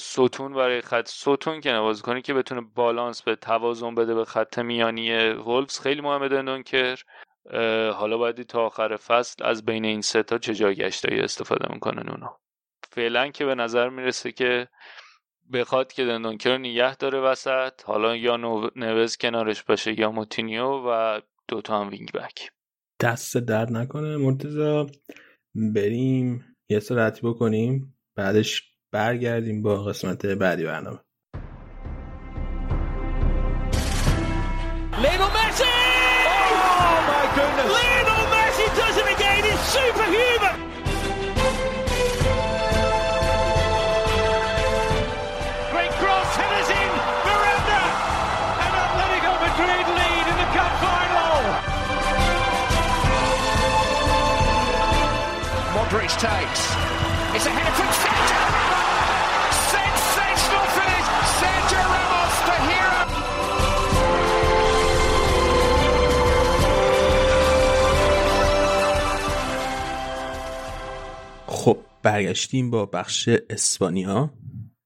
ستون برای خط ستون که نواز کنی که بتونه بالانس به توازن بده به خط میانی ولفز خیلی مهمه دندونکر حالا باید تا آخر فصل از بین این سه تا چه جایگشتایی استفاده می‌کنن اونا. فعلا که به نظر می‌رسه که بخواد که دندونکر رو نگه داره وسط حالا یا نوس کنارش باشه یا موتینیو و دوتا هم وینگ بک. دست درد نکنه مرتضی بریم یه سرعتی بکنیم بعدش برگردیم با قسمت بعدی برنامه. Lionel Messi! Oh my goodness! برگشتیم با بخش اسپانیا.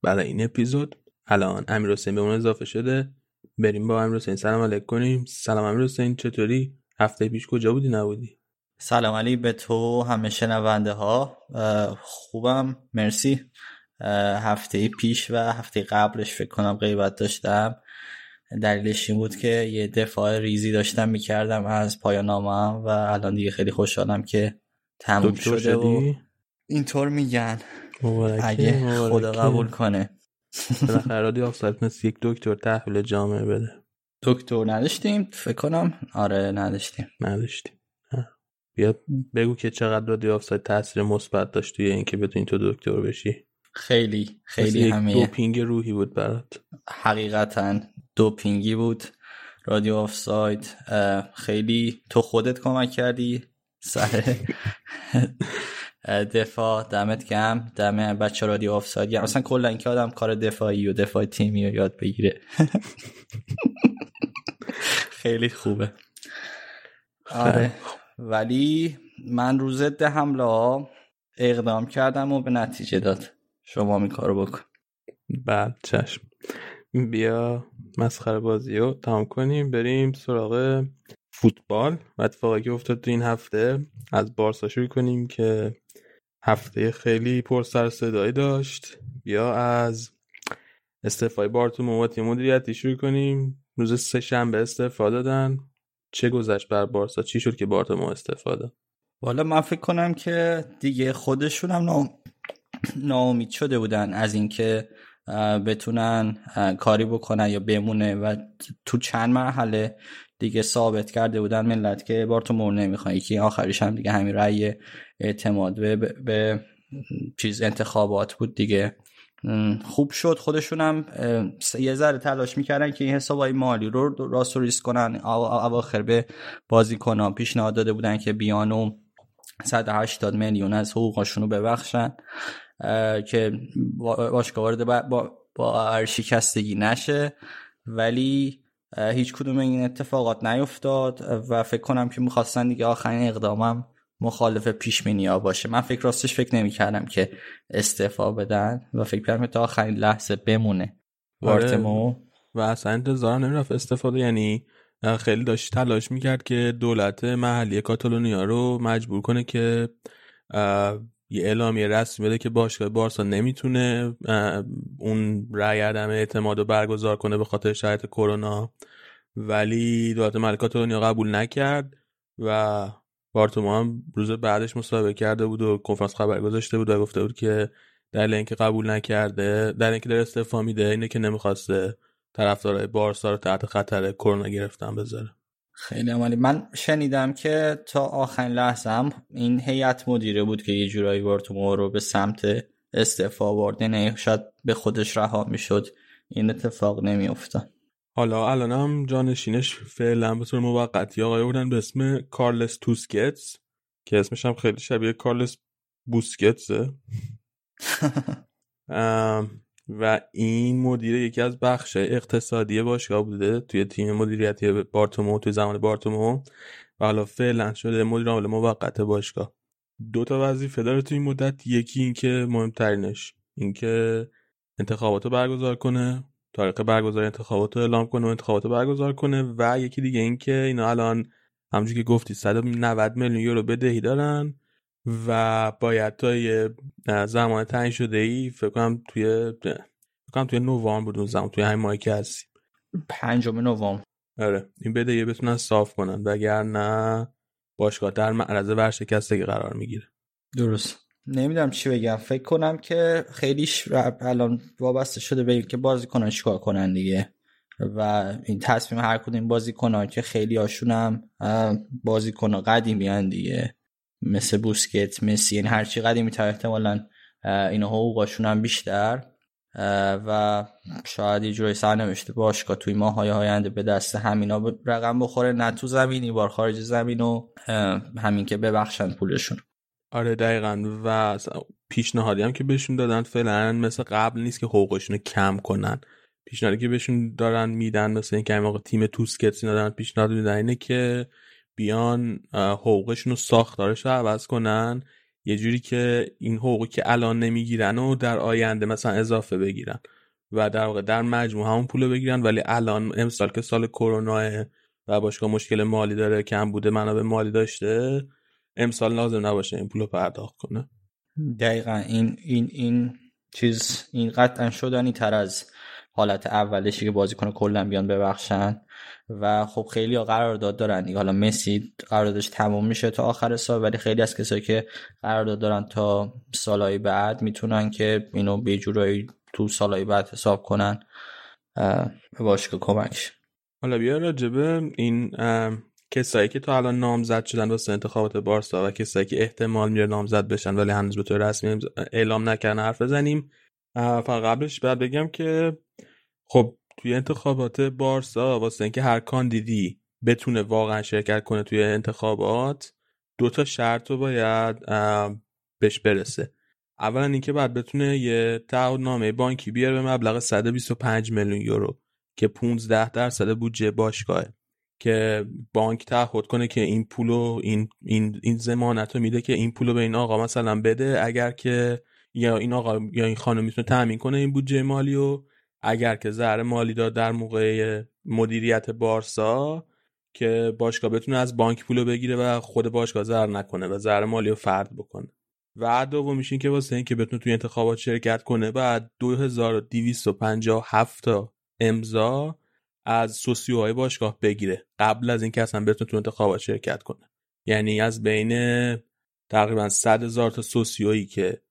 برای این اپیزود. الان امیر حسین به اون اضافه شده. بریم با امیر حسین. سلام علیک کنیم. سلام امیر حسین. چطوری؟ هفته پیش کجا بودی؟ نبودی؟ سلام علی. به تو همه شنونده ها خوبم. مرسی. هفته پیش و هفته قبلش فکر کنم غیبت داشتم. دلیلش این بود که یه دفاع ریزی داشتم می‌کردم از پایانامم و الان دیگه خیلی خوشحالم که تموم شده و اینطور میگن. مبارکه اگه مبارکه. خدا قبول کنه. بالاخره رادیو آفساید مثل یک دکتر تحویل جامعه بده. دکتر نداشتیم؟ فکر کنم. آره نداشتیم. نداشتیم. بیا بگو که چقدر رادیو آفساید تاثیر مثبت داشت توی اینکه بتونی تو دکتر بشی. خیلی خیلی همه دوپینگ روحی بود برات. حقیقتا دوپینگی بود. رادیو آف ساید خیلی تو خودت کمک کردی. سر دفاع دمت گم دم بچه رادیو آف ساید گرم اصلا کلا اینکه آدم کار دفاعی و دفاع تیمی رو یاد بگیره. خیلی خوبه. آره. ولی من رو ضد حمله ها اقدام کردم و به نتیجه داد. شما این کارو بکن. بعد چشم. بیا مسخره بازی رو تمام کنیم. بریم سراغ فوتبال. و اتفاقی که افتاد تو این هفته. از بارسا شروع کنیم که هفته خیلی پر سر صدایی داشت. بیا از استعفای بارتومو و تیم مدیریتی شروع کنیم. روز سه شنبه استعفا دادن. چه گذشت بر بارسا؟ چی شد که بارتومو استعفا داد؟ والا من فکر کنم که دیگه خودشون هم ناامید شده بودن از اینکه بتونن کاری بکنن یا بمونه. و تو چند مرحله دیگه ثابت کرده بودن ملت که بارتومو نمی‌خوان. یکی آخریش هم دیگه همین رأی اعتماد به, به چیز انتخابات بود دیگه. خوب شد. خودشون هم یه ذره تلاش می‌کردن که این حسابای مالی رو راست و ریس کنن. اواخر به بازیکنان پیشنهاد داده بودن که بیان و 180 میلیون از حقوقشون رو ببخشن که باشگاه وارد با, با شکستگی نشه. ولی هیچ کدوم این اتفاقات نیفتاد و فکر کنم که می‌خواستن دیگه آخرین اقدامم مخالف پیش ها باشه. من فکر راستش فکر نمی کردم که استعفا بدن و فکر کردم تا آخرین لحظه بمونه. وارتمو آره. و اصلا انتظار نمی‌رفت استفاده. یعنی خیلی داشت تلاش می‌کرد که دولت محلی کاتالونیا رو مجبور کنه که یه اعلامیه رسمی بده که باشگاه بارسا نمی‌تونه اون رأی عدم اعتماد رو برگزار کنه به خاطر شرایط کرونا. ولی دولت محلی کاتالونیا قبول نکرد و بارتوما هم روز بعدش مصاحبه کرده بود و کنفرانس خبر گذاشته بود و گفته بود که در اینکه قبول نکرده در اینکه داره استعفا میده اینه که نمی‌خواسته طرفدارای بارسا رو تحت خطر کرونا گرفتن بذاره. خیلی عمالی. من شنیدم که تا آخرین لحظه هم این هیئت مدیره بود که یه جورایی بارتومو رو به سمت استعفا برد یعنی شاید به خودش رها می‌شد. این اتفاق نمیافتاد. حالا الان هم جانشینش فعلا به طور موقتی آقای بودن به اسم کارلس توسکتس که اسمش هم خیلی شبیه کارلس بوسکتسه. و این مدیر یکی از بخش اقتصادی باشگاه بوده توی تیم مدیریتی بارتومو توی زمان بارتومو. و حالا فعلا شده مدیر عامل موقت باشگاه. دو تا وظیفه داره توی این مدت. یکی اینکه مهمترینش اینکه انتخابات رو برگزار کنه تاریخ برگزار انتخابات رو اعلام کنه و انتخابات رو برگزار کنه. و یکی دیگه اینکه اینا الان همونجوری که گفتی 190 میلیون یورو بدهی دارن. و باید تا یه زمان تعیین شده ای فکر کنم توی فکر کنم توی نوامبر بود اون زمان توی همین ماهی که هستیم. پنجم نوامبر. آره این بدهی بتونن صاف کنن وگرنه باشگاه در معرض ورشکستگی قرار می‌گیره. درست. نمی‌دونم چی بگم. فکر کنم که خیلیش الان وابسته شده به که بازی کنن چیکار کنن دیگه. و این تصمیم هر کدوم بازی کنن که خیلی هاشون هم بازی کنن قدیمی دیگه. مثل بوسکت مسی یعنی هرچی قدیمی تر احتمالا این حقوقاشون هم بیشتر. و شاید یه جوری سرنوشته باشگاه توی ماه های آینده به دست همینا رقم بخوره نه تو زمینی بار خارج زمین و همین که ببخشن پولشون. آره دقیقا. و پیشنهادی هم که بهشون دادن فعلا مثل قبل نیست که حقوقشون رو کم کنن. پیشنهادی که بهشون دارن میدن مثل اینکه موقع تیم توسکتس دارن پیشنهاد میدن اینه که بیان حقوقشون رو ساختارش رو عوض کنن. یه جوری که این حقوقی که الان نمی‌گیرن و در آینده مثلا اضافه بگیرن و در واقع در مجموع همون پول بگیرن. ولی الان امسال که سال کرونا و باشگاه مشکل مالی داره کم بوده منابع مالی داشته امسال لازم نباشه این پول پرداخت کنه. دقیقا. این این این چیز این قطعا شدنی تر از حالت اولشی که بازیکن کلا بیان ببخشن. و خب خیلی ها قرارداد دارن. حالا مسی قراردادش تموم میشه تا آخر سال ولی خیلی از کسایی که قرارداد دارن تا سالهای بعد می‌تونن که اینو به جورایی تو سالهای بعد حساب کنن به باشگاه کمکش. حالا بیا راجبه این کسایی که تا الان نامزد شدن واسه انتخابات بارسا و کسایی که احتمال میره نامزد بشن ولی هنوز به طور رسمی اعلام نکردن حرف بزنیم. فقط قبلش بعد بگم که خب توی انتخابات بارسا واسه اینکه هر کاندیدی بتونه واقعا شرکت کنه توی انتخابات دو تا شرط رو باید بهش برسه. اولا اینکه بعد بتونه یه تعهدنامه بانکی بیاره به مبلغ 125 میلیون یورو که 15 درصد بودجه باشگاهه که بانک تعهد کنه که این پولو این این این ضمانت رو میده که این پولو به این آقا مثلا بده اگر که یا این آقا یا این خانم می‌تونه تامین کنه این بودجه مالی و اگر که ضرر مالی داد در موقع مدیریت بارسا که باشگاه بتونه از بانک پولو بگیره و خود باشگاه ضرر نکنه و ضرر مالی رو فرد بکنه. و دومیش این که واسه اینکه بتونه توی انتخابات شرکت کنه بعد 2257 تا امضا از سوسیوهای باشگاه بگیره. قبل از اینکه اصلا بتونه تو انتخابات شرکت کنه. یعنی از بین تقریبا 100 هزار تا سوسیویی که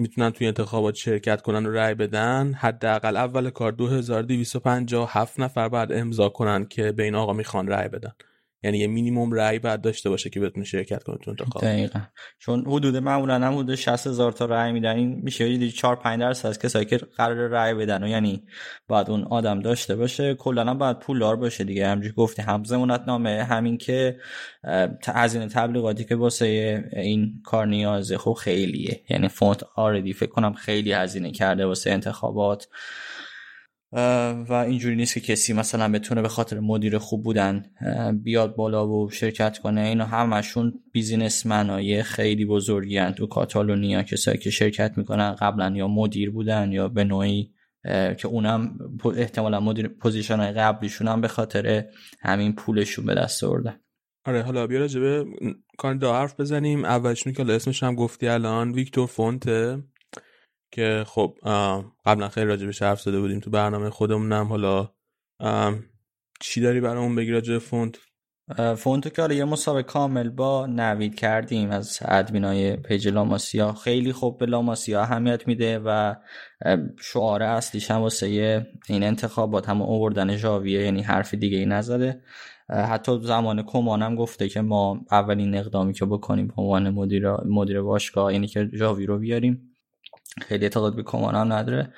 می‌تونن توی انتخابات شرکت کنن و رأی بدن. حداقل اول کار 2257 نفر بعد امضا کنن که به این آقا می‌خوان رأی بدن. یعنی یه مینیمم رأی بعد داشته باشه که بتونه شرکت کنه تو انتخاب دقیقا. چون حدود معمولا هم حدود 60 هزار تا رأی میدن. این میشه یه 4 5 درصد از کسایی که قرار رأی بدن. و یعنی بعد اون آدم داشته باشه. کلا باید پولدار باشه دیگه. همونجوری گفتی هم زمانت نامه همین که هزینه تبلیغاتی که واسه این کار نیازه خب خیلیه. یعنی فونت آردی فکر کنم خیلی هزینه کرده واسه انتخابات. و اینجوری نیست که کسی مثلا بتونه به خاطر مدیر خوب بودن بیاد بالا و شرکت کنه. اینا همشون businessman ای خیلی بزرگی تو کاتالونیا کسایی که شرکت می‌کنن قبلا یا مدیر بودن یا به نوعی که اونم احتمالا مدیر position های قبلیشون هم به خاطر همین پولشون به دست آوردن. آره حالا بیا راجبه دو حرف بزنیم. اولشون که اسمش هم گفتی الان ویکتور فونته. که خب قبلا خیلی راجبش حرف زده بودیم تو برنامه خودمونم. حالا چی داری برامون بگی راجع فونت؟ فونتو که یه مصاحبه کامل با نوید کردیم از admin ای page لاماسیا. خیلی خوب به لاماسیا اهمیت میده و شعار اصلیش هم واسه این انتخابات هم اووردن ژاویه یعنی حرف دیگه ای نزده. حتی زمان کمانم گفته که ما اولین اقدامی که بکنیم به عنوان مدیر مدیر باشگاه یعنی که ژاوی رو بیاریم. خیلی اعتقاد به کمان هم نداره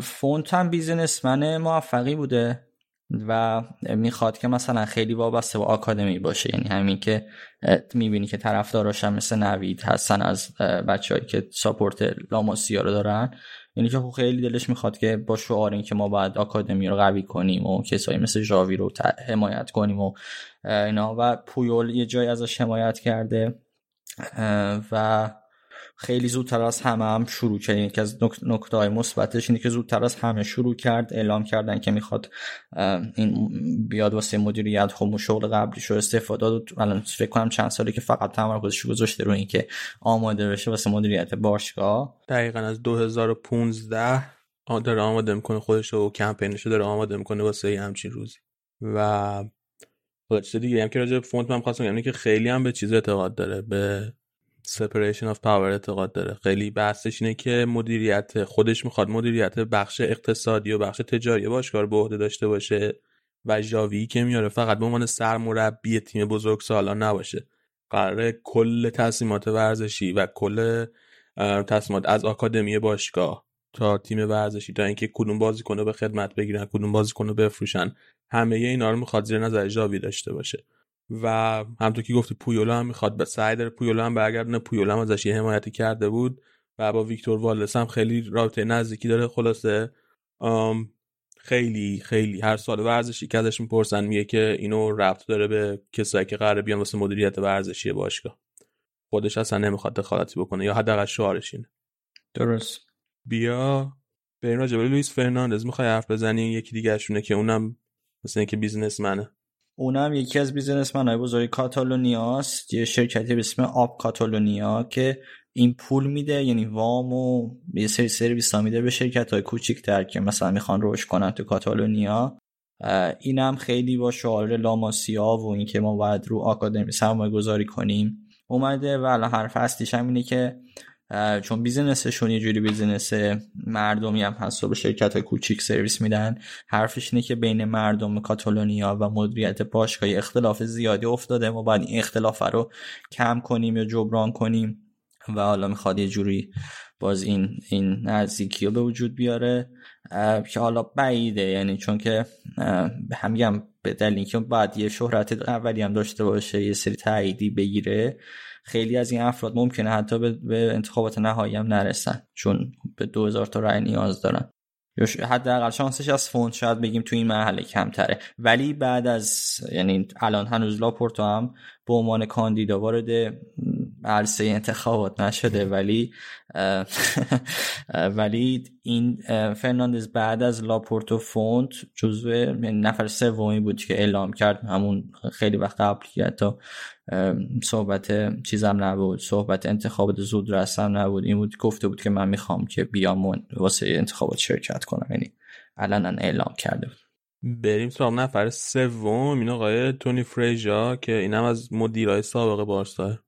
فونت هم بیزنسمن موفقی بوده و می‌خواد که مثلا خیلی وابسته با آکادمی باشه. یعنی همین که می‌بینی که طرفداراش هم مثل نوید هستن از بچههایی که ساپورت لاماسیا رو دارن. یعنی که خب خیلی دلش می‌خواد که با شعار این که ما باید آکادمی رو قوی کنیم و کسایی مثل ژاوی رو حمایت کنیم و اینا و پویول یه جای ازش حمایت کرده. و خیلی زودتر از همه هم شروع کرد. یکی از نکته های مثبتش اینه که زودتر از همه شروع کرد اعلام کردن که می‌خواد این بیاد واسه مدیریت خب شغل قبلیش رو استفاده داد. الان فکر کنم چند ساله که فقط تمرکزش گذاشته رو اینکه آماده بشه واسه مدیریت باشگاه. دقیقا از 2015 داره آماده می‌کنه خودش و کمپینش داره آماده می‌کنه واسه همچین روزی. و خودش دیگه هم که راجع فونت من خواستم یعنی که خیلی هم به چیز اعتقاد داره به separation of power اعتقاد داره. خیلی بحثش اینه که مدیریت خودش می‌خواد مدیریت بخش اقتصادی و بخش تجاری باشگاه به عهده داشته باشه و جاوی که میاره فقط به عنوان سرمربی تیم بزرگ سالان نباشه. قراره کل تصمیمات ورزشی و کل تصمیمات از آکادمی باشگاه تا تیم ورزشی تا اینکه کدوم بازیکن به خدمت بگیرن کدوم بازیکن بفروشن همه اینا رو می‌خواد زیر نظر جاوی داشته باشه. و همطور که گفتی پویولا هم می‌خواد به سعی داره. پویولا هم برگردونه. پویولا هم ازش یه حمایتی کرده بود و با ویکتور والس هم خیلی رابطه نزدیکی داره. خلاصه خیلی خیلی هر سال ورزشی که ازش می‌پرسن میگه که اینو ربط داره به کسایی که قراره بیان واسه مدیریت ورزشی باشگاه. خودش اصلا نمی‌خواد دخالتی بکنه یا حداقل شعارش اینه. درست. بیا. به این راجبه لوئیس فرناندز می‌خوای حرف بزنی؟ یکی دیگه که اونم مثل اینکه businessman ه. اونم یکی از businessman های بزرگ کاتالونیاست یه شرکتی به اسم آب کاتالونیا که این پول میده یعنی وام و یه سری سرویس ها میده به شرکت های کوچیکتر که مثلا می‌خوان رشد کنن تو کاتالونیا. اینم خیلی با شعار لاماسیا و اینکه ما باید رو آکادمی سرمایه گذاری کنیم اومده و الان حرف اصلیش هم اینه که چون business شون یه جوری business مردمی هم هست و به شرکت کوچیک سرویس میدن. حرفش اینه که بین مردم کاتالونیا و مدیریت باشگاه اختلاف زیادی افتاده. ما باید این اختلاف رو کم کنیم یا جبران کنیم و حالا می‌خواد یه جوری باز این این نزدیکی رو به وجود بیاره. که حالا بعیده. یعنی چون که هم به دلیل که بعد یه شهرت اولی هم داشته باشه یه سری تاییدی بگیره. خیلی از این افراد ممکنه حتی به, انتخابات نهایی هم نرسن چون به 2000 تا رای نیاز دارن. حداقل شانسش از فونت شاید بگیم تو این مرحله کمتره. ولی بعد از یعنی الان هنوز لاپورتو هم به عنوان کاندیدا وارد عرصه انتخابات نشده. ولی ولی این فرناندز بعد از لاپورت و فونت جزو یعنی نفر سومی بود که اعلام کرد. همون خیلی وقت قبل که حتی صحبت چیزم نبود. صحبت انتخابات زود رسم نبود. این بود گفته بود که من می‌خوام که بیام واسه انتخابات شرکت کنم. یعنی الان اعلام کرده بود. بریم سراغ نفر سوم. این آقای تونی فریژا که اینم از مدیرای سابق بارسا.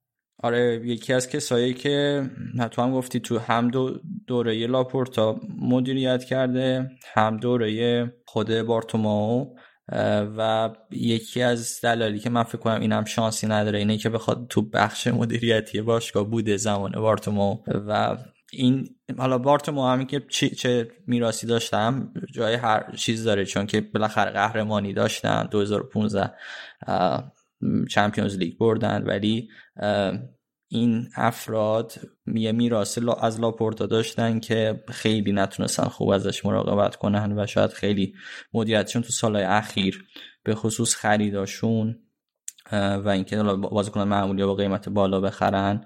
آره یکی از کسایی که تو هم گفتی تو هم دو دوره لاپورتا مدیریت کرده هم دوره خود بارتوماو. و یکی از دلالی که من فکر کنم اینم شانسی نداره اینه که بخواد تو بخش مدیریتی باشگاه بوده زمان بارتوماو و این حالا بارتومو همین که چه میراسی داشتم جای هر چیز داره چون که بالاخره قهرمانی داشتن 2015 چمپیونز لیگ بردن ولی این افراد یه میراث از لاپورتا داشتن که خیلی نتونستن خوب ازش مراقبت کنن و شاید خیلی مدیریتشون تو سالهای اخیر به خصوص خریداشون و اینکه بازیکن معمولی با قیمت بالا بخرن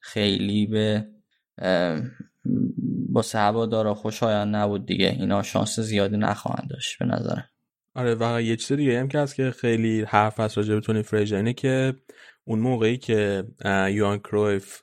خیلی به با دارا خوشایند نبود دیگه. اینا شانس زیادی نخواهند داشت به نظرم. آره و یه چیز دیگه هم که هست که خیلی حرف هست راجع به تونی فریجر اینه که اون موقعی که یوان کرویف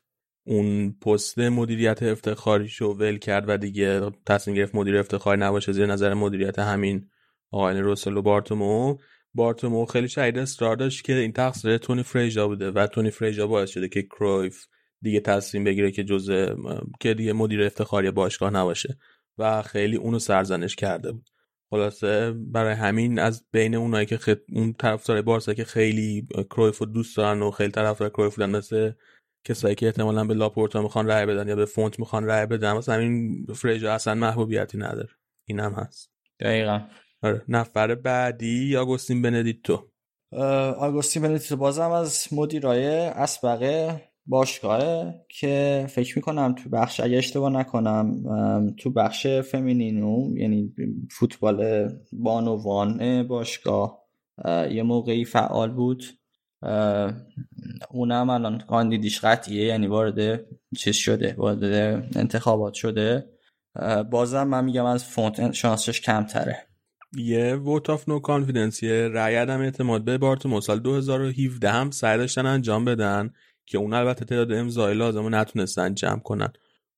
اون پست مدیریت افتخاری شو ول کرد و دیگه تصمیم گرفت مدیر افتخاری نباشه زیر نظر مدیریت همین آقای روسلو بارتومو بارتومو خیلی شدید اصرار داشت که این تقصیر تونی فریجا بوده و تونی فریجا باعث شده که کرویف دیگه تصمیم بگیره که جزء که دیگه مدیر افتخاری باشگاه نباشه و خیلی اونو سرزنش کرده بود. خلاصه برای همین از بین اونایی که خد... اون طرفدار بارسا که خیلی کرویف دوست دارن و خیلی طرفدار کرویف بودن مثل کسایی که احتمالا به لاپورتا می‌خوان رای بدن یا به فونت می‌خوان رای بدن واسه همین فریجا اصلا محبوبیتی نداره. اینم هست. دقیقا. آره. نفر بعدی آگوستین بندیتو. آگوستین بندیتو بازم از مدیرای اسبقه باشگاه که فکر می‌کنم تو بخش اگه اشتباه نکنم تو بخش فمینینو یعنی فوتبال بانوان باشگاه یه موقعی فعال بود. اونم الان کاندیدیش قطعیه یعنی وارد چیز شده وارد انتخابات شده. بازم من میگم از فونت شانسش کمتره. یه vote of no confidence یه رأی عدم اعتماد به بارتومو سال 2017 هم سعی داشتن انجام بدن. که اون البته تعداد امضای لازم نتونستن جمع کنن.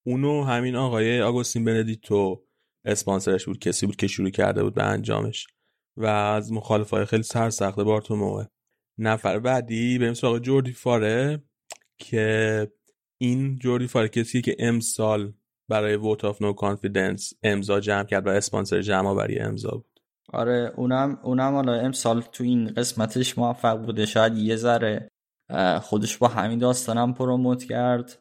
اونو همین آقای آگوستین بندیتو اسپانسرش بود کسی بود که شروع کرده بود به انجامش. و از مخالفای خیلی سرسخت بارتوموه نفر بعدی بریم سراغ جوردی فاره که این جوردی فاره کسی که امسال برای vote of no confidence امضا جمع کرد و اسپانسر جمع برای امضا بود. آره اونم اونم حالا امسال تو این قسمتش موفق بوده. شاید یه ذره خودش با همین داستانم promote کرد.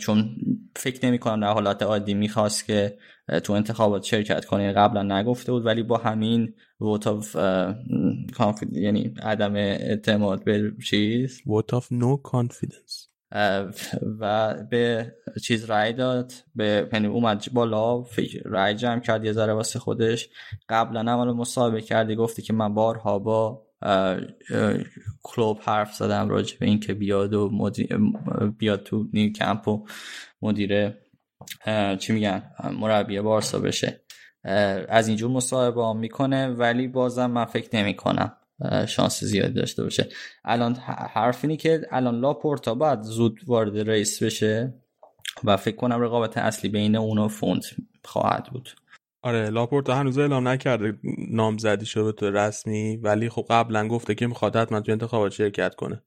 چون فکر نمی کنم در حالت عادی می‌خواست که تو انتخابات شرکت کنه قبلا نگفته بود ولی با همین vote of یعنی عدم اعتماد به چیز. vote of no confidence و به چیز رای داد. به یعنی اومد بالا رای جمع کرد یه ذره واسه خودش. قبلا هم مصاحبه کردی گفتی که من بارها با کلوپ حرف زدم راجع به اینکه بیاد و بیاد تو نیو کمپ و مدیر چی میگن؟ مربی بارسا بشه. از اینجور مصاحبه می‌کنه ولی بازم من فکر نمی کنم شانس زیادی داشته باشه. الان حرف اینی که الان لاپورتا باید زود وارد race بشه و فکر کنم رقابت اصلی بین اون و فونت خواهد بود. آره لاپورتا هنوز اعلام نکرده نامزدی شده به طور رسمی ولی خب قبلا گفته که می‌خواد حتما تو انتخابات شرکت کنه.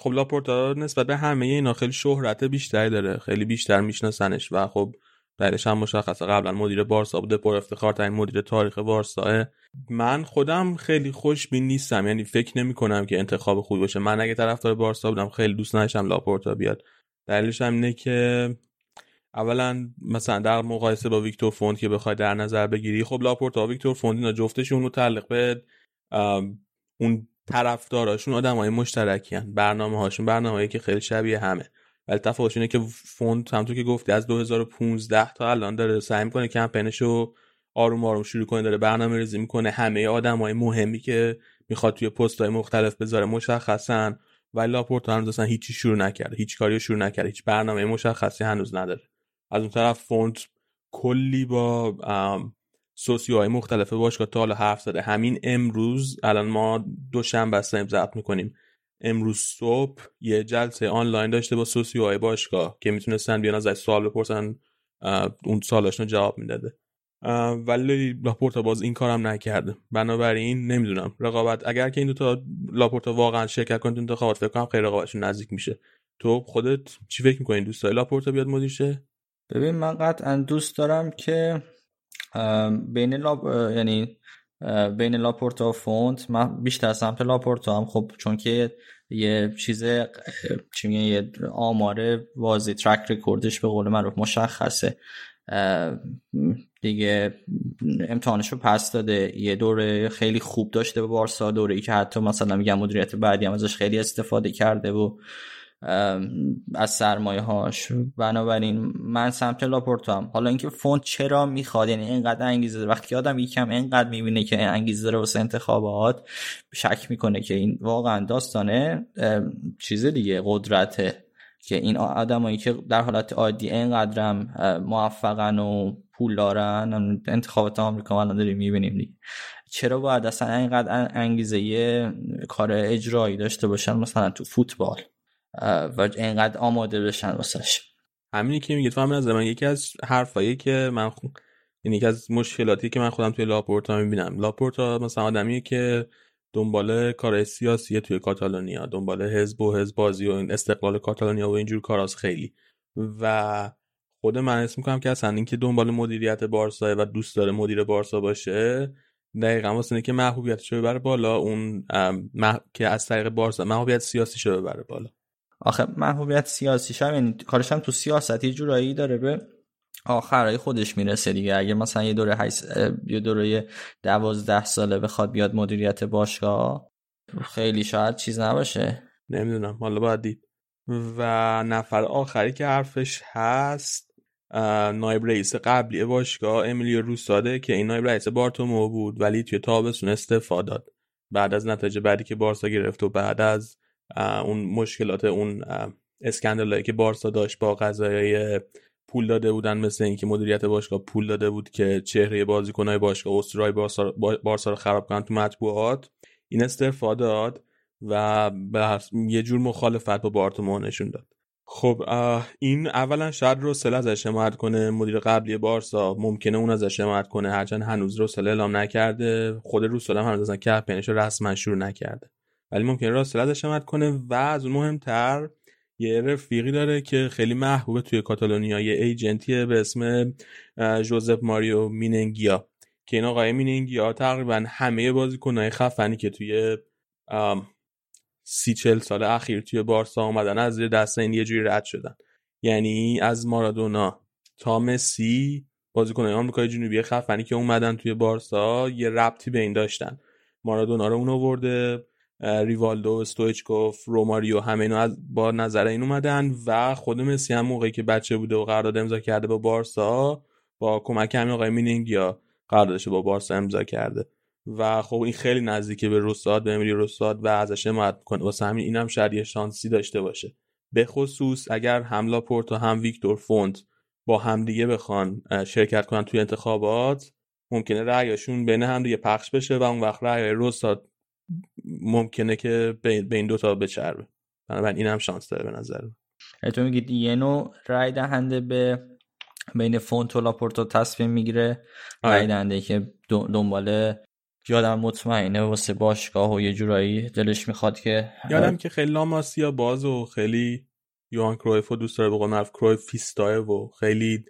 خب لاپورتا نسبت به همه اینا خیلی شهرت بیشتری داره خیلی بیشتر میشناسنش و خب دلیلش هم مشخصه. قبلا مدیر بارسا بوده پر افتخار ترین مدیر تاریخ بارسا. من خودم خیلی خوشبین نیستم یعنی فکر نمی کنم که انتخاب خوبی باشه. من اگه طرفدار بارسا بودم خیلی دوست نداشتم لاپورتا بیاد. دلیلش هم اینه که اولا مثلا در مقایسه با ویکتور فونت که بخوای در نظر بگیری خب لاپورتا ویکتور فونت اینا جفتشون متعلق به اون طرفداراشون آدمای مشترکی‌ان. برنامه هاشون برنامه که خیلی شبیه همه ولی تفاوتش اینه که فونت همونطور که گفتی از 2015 تا الان داره سعی می‌کنه کمپینشو آروم آروم شروع کنه داره برنامه ریزی می‌کنه همه آدمای مهمی که می‌خواد توی پست های مختلف بذاره مشخصن ولی لاپورتا هنوز اصلا هیچی شروع نکرده هیچ کاری شروع نکرده هیچ برنامه مشخصی هنوز نداره از اون طرف فونت کلی با سوسیوهای مختلف باشگاه تا حالا حرف زده. همین امروز الان ما دوشنبه هستیم ضبط می‌کنیم. امروز صبح یه جلسه آنلاین داشته با سوسیوهای باشگاه که می‌تونستن بیان ازش سوال بپرسن اون سوالاشون جواب می‌داده. ولی لاپورتا باز این کارم نکرده. بنابراین نمی‌دونم. رقابت اگر که این دوتا لاپورتا واقعا شرکت کنن انتخابات فکر کنم خیلی رقابتشون نزدیک میشه. تو خودت چی فکر می‌کنی؟ دوست لاپورتا بیاد مدیر شه ببین من قطعا دوست دارم که بین لاپ... یعنی بین لاپورتا و فونت من بیشتر سمت لاپورتا هم خب چون که یه چیز چی یه آمار واضح track record ش به قول معروف مشخصه. دیگه امتحانش رو پس داده. یه دوره خیلی خوب داشته به بارسا دوره ای که حتی مثلا میگم مدیریت بعدی هم ازش خیلی استفاده کرده و از سرمایه هاش بنابراین من سمت لاپورتو هم حالا اینکه فونت چرا می‌خواد یعنی اینقدر انگیزه داره. وقتی آدم یکم اینقدر می‌بینه که انگیزه داره واسه انتخابات شک می‌کنه که این واقعا داستانه چیز دیگه قدرته که این آدمایی که در حالت عادی اینقدرم موفقن و پول دارن انتخابات آمریکا الان داریم می‌بینیم دیگه. چرا باید اصلا اینقدر انگیزه یه کار اجرایی داشته باشن؟ مثلا تو فوتبال. و اینقدر آماده بشن واسش. همینی که میگه تو هم من یکی از حرفایی که من خو... یعنی یکی از مشکلاتی که من خودم توی لاپورتا می‌بینم. لاپورتا مثلا آدمیه که دنبال کار سیاسی توی کاتالونیا دنبال حزب و حزب بازی و استقلال کاتالونیا و اینجور کاراست خیلی. و خود من اسم می‌کنم که اصلا اینکه دنبال مدیریت بارسا و دوست داره مدیر بارسا باشه دقیقا واسه که محبوبیتش ببره بالا اون مح... که از طریق بارسا محبوبیت سیاسی شو ببره بالا. آخه محبوبیت سیاسی هم یعنی کارش هم تو سیاست یه جورایی داره به آخرای خودش می‌رسه دیگه. اگه مثلا یه دوره حیث... یه دوره دوازده ساله بخواد بیاد مدیریت باشگاه خیلی شاید چیز نباشه. نمی‌دونم. حالا باید دید. و نفر آخری که حرفش هست نایب رئیس قبلی باشگاه امیلیو روساده که این نایب رئیس بارتومو بود ولی توی تابستون استفاده داد. بعد از نتایج بعدی که بارسا گرفت و بعد از اون مشکلات اون اسکندالایی که بارسا داشت با قضایای پول داده بودن مثل اینکه مدیریت باشگاه پول داده بود که چهره بازیکنهای باشگاه استرای بارسا, رو خراب کنن تو مطبوعات این استعفا داد و به یه جور مخالفت با بارتومو نشون داد. خب این اولا شاید روسل ازش حمایت کنه مدیر قبلی بارسا ممکنه اون ازش حمایت کنه هرچند هنوز روسل اعلام نکرده خود روسل هم هنوز کمپینش رو رسما شروع نکرده. ولی ممکنه راسل ازش حمایت کنه و از اون مهمتر یه رفیقی داره که خیلی محبوبه توی کاتالونیا یه ایجنتیه به اسم جوزف ماریو میننگیا که این آقای میننگیا تقریبا همه بازیکنهای خفنی که توی سی چل سال اخیر توی بارسا آمدن از دست این یه جوری رد شدن. یعنی از مارادونا تا مسی بازیکنهای آمریکای جنوبی خفنی که اومدن توی بارسا یه ربطی به این داشتن. مارادونا رو اون آورده ریوالدو استویچکوف روماریو همه از با نظر این اومدن و خود مسی هم موقعی که بچه بوده و قرارداد امضا کرده با بارسا با کمک همین آقای مینینگیا قراردادش با بارسا امضا کرده. و خب این خیلی نزدیکه به روساد به امیلی روساد و ازش حمایت می‌کنه. واسه همین اینم شاید یه شانسی داشته باشه. به خصوص اگر هم لاپورت و هم ویکتور فونت با همدیگه بخوان شرکت کنن توی انتخابات ممکنه رأیشون بین هم دیگه پخش بشه و اون وقت رأی روساد ممکنه که به این دوتا بچربه. بنابراین این هم شانس داره به نظر تو میگید یه نوع رای دهنده به بین فونت و لاپورتا تصمیم می‌گیره. رای دهنده که دنبال یه آدم مطمئنه واسه باشگاه و یه جورایی دلش می‌خواد که یه آدم که خیلی لاماسیا باز و خیلی یوان کرویف دوست داره به قول کرویفیستایه و خیلی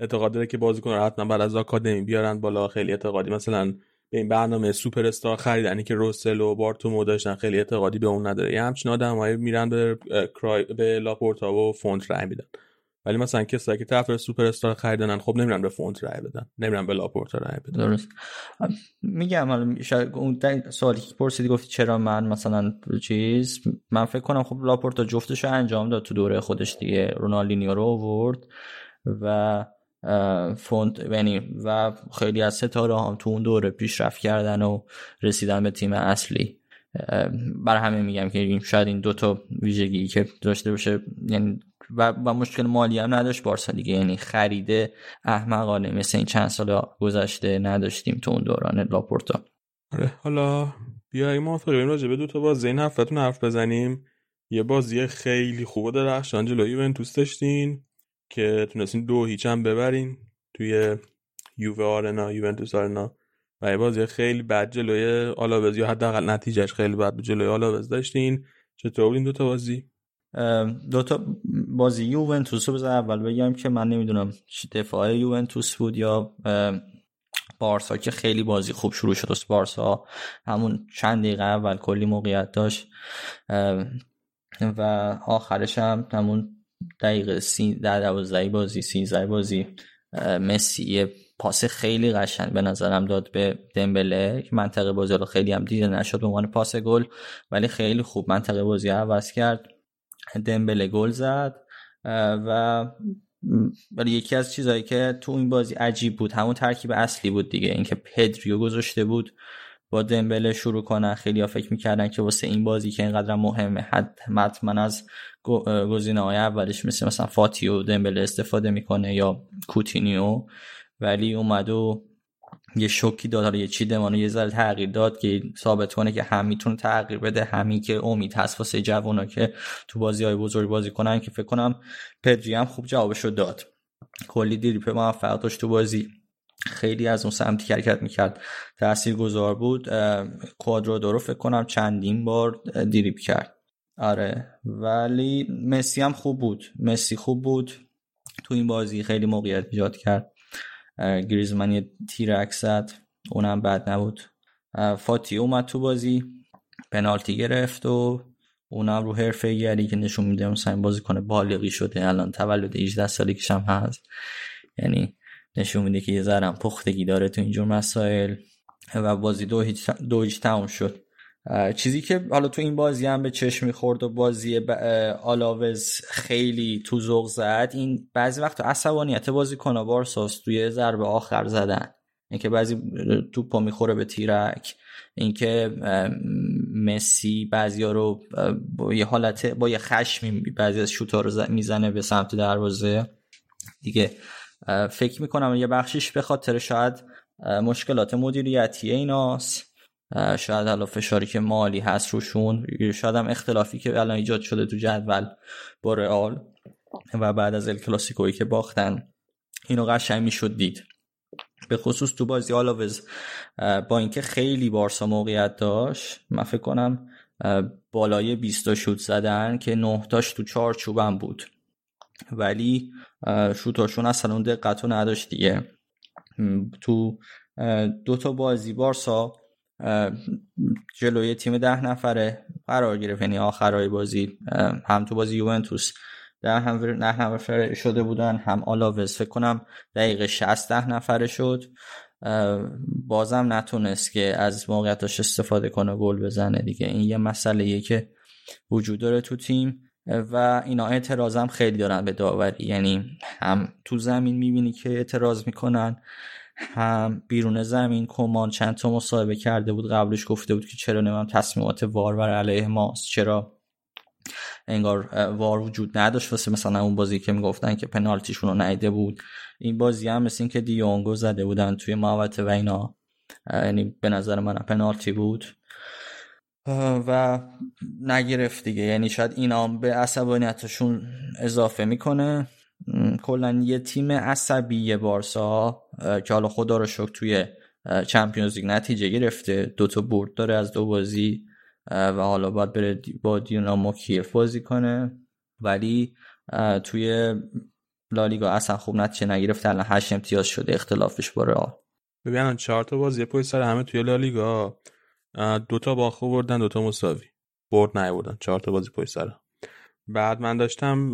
اعتقاد داره که بازیکن رو حتما بعد از آکادمی بیارن بالا خیلی اعتقادی. مثلا به این برنامه سوپر استار خریدنی که روسل و بارتومو داشتن. خیلی اعتقادی به اون نداره. یه همچین آدمایی میرن به که رای به لاپورتا و فونت رای میدن. ولی مثلا کسایی که طرف سوپر استار خریدنن خب نمیرن به فونت رای بدن. نمیرن به لاپورتا رای بدن. درست. میگم حالا اون سوالی که پرسیدی گفتی چرا من مثلا چیز؟ من فکر کنم خب لاپورتا جفتشو انجام داد تو دوره خودش دیگه. رونالدینیو رو آورد و فونت یعنی و خیلی از ستاره هم تو اون دوره پیشرفت کردن و رسیدن به تیم اصلی. برای همه میگم که شاید این دوتا ویژگی که داشته باشه یعنی و, و مشکل مالی هم نداشت بارسا دیگه. یعنی خریده احمقانه مثل این چند سال گذشته نداشتیم تو اون دوران لاپورتا. آره حالا بیاییم ما بریم راجع به دو تا بازی. این هفتهتون حرف بزنیم. یه بازی خیلی خوب درخشان جلوی یوونتوس داشتین. که تونستین دو هیچ هم ببرین توی یووه آرنا یوونتوس آرنا. و یه بازی خیلی بد جلوی آلاوز یا حداقل نتیجهش خیلی بد جلوی آلاوز داشتین. چطور این دوتا بازی؟ دوتا بازی یوونتوس رو بذار اول بگم که من نمی‌دونم دفاع یوونتوس بود یا بارسا که خیلی بازی خوب شروع شد. بارسا همون چند دقیقه اول کلی موقعیت داشت. و آخرش هم همون دقیقه سی در دوازده بازی سیزده بازی مسی پاس خیلی قشنگ به نظرم داد به دمبله که منطقه بازی رو خیلی هم دیده نشد به عنوان پاس گل ولی خیلی خوب منطقه بازی عوض کرد. دمبله گل زد و ولی یکی از چیزهایی که تو این بازی عجیب بود همون ترکیب اصلی بود دیگه اینکه پدریو گذاشته بود با دمبله شروع کنن خیلی ها فکر می‌کردن که واسه این بازی که اینقدر مهمه حتما از گزینه های اولش مثل مثلا فاتیو دمبله استفاده می‌کنه یا کوتینیو. ولی اومد و یه شوکی داد حالا یه چی دمانو یه ذره تغییر داد که ثابت کنه که هم می‌تونه تغییر بده همین که امید هست واسه جوانا که تو بازی های بزرگ بازی کنن که فکر کنم پدری هم خوب جوابشو داد. کلی دریپ موفق داشت تو بازی. خیلی از اون سمتی حرکت می‌کرد. تأثیر گذار بود. کوادرادو رو فکر کنم چندین بار دریپ کرد. آره. ولی مسی هم خوب بود. مسی خوب بود. تو این بازی خیلی موقعیت ایجاد کرد. گریزمن یه تیرک زد. اونم بد نبود. فاتی اومد تو بازی. پنالتی گرفت و اونم رو حرفه گری که نشون میده مثلا بازی کنه بالغی شده. الان تولد 18 سالگیش هست. یعنی نشون میده که یه ذرم پختگی داره تو اینجور مسائل. و بازی دو هیچ, دو شد. چیزی که حالا تو این بازی هم به چشم می‌خورد و بازی آلاوز خیلی تو ذوق زد این بعضی وقت عصبانیت بازی کنه بارساس توی ضربه آخر زدن. اینکه بعضی توپا می‌خوره به تیرک اینکه مسی بعضیا رو با یه حالت با یه خشمی بعضی از شوتا رو می‌زنه به سمت دروازه. دیگه فکر می‌کنم یه بخشش به خاطر شاید مشکلات مدیریتی ایناست. شاید حالا فشاری که مالی هست روشون شاید هم اختلافی که الان ایجاد شده تو جدول با رئال و بعد از الکلاسیکویی که باختن اینو قشنگ می‌شد دید. به خصوص تو بازی آلاوز با اینکه خیلی بارسا موقعیت داشت من فکر کنم بالای 20 تا شوت زدن که 9 تاش تو چارچوبم بود. ولی شوتاشون اصلا اون دقت رو نداشت دیگه. تو دو تا بازی بارسا جلوی تیم ده نفره قرار گرفت. یعنی آخرای بازی هم تو بازی یوونتوس ده هم نه نفره شده بودن هم آلاوز. فکر کنم دقیقه 60 ده نفره شد. بازم نتونست که از موقعیتاش استفاده کنه گل بزنه دیگه. این یه مسئله که وجود داره تو تیم و اینا اعتراض خیلی دارن به داوری. یعنی هم تو زمین می‌بینی که اعتراض می‌کنن هم بیرون زمین کمان چند تا مصاحبه کرده بود قبلش گفته بود که چرا نمیم تصمیمات وار بر علیه ماست چرا انگار وار وجود نداشت واسه مثلا اون بازی که می‌گفتن که پنالتیشون رو نیده بود. این بازی هم مثل این که دیونگو زده بودن توی محوطه و اینا. یعنی به نظر من پنالتی بود. و نگرفت دیگه. یعنی شاید اینا به عصبانیتشون اضافه می‌کنه. کلا یه تیم عصبی بارسا که حالا خدا رو شکر توی چمپیونز لیگ نتیجه گرفته. دو تا برد داره از دو بازی و حالا باید بره با دینامو کیف بازی کنه. ولی توی لالیگا اصلا خوب نتیجه نگرفته. الان هشت امتیاز شده اختلافش با رئال. ببینن چهار تا بازی پشت سر همه توی لالیگا دو تا باخته بردن دو تا مساوی. برد نیوردن چهار تا بازی پشت سر. بعد من داشتم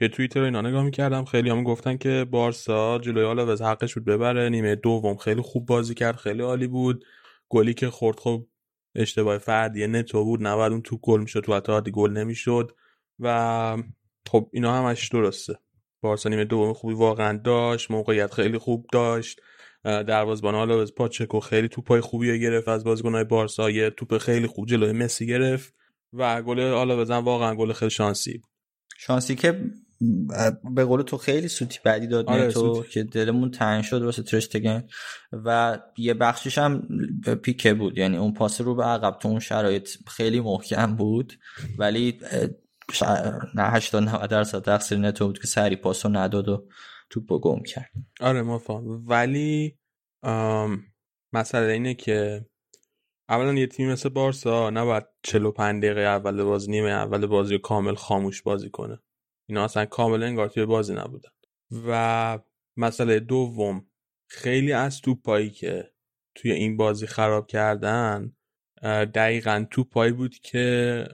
یه توییتر اینا نگاه می‌کردم. خیلی هم گفتن که بارسا جلوی آلاوز حقش بود ببره. نیمه دوم خیلی خوب بازی کرد خیلی عالی بود. گلی که خورد خب اشتباه فردی نتو بود نباید اون تو گل می‌شد تو حتی گل نمی‌شد. و خب اینا همش درسته. بارسا نیمه دوم خوبی واقعا داشت موقعیت خیلی خوب داشت. دروازه‌بان آلاوز پاچکو خیلی توپای خوبی گرفت از بازیکن‌های بارسا. یه توپ خیلی خوب جلوی مسی گرفت و گل آلاوز واقعا گل خیلی شانسی بود. شانسی که به قول تو خیلی سوتی بعدی داد آره تو. که دلمون تنگ شد واسه ترشتگن و یه بخشش هم پیکه بود. یعنی اون پاس رو به عقب تو اون شرایط خیلی محکم بود. ولی نه 80 90 درصد تقصیر نتو بود که سری پاس رو نداد و توپ گم کرد. آره ما فهم ولی آم، مسئله اینه که اولا یه تیم مثل بارسا نباید 45 دقیقه اول بازی نیمه اول بازی کامل خاموش بازی کنه. اینا اصلا کامل انگار توی بازی نبودن. و مسئله دوم خیلی از توپایی که توی این بازی خراب کردن دقیقا توپایی بود که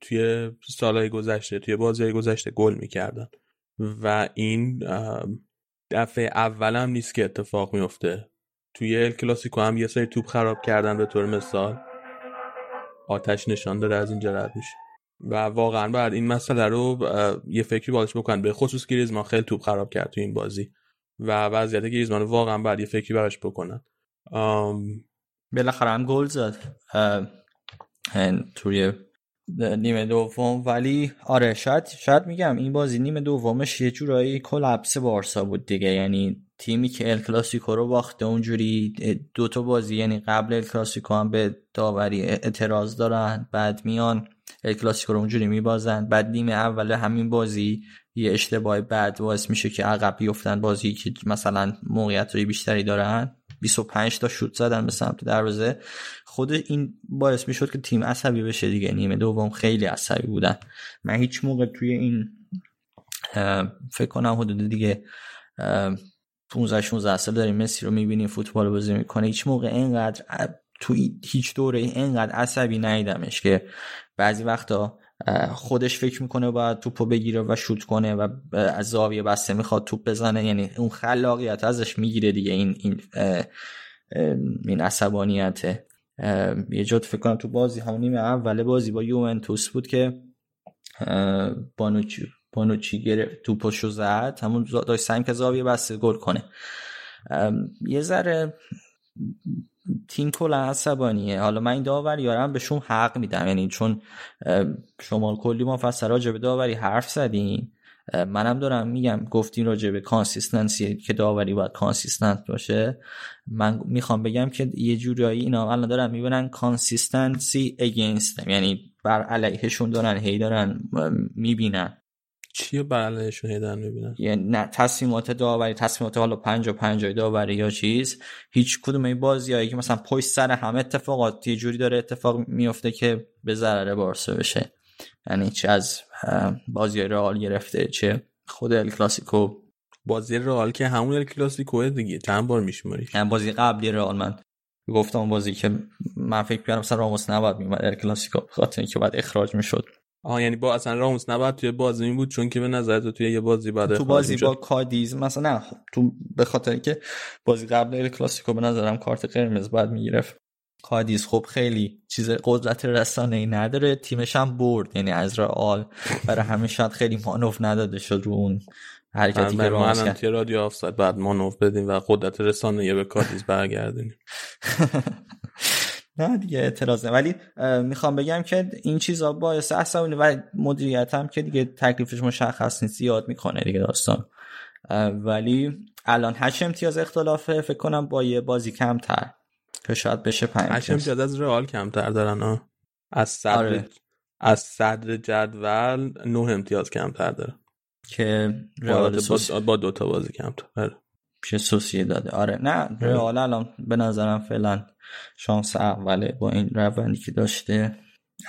توی سالهای گذشته توی بازی گذشته گل می‌کردن. و این دفعه اولم نیست که اتفاق میفته توی ال کلاسیکو هم یه سری توپ خراب کردن به طور مثال. آتش نشان داره از اینجا رد میشه. و واقعا باید این مسئله رو یه فکری بکنن. به خصوص گریزمان خیلی توپ خراب کرد توی این بازی و وضعیت گریزمان واقعا باید یه فکری براش بکنن. آم، بالاخره هم گل زد. توی نیمه دوم. ولی آره شاید شاید میگم این بازی نیمه دومش یه جورایی کلپس بارسا بود دیگه. یعنی تیمی که ال کلاسیکو رو باخته اونجوری دو تا بازی یعنی قبل ال کلاسیکو هم به داوری اعتراض دارن بعد میان. کلاسیکو رو اونجوری میبازن. بعد نیمه اول همین بازی یه اشتباه بد باعث میشه که عقب بیفتن بازی که مثلا موقعیت بیشتری دارن. 25 تا شوت زدن به سمت دروازه. خود این باعث می‌شد که تیم عصبی بشه دیگه. نیمه دوم خیلی عصبی بودن. من هیچ موقع توی این فکر کنم حدود دیگه اه، 15 16 سال داریم مسی رو می‌بینیم فوتبال بازی می‌کنه. هیچ موقع اینقدر توی هیچ دوره اینقدر عصبی ندیدمش که بعضی وقتا خودش فکر می‌کنه باید توپو بگیره و شوت کنه و از زاویه بسته می‌خواد توپ بزنه. یعنی اون خلاقیت ازش می‌گیره دیگه. این این این عصبانیته. یه جات فکر کنم تو بازی همون نیمه اول بازی با یوونتوس بود که بونوچی بونوچی گرفت توپشو زد. همون داشت سعی که زاویه بسته گل کنه. یه ذره تیم کلا عصبانیه. حالا من این داوری یارم بهشون حق میدم. یعنی چون شما کلی مفصل راجع به داوری حرف زدین منم دارم میگم گفتین راجع به consistency که داوری باید consistent باشه. من می‌خوام بگم که یه جورایی اینا الان دارن می‌بینن consistency against یعنی بر علیهشون دارن هی دارن می‌بینن. چیه بر علیهشون هی دارن می‌بینن؟ یعنی نه تصمیمات داوری تصمیمات حالا پنجاه پنجاه داوری یا چیز هیچ کدوم این بازی هایی که مثلا پشت سر همه اتفاقات یه جوری داره اتفاق میفته که به ضرر بارسا بشه. یعنی چه از بازی رئال گرفته چه خود ال کلاسیکو. بازی رئال که همون ال کلاسیکو دیگه چند بار میشماری؟ یعنی بازی قبلی رئال من گفتم بازی که من فکر کردم مثلا راموس نباید میومد ال کلاسیکو خاطر اینکه بعد اخراج می‌شد. آها یعنی با اصلا راموس نباید توی بازی می بود چون که به نظر تو توی یه بازی بعد تو بازی با کادیز مثلا نه خب تو به خاطر اینکه بازی قبل ال کلاسیکو به نظرم کارت قرمز باید می‌گرفت. کادیز خب خیلی چیز قدرت رسانه ای نداره تیمش هم برد یعنی از رئال برای همین شاید خیلی مانوف نداده شد رو اون حرکتی که راموس کرد. توی رادیو آفساید بعد مانوف بدیم و قدرت رسانه به کادیز برگردونیم. نه دیگه اعتراض نه. ولی می‌خوام بگم که این چیزا باعث عصبانی و مدیریت هم که دیگه تکلیفش مشخص نیست یاد می‌کنه دیگه داستان. ولی الان هشت امتیاز اختلافه فکر کنم با یه بازی کمتر. که شاید بشه پنج هشت امتیاز. از رئال کمتر دارن ها از صدر آره. از صدر جدول نه امتیاز کمتر داره. که رئال سوس... با دو تا بازی کمتر. آره. پیش سوسیه داده. آره. نه رئال الان به نظرم فعلا شانس اوله با این روندی که داشته.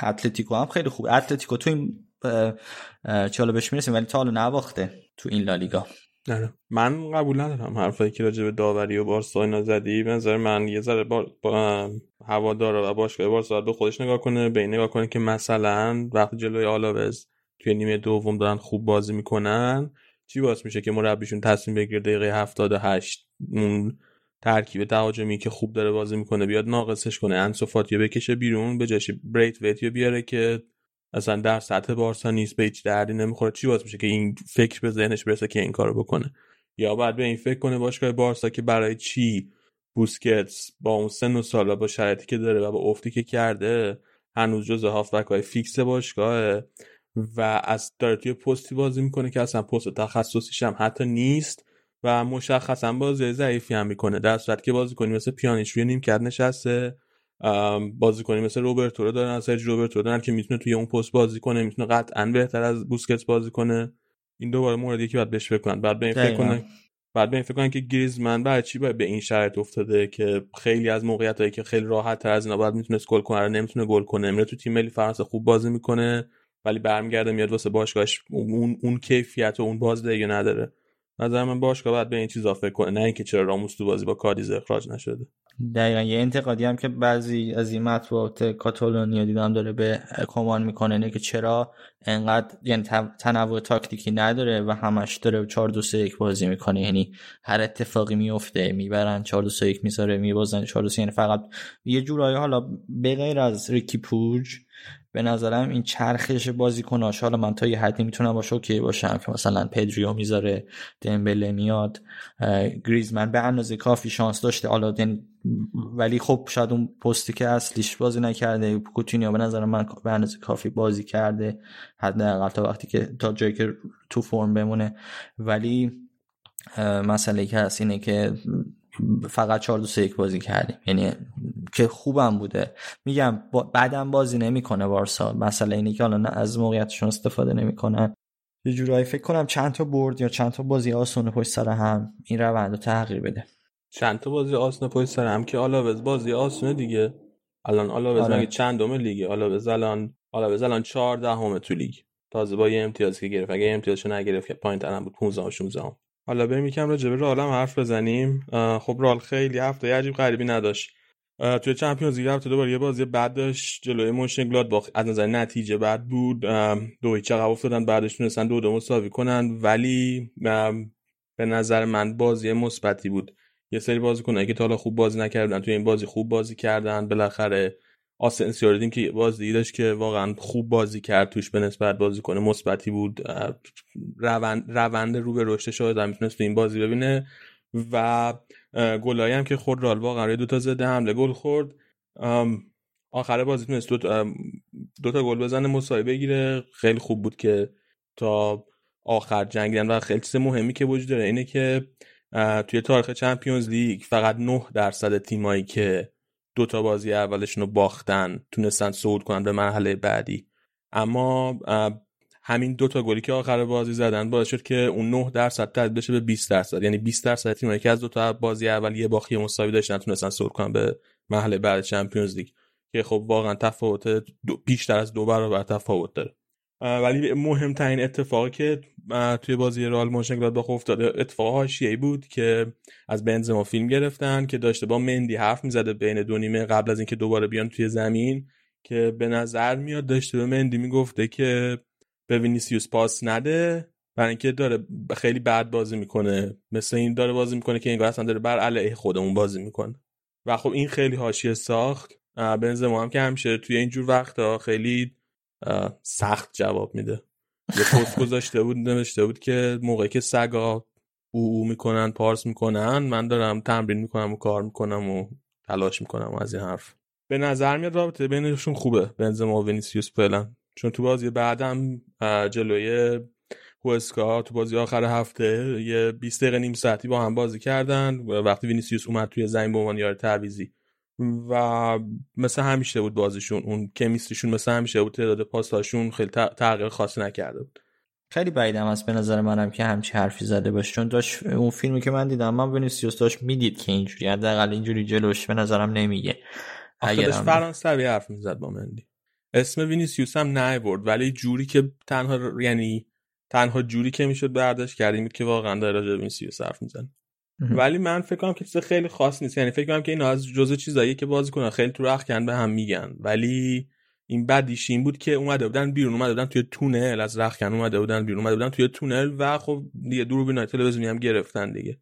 اتلتیکو هم خیلی خوب. اتلتیکو تو این چالا بهش می‌رسیم ولی تا حالا نباخته تو این لالیگا. آره. من قبول ندارم حرفایی که راجع به داوری و بارسا اینا زدی. به نظر من یه ذره با, با هوادار و باشگاه بارسا به خودش نگاه کنه به نگاه کنه که مثلا وقتی جلوی آلاوز توی نیمه دوم دارن خوب بازی می‌کنن چی باعث میشه که مربیشون تصمیم بگیره دقیقه 78 اون ترکیب تهاجمی که خوب داره بازی می‌کنه بیاد ناقصش کنه. انسو فاتی بکشه بیرون به جاش بریت ویتیو بیاره که اصلا در سطح بارسا نیست به هیچ دردی نمی‌خوره. چی باعث میشه که این فکر به ذهنش برسه که این کارو بکنه؟ یا بعد به این فکر کنه باشگاه بارسا که برای چی بوسکتس با اون سن و سالا با شرایطی که داره و با افتی که کرده هنوز جزء هافبک های فیکس باشگاهه و از داره توی پستی بازی می‌کنه که اصلا پست تخصصیش هم حتی نیست. و مشخصا بازی ضعیفی هم می‌کنه. در صورت که بازی کنی مثل پیانیش روی نیمکت نشسته. بازی کنی مثل روبرتو رو دارن سرج روبرتو دارن که می‌تونه توی اون پست بازی کنه می‌تونه قطعا بهتر از بوسکتس بازی کنه. این دوباره موردی که باید بهش فکر کنن بعد به این فکر کنن بعد به این فکر کنن که گریزمن برای چی باید به این شرایط افتاده که خیلی از موقعیت هایی که خیلی راحت تر از اینا باید می‌تونه گل کنه نمی‌تونه گل کنه. میره تو تیم ملی فرانسه خوب بازی می‌کنه ولی برمیگرده میاد واسه باشگاهش اون اون کیفیت و اون بازدهی نداره. نظر من باشگاه باید به این چیزا فکر کنه. نه اینکه چرا راموس تو بازی با کادیز اخراج نشده. دقیقا یه انتقادی هم که بعضی از این مطبوعات کاتالونیا دیدم داره به کمان می‌کنه اینه که چرا انقدر یعنی تنوع تاکتیکی نداره و همش داره 4 2 3 1 بازی می‌کنه. یعنی هر اتفاقی میفته می‌برن 4 2 3 1 می‌ذاره میبازن 4 2 3 یعنی فقط یه جورایی حالا به از ریکی پوج به نظرم این چرخش بازیکناش حالا من تا یه حدی می‌تونم باشه OK باشم که مثلا پدری رو می‌ذاره دمبله میاد گریزمن به اندازه کافی شانس داشته. حالا ولی خب شاید اون پستی که اصلیش بازی نکرده کوتینیو به نظر من به اندازه کافی بازی کرده حداقل تا وقتی که تا جایی که تو فرم بمونه. ولی مسئله که هست اینه که فقط 4 2 3 1 بازی کردیم. یعنی که خوبم بوده. میگم بعدم بازی نمی‌کنه وارسا مثلا اینه که حالا از موقعیتشون استفاده نمی‌کنن. یه جورایی فکر کنم چند تا برد یا چند تا بازی آسون پشت سر هم این روند رو تغییر بده. چند تا بازی آسون پشت سر هم که آلاوز بازی آسونه دیگه. الان آلاوز آره. مگه چند دومه لیگه؟ آلاوز الان آلاوز الان 14 همه تو لیگ. تازه با یه امتیازی که گرفت. اگه امتیازشو نگرفت که پایین ترم بود 15 و 16 حالا بریم یکم راجع به رئال حرف بزنیم. خب رئال خیلی هفته عجیب غریبی نداشت. توی Champions League هفته دوباره یه بازی بد داشت جلوی مونشن گلادباخ از نظر نتیجه بد بود. دو هیچ عقب افتادن بعدش تونستن دو دو مساوی کنن. ولی به نظر من بازی مثبتی بود. یه سری بازیکنایی که تا حالا خوب بازی نکردن توی این بازی خوب بازی کردن. بالاخره آسنسیو دیدیم که بازی داشت که واقعا خوب بازی کرد توش به نسبت بازی کنه مثبتی بود. روند روند رو به رشد شاید می‌تونست تو این بازی ببینه. و گلایی هم که خورد رال واقعا روی دو تا زده حمله گل خورد. آخر بازی تونست دو تا, دو تا گل بزنه مساوی بگیره. خیلی خوب بود که تا آخر جنگیدن و خیلی چیز مهمی که وجود داره اینه که توی تاریخ چمپیونز لیگ فقط 9 درصد تیمایی که دو تا بازی اولشون رو باختن تونستن صعود کنن به مرحله بعدی. اما همین دو تا گلی که آخر بازی زدن باعث شد که اون 9 درصد تبدیل بشه به 20 درصد. یعنی 20 درصد تیمایی که از دو تا بازی اول یه باخی مساوی داشتن تونستن صعود کنن به مرحله بعد چمپیونز لیگ که خب واقعا تفاوت بیشتر از دو برابر تفاوت داره. ولی مهمترین اتفاقی که توی بازی رئال با افتاده اتفاق حاشیه‌ای بود که از بنزما فیلم گرفتن که داشته با مندی حرف می‌زده بین دو نیمه قبل از اینکه دوباره بیان توی زمین که به نظر میاد داشته به مندی می‌گفته که به وینیسیوس پاس نده برای اینکه داره خیلی بد بازی می‌کنه. مثل این داره بازی می‌کنه که انگار اصلا داره بر علیه خودمون بازی می‌کنه. و خب این خیلی حاشیه ساخت. بنزما هم که همیشه توی اینجور وقتا خیلی سخت جواب میده. یه پست گذاشته بود نوشته بود که موقعی که سگا او او می‌کنن پارس می‌کنن من دارم تمرین می‌کنم و کار می‌کنم و تلاش می‌کنم از این حرف. به نظر میاد رابطه بینشون خوبه بنزما و وینیسیوس فعلا. چون تو بازی بعدم جلوی هوسکا تو بازی آخر هفته یه 20 دقیقه نیم ساعتی با هم بازی کردن وقتی وینیسیوس اومد توی زمین به عنوان یار تعویضی و مثل همیشه بود بازیشون اون chemistry شون مثل همیشه بود تعداد پاساشون خیلی تغییر خاصی نکرده بود. خیلی بعیدم از به نظر منم که همچی حرفی زده باشه چون داشت اون فیلمی که من دیدم من وینیسیوس داشت می‌دید که اینجوری حداقل اینجوری جلوش به نظرم نمیگه. اگه فرانسوی حرف می‌زد با مندی. اسم وینیسیوس هم نیورد ولی جوری که تنها یعنی تنها جوری که می‌شد برداشت کردیم که واقعا داره راجع وینیسیوس حرف می‌زنه. ولی من فکر کنم که چیز خیلی خاص نیست. یعنی فکر کنم که این از جزء چیزایی که کنن خیلی تو رخ به هم میگن. ولی این بدیش این بود که اومده بودن بیرون اومده بودن توی تونل از رخکن اومده بودن بیرون اومده بودن توی تونل و خب دیگه دوربین تلویزیونی هم گرفتن دیگه.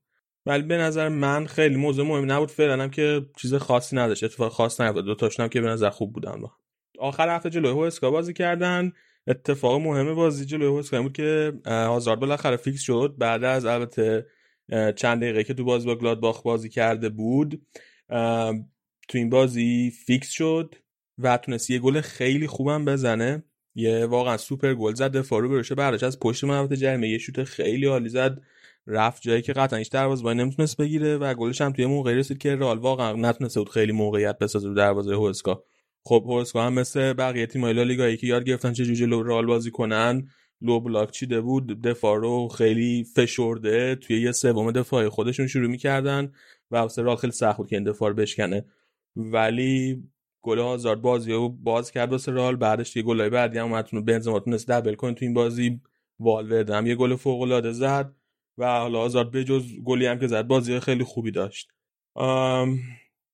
ولی به نظر من خیلی موضوع مهم نبود. فعلا هم که چیز خاصی نداشت اتفاق خاص نیفتاد دو تاشون هم که به نظر خوب بودن با. آخر هفته جلوی هوسکا بازی کردن. اتفاق مهم بازی جلوی هوسکا بود که هازارد بالاخره فیکس شد. بعد از البته چند دقیقه که تو بازی با گلادباخ بازی کرده بود تو این بازی فیکس شد و تونست یه گل خیلی خوبم بزنه. یه واقعا سوپر گل زد دفاع رو بروشه بعدش از پشت منطقه جریمه یه شوت خیلی عالی زد. رفت جایی که قطعا هیچ دروازه‌بان نمی‌تونست بگیره و گلش هم توی موقعی رسید که رئال واقعا نتونسته بود خیلی موقعیت بسازه رو دروازه هوسکا. خب هوسکا هم مثل بقیه تیم‌های لالیگایی که یاد گرفتن چجوری جلو رئال بازی کنن لو بلاک چیده بود دفاع رو خیلی فشرده توی یه سوم دفاعی خودشون شروع می‌کردن و واسه رئال خیلی سخت بود که این دفاع رو بشکنه. ولی گل آزارد بازی رو باز کرد واسه رئال بعدش یه گلای بعدی هم اومد بنزما تونست دبل کنه تو این بازی. والورده هم یه گل فوق العاده زد و حالا آزاد به جز گلی هم که زد بازی خیلی خوبی داشت.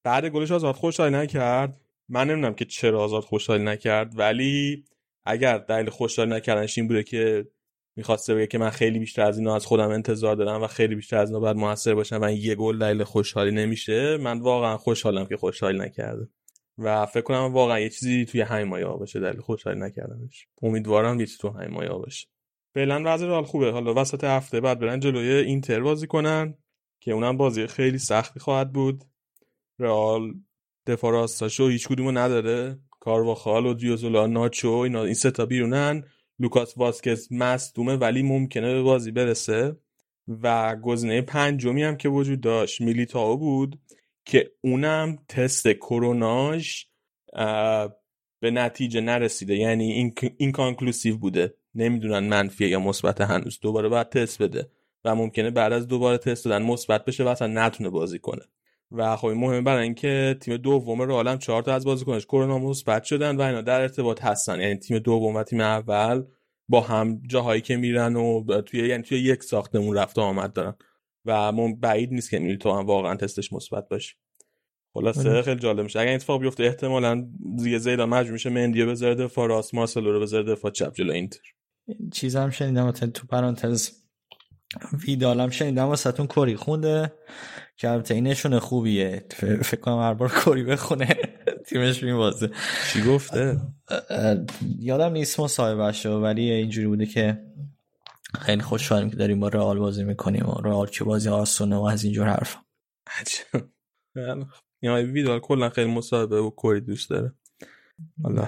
بعد گلش آزاد خوشحال نکرد؟ من نمی‌دونم که چرا آزاد خوشحال نکرد ولی اگر دلیل خوشحال نکردنش این بوده که می‌خواسته بگه که من خیلی بیشتر از اینا از خودم انتظار دارم و خیلی بیشتر از اینا باید موثر باشم و یه گل دلیل خوشحالی نمیشه من واقعا خوشحالم که خوشحال نکرده. و فکر کنم واقعا یه چیزی توی همین مایه باشه دلیل خوشحال نکردنش. امیدوارم یه چیزی تو همین مایه باشه. فعلا وضع رئال خوبه. حالا وسط هفته بعد برن جلوی اینتر بازی کنن که اونم بازی خیلی سختی خواهد بود. رئال دفاع راستاشو هیچ کدومو نداره. کارواخال اودریوزولا ناچو اینا این سه تا بیرونن. لوکاس واسکس مصدومه ولی ممکنه به بازی برسه. و گزینه پنجمی هم که وجود داشت میلیتاو بود که اونم تست کروناش به نتیجه نرسیده. یعنی این inconclusive بوده. نمی‌دونن منفیه یا مثبت هنوز. دوباره باید تست بده. و ممکنه بعد از دوباره تست دادن مثبت بشه و اصلا نتونه بازی کنه. و خب این مهمه برای اینکه تیم دوم رو عالم چهار تا از بازیکنش کرونا مثبت شدن و اینا در ارتباط هستن. یعنی تیم دوم و تیم اول با هم جاهایی که میرن و توی یعنی توی یک ساختمون رفت آمد دارن. و بعید نیست که میری تو هم واقعا تستش مثبت باشه خلاصه آره. خیلی جالب میشه. این اتفاق بیفته احتمالاً زیگه زیدا مجبور میشه مندیو بذاره دفاع راست مارسلو رو بذاره دفاع چپ جلو اینتر. چیزام شنیدم تو پرانتز ویدالم شنیدم واسهتون کری خونده. که البته این نشونه خوبیه. فکر کنم هر بار کری بخونه تیمش میبازه. چی گفته؟ یادم نیست مصاحبهشو ولی اینجوری بوده که خیلی خوشحالیم که داریم با رئال بازی می‌کنیم و رئال که بازی آسونه و از اینجور حرف یا ویدال کلا خیلی مصاحبه و کری دوست داره. حالا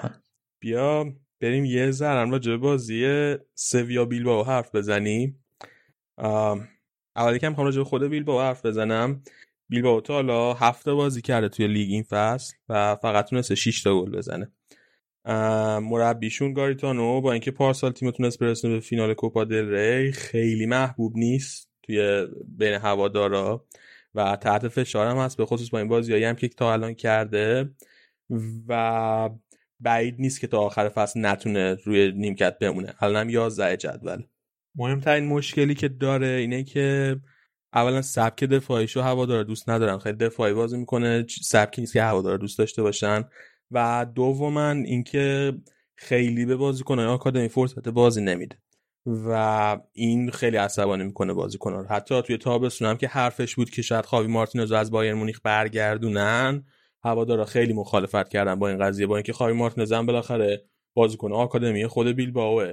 بیا بریم یه ذره راجع بازی سویا بیلبائو حرف بزنیم. اولی که می‌خوام راجع خود بیلبائو حرف بزنم. بیلبائو تا حالا هفته بازی کرده توی لیگ این فصل و فقط تونسته 6 تا گل بزنه. مربیشون گاریتانو با اینکه پارسال تیم تونست برسونه به فینال کوپا دل ری خیلی محبوب نیست توی بین هوادارا و تحت فشار هم هست به خصوص با این بازیایی هم که تا الان کرده و بعید نیست که تا آخر فصل نتونه روی نیمکت بمونه. الان 11 جدول. مهمترین مشکلی که داره اینه که اولا سبک دفاعیشو هوادارا دوست ندارن. خیلی دفاعی بازی می‌کنه سبکی نیست که هوادارا دوست داشته باشن. و دوما اینکه خیلی به بازیکنان آکادمی فرصت بازی نمیده. و این خیلی عصبانی می‌کنه بازیکنان رو. حتی توی تابستون هم که حرفش بود که شاید خاوی مارتینز از بایر مونیخ برگردونن هوادارا خیلی مخالفت کردن با این قضیه. با اینکه خاوی مارتینز هم بالاخره بازیکن آکادمی خود بیلبائو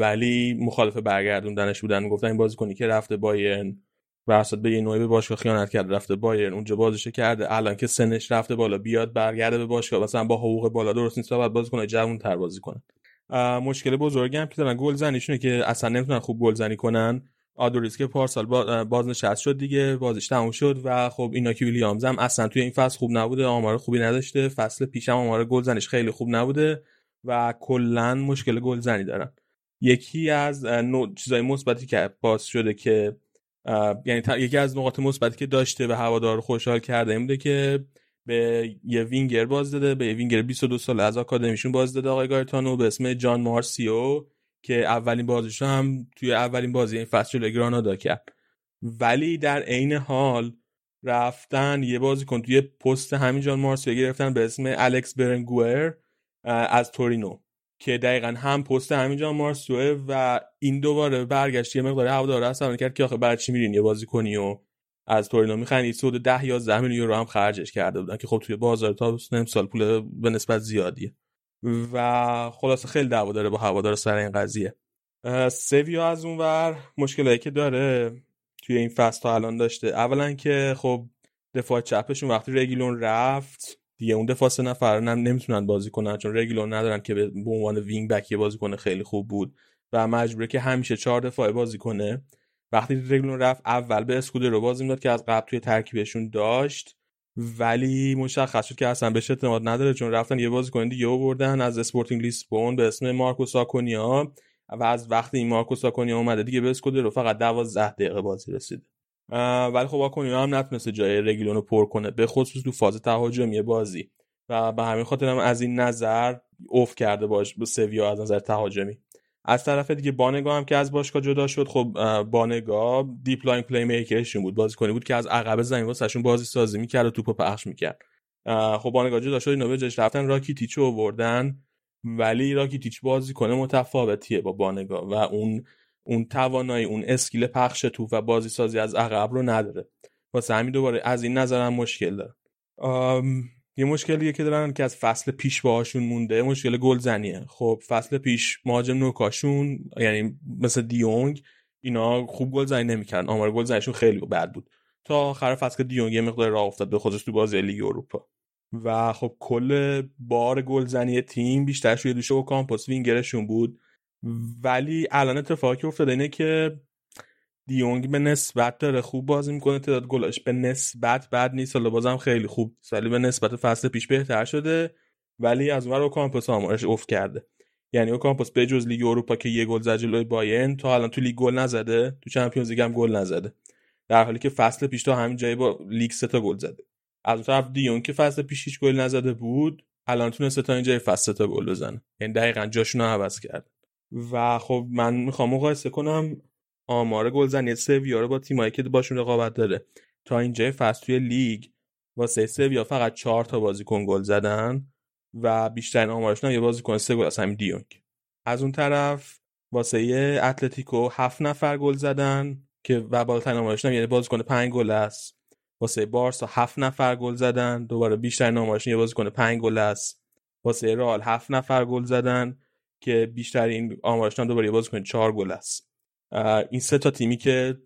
ولی مخالف برگردوندنش بودن گفتن این بازیکنی که رفته بایرن. و به یه نوعی به باشگاه خیانت کرد رفته بایرن. اونجا بازیش کرده. الان که سنش رفته بالا بیاد برگرده به باشگاه. مثلا با حقوق بالا درست نیست بعد بازیکن جوان تر بازی کنه مشکل بزرگی هم که دارن گل زنیشونه که اصلا نمی‌تونن خوب گل زنی کنن. آدوریس که پارسال بازنشست شد دیگه بازیش تموم شد و خب اینا که ویلیامز هم اصلا توی این فصل خوب نبوده آمار خوبی نداشته. فصل پیشم آمار گل زنیش خیلی خوب نبوده و کلا مشکل گل زنی دارن. یکی از چیزای مثبتی که باز شده که یعنی یکی از نقاط مثبتی که داشته به هوادار خوشحال کرده این بوده که به یه وینگر باز داده به یه وینگر 22 سال از آکادمیشون باز داده آقای گارتانو به اسم جان مارسیو که اولین بازیش هم توی اولین بازی این فصل جلوی گرانادا کرد. ولی در عین حال رفتن یه بازیکن توی پست همین جان مارسیو گرفتن به اسم الکس برنگوئر از تورینو. که دقیقا هم پست همین جان مارسیو و این دوباره برگشت یه مقدار هوادارا عصبانی کرد که آخه برای چی میرین؟ یه بازی کنی و از تورینو می‌خرین سود 10 یا 10 میلیون یورو هم خرجش کرده بودن که خب توی بازار تابستون امسال پول به نسبت زیادیه. و خلاصه خیلی دعوا داره با هوادار سر این قضیه. سویا از اونور مشکلاتی که داره توی این فصل تا الان داشته. اولا که خب دفاع چپشون وقتی رگیلون رفت دیگه اون دفاع سه نفر نمی‌تونن بازی کنن چون رگیلون ندارن که به عنوان wing-back بازی کنه خیلی خوب بود و مجبوره که همیشه چهار دفاعه بازی کنه. وقتی رگیلون رفت اول به اسکودرو بازی می‌داد که از قبل توی ترکیبشون داشت ولی مشخص شد که اصلا بهش اعتماد نداره چون رفتن یه بازیکن دیگه آوردن از اسپورتینگ لیسبون به اسم مارکوس آکونیا و از وقتی این مارکوس آکونیا اومده دیگه به اسکودرو فقط 12 دقیقه بازی رسیده ولی خب آکونیا هم نتونسته جای رگیلون رو پر کنه به خصوص تو فاز تهاجمی بازی. و به همین خاطر هم از این نظر افت کرده باشگاه سویا از نظر تهاجمی. از طرف دیگه بانگا هم که از باشگاه جدا شد خب بانگا deep-lying playmaker شون بود بازیکنی بود که از عقب زمین واسهشون بازی سازی می‌کرد و توپو پخش می‌کرد. خب بانگا جدا شد اینا به جاش رفتن راکیتیچو آوردن ولی راکیتیچ بازیکن متفاوتیه با بانگا و اون اون توانایی اون skill پخش توپ و بازی سازی از عقب رو نداره. واسه همین دوباره از این نظرم مشکل داره یه مشکلیه که دارن که از فصل پیش باهاشون مونده مشکل گلزنیه. خب فصل پیش مهاجم نوکاشون یعنی مثل دیونگ اینا خوب گلزنی نمی‌کردن. آمار گلزنیشون خیلی بد بود. تا آخر فصل که دیونگ یه مقدار راه افتاد به خصوص تو بازی لیگ اروپا. و خب کل بار گلزنی تیم بیشتر شوی دوشه و کامپوس وینگرشون بود. ولی الان اتفاقی افتاده اینه که دیونگ به نسبت داره خوب بازی می‌کنه تعداد گلاش به نسبت بد نیست. حالا بازم خیلی خوب ولی به نسبت فصل پیش بهتر شده. ولی از اون ور اوکامپوس آمارش افت کرده. یعنی اوکامپوس به جز لیگ اروپا که یه گل زد جلوی بایرن تا الان تو لیگ گل نزده تو Champions League هم گل نزده. در حالی که فصل پیش تا همین جای لیگ سه تا گل زده. از اون طرف دیونگ که فصل پیش هیچ گل نزده بود الان تونسته تا اینجای فصل تا گل بزنه. یعنی دقیقا جاشون رو عوض کرد و خب من می‌خوام مقایسه کنم آمار گلزنی سویا رو با تیمایی که باشون رقابت داره. تا اینجا فصل توی لیگ واسه سویا فقط چهار تا بازیکن گل زدن و بیشترین آمارشون یه بازیکن سه گل از همین دیونگ. از اون طرف واسه اتلتیکو هفت نفر گل زدن که و بالاترین آمارشون یه بازیکن پنج گل است. واسه بارسا هفت نفر گل زدن دوباره بیشترین آمارشون یه بازیکن پنج گل است. واسه رئال هفت نفر گل زدن. که بیشترین آمارشون دوباره یه بازیکن چهار گل است. این سه تا تیمی که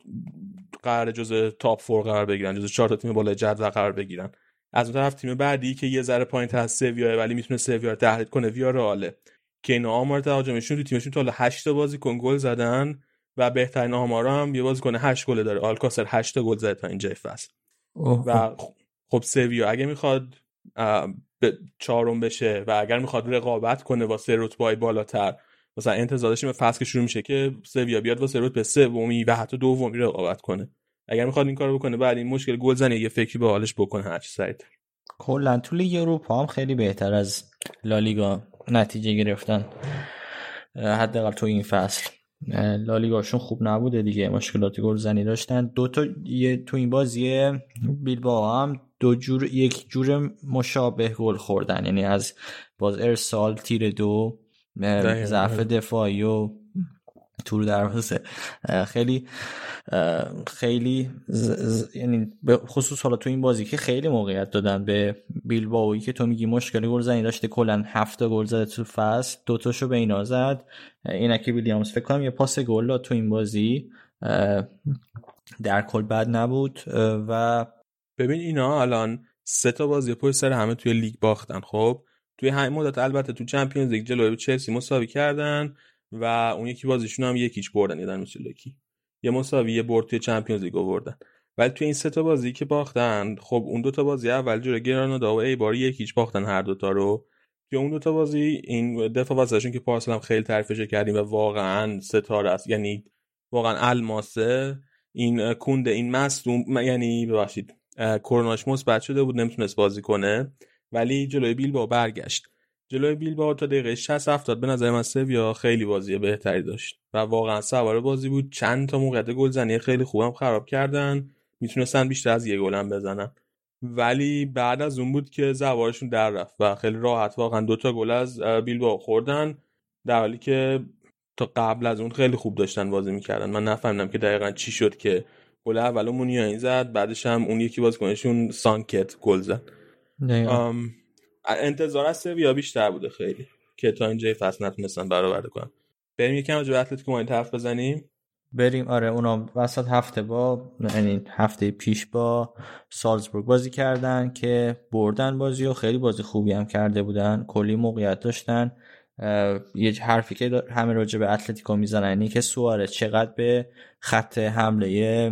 قرار جز تاپ فور قرار بگیرن جز چهار تا تیم بالای جدول قرار بگیرن. از اون طرف تیم بعدی که یه ذره پایین تر از سویا ولی می‌تونه سویا رو تهدید کنه ویا رئاله که اینا آمار تهاجمیشون تو تیمشون تا حالا 8 تا بازیکن گل زدن و بهترین آمارا هم یه بازیکن 8 گل داره. آلکاسر 8 تا گل زده تا اینجای فصل. و خب. سویا اگه می‌خواد چهارم بشه و اگر می‌خواد رقابت کنه واسه رتبه بالاتر مثلا انتظارش به فصل که شروع میشه که سویا بیاد واسه رتبه سومی و حتی دومی رقابت کنه. اگر می‌خواد این کارو بکنه بعد این مشکل گلزنی یه فکری به حالش بکنه هر چی سریعتر کلا تو لیگ اروپا هم خیلی بهتر از لالیگا نتیجه گرفتن. حداقل تو این فصل. لالیگاشون خوب نبوده دیگه مشکلات گلزنی داشتن. دو تا یه تو این بازی بیلبائو هم دو جور یک جور مشابه گل خوردن. یعنی از باز ارسال تیر دو ضعف دفاعی و تور دروازه. خیلی خیلی یعنی به خصوص حالا تو این بازی که خیلی موقعیت دادن به بیلباوی که تو میگی مشکل گل زنی داشته کلا هفت گل زده تو فصل دوتاشو به اینا زد. اینکه ویلیامز فکر کنم یه پاس گل داد تو این بازی در کل بد نبود. و ببین اینا الان سه تا بازی پشت سر همه توی لیگ باختن خب؟ توی همین مدت البته تو چمپیونز لیگ جلوی چلسی مساوی کردن و اون یکی بازیشون هم یکیچ بردن یادم لکی یه مساوی یه برد توی چمپیونز لیگ آوردن. ولی توی این سه تا بازی که باختن خب اون دو تا بازی اول جلوی گرانادا و ایبار یکیچ باختن هر دو تا رو. توی اون دو تا بازی این دفاع واسهشون که پارسال هم خیلی تعریفش کردیم و واقعا ستاره است یعنی واقعا الماسه این کونده این مصدوم یعنی ببخشید کروناش مثبت شده بود نمی‌تونست بازی کنه. ولی جلوی بیل با برگشت. جلوی بیل با تا دقیقه 60 70 به نظر من سویا خیلی بازی بهتری داشت. و واقعا سوار بازی بود. چند تا موقعیت گلزنی خیلی خوبم خراب کردن. می‌تونستن بیشتر از یه گلم بزنن. ولی بعد از اون بود که زوارشون در رفت و خیلی راحت واقعا دوتا گل از بیل با خوردن. در حالی که تا قبل از اون خیلی خوب داشتن بازی می‌کردن. من نفهمیدم که دقیقا چی شد که گل اولو مونیایی زد بعدش هم اون یکی بازیکنشون سانکت گل زد. انتظار از سویا بیشتر بوده خیلی که تا اینجای فصل نتونستن برآورده کنن. بریم یکم راجع به اتلتیکو مادرید حرف بزنیم؟ بریم آره اونا وسط هفته با یعنی هفته پیش با سالزبورگ بازی کردن که بردن بازی و خیلی بازی خوبی هم کرده بودن. کلی موقعیت داشتن. یه حرفی که همه راجع به اتلتیکو می‌زنن اینه که سوارز چقدر به خط حمله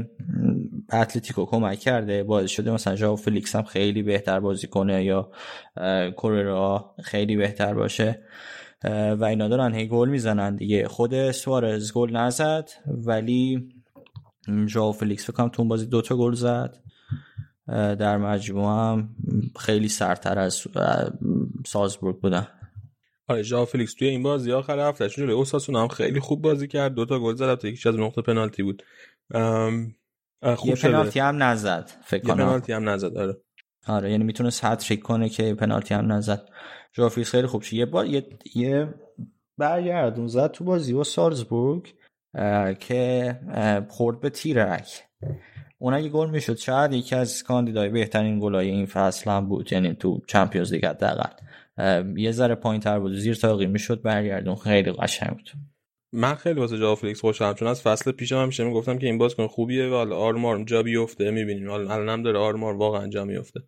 اتلتیکو کمک کرده؟ باعث شده مثلا ژائو فلیکس هم خیلی بهتر بازی کنه یا کوررا خیلی بهتر باشه. و اینا دارن هی گل می‌زنن دیگه. خود سوارز گل نزد ولی ژائو فلیکس فکر تو بازی دوتا گل زد. در مجموع هم خیلی سرتر از سالزبورگ بودن. آره ژائو فلیکس توی این بازی آخر هفته جلوی اوساسونا هم خیلی خوب بازی کرد. دوتا گل زد تا یکیش از نقطه پنالتی بود. خوب یه پنالتی هم نزد فکر کنم. پنالتی هم نزد آره. آره یعنی می‌تونه هتریک کنه که پنالتی هم نزد. جافیس خیلی خوب شد. یه بار یه, یه برگردون زد تو بازی با سالزبورگ که خورد به تیرک. اون اگه گل می‌شد شاید یکی از کاندیدای بهترین گلای این فصل هم بود. یعنی تو Champions League حداقل. یه ذره پایین تر بود. زیر تاقی می‌شد برگردون. خیلی قشنگ بود. من خیلی واسه ژائو فلیکس خوشم چون از فصل پیشم همیشه می‌گفتم که این بازیکن خوبیه و آروم آروم جا بیفته. می‌بینیم. حالا الان داره آروم آروم واقعا جا میفته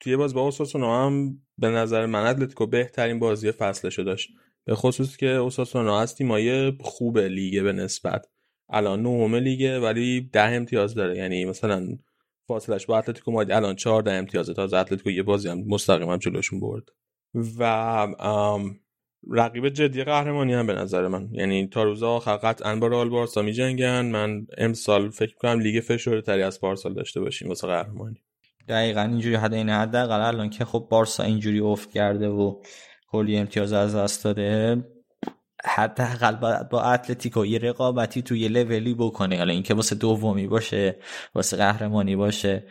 توی بازی با اوساسونا هم به نظر من اتلتیکو بهترین بازی فصلشو داشت. به خصوص که اوساسونا از تیمای خوب لیگه به نسبت. الان نهم لیگه ولی ده امتیاز داره. یعنی مثلا فاصلش با اتلتیکو مادی الان 14 امتیازه تا از اتلتیکو یه بازی هم مستقیم هم جلوشون برد. و رقیب جدی قهرمانی هم به نظر من. یعنی تا روز آخر قطعا با رئال بارسا می جنگن من امسال فکر کنم لیگ فشرده تری از پارسال داشته باشیم واسه قهرمانی. دقیقا اینجوری حد این حداقل الان که خب بارسا اینجوری افت کرده و کلی امتیاز از دست داده. حداقل با اتلتیکو یه رقابتی تو یه لولی بکنه. حالا اینکه واسه دومی باشه واسه قهرمانی باشه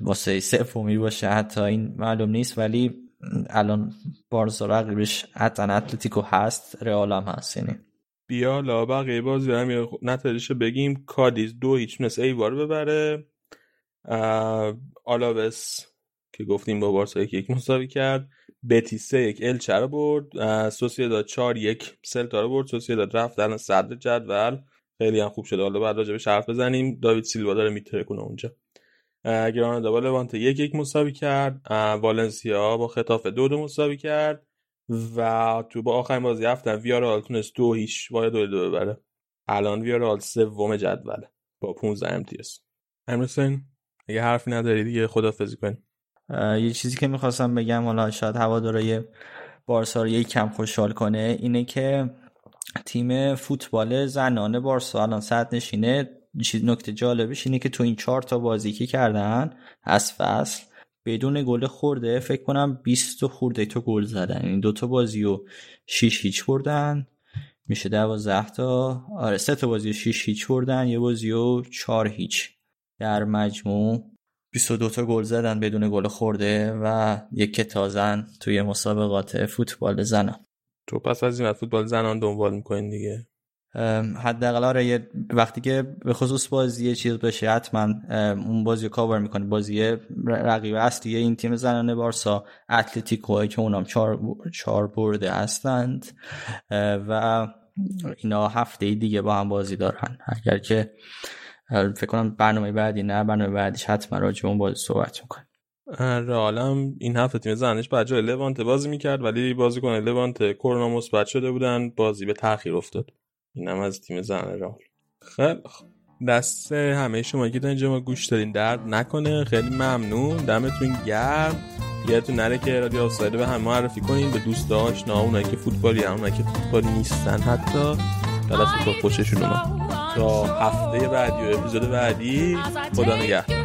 واسه سومی باشه حتی این معلوم نیست ولی الان بارسا رقیبش حتی اتلتیکو هست رئال هم هست یعنی. بیا لا بقیه بازی هم نتایجش بگیم. کادیز دو هیچ ای ایوار ببره. آلاوس که گفتیم با بارسا یک یک مساوی کرد. بتی سه یک الچه رو برد. سوسیداد چار یک سلتا رو برد. سوسیداد رفت در صدر جدول. خیلی هم خوب شده حالا بعد راجبش حرف بزنیم. داوید سیلوا داره میتره کنه اونجا گرانادا با لوانت یک یک مساوی کرد. والنسیا با خطاف دو دو مساوی کرد. و تو با آخرین بازی هفتن ویارال تونست دو هیچ باید دو دو ببره. الان ویارال سوم جدوله با 15 امتیاز. امروزین اگه حرفی نداری دیگه خدافظی کنیم یه چیزی که می‌خواستم بگم حالا شاید هوادارای بارسا رو یک کم خوشحال کنه اینه که تیم فوتبال زنان بارسا الان صد نشینه. چیز نکته جالبش اینه که تو این چهار تا بازی که کردن از فصل بدون گل خورده فکر کنم 20 خورده تو گل زدن. این دوتا بازی و 6 هیچ بردن. میشه 12 تا. آره سه تا بازی و 6 هیچ بردن یه بازی و 4 هیچ. در مجموع 22 تا گل زدن بدون گل خورده و یک تازن توی مسابقات فوتبال زنان. تو پس از این فوتبال زنان دنبال می‌کنین دیگه؟ حداقل آره وقتی که به خصوص بازی چیز بشه حتما اون بازی کاور می‌کنه. بازی رقیب اصلی این تیم زنانه بارسا اتلتیکو که اونام چهار, چهار برده هستند. و اینا هفته دیگه با هم بازی دارن. اگر که فکر کنم برنامه بعدی نه برنامه بعدیش حتما راجع اون بازی صحبت می‌کنه رئالم این هفته تیم زنش بعد جای لوانت بازی می‌کرد ولی بازیکن لوانت کرونا مثبت شده بودن بازی به تاخیر افتاد. اینم از تیم زن رئال. خیلی دست همه شما که اینجا ما گوش دارین درد نکنه. خیلی ممنون. دمتون گرم. یادتون نره که رادیو آفساید به همه معرفی کنین به دوست آشنا اونایی که فوتبالی هم اونایی که فوتبال نیستن حتی. در از خوششون اومد. تا هفته بعدی و اپیزود بعدی خدا نگهدار.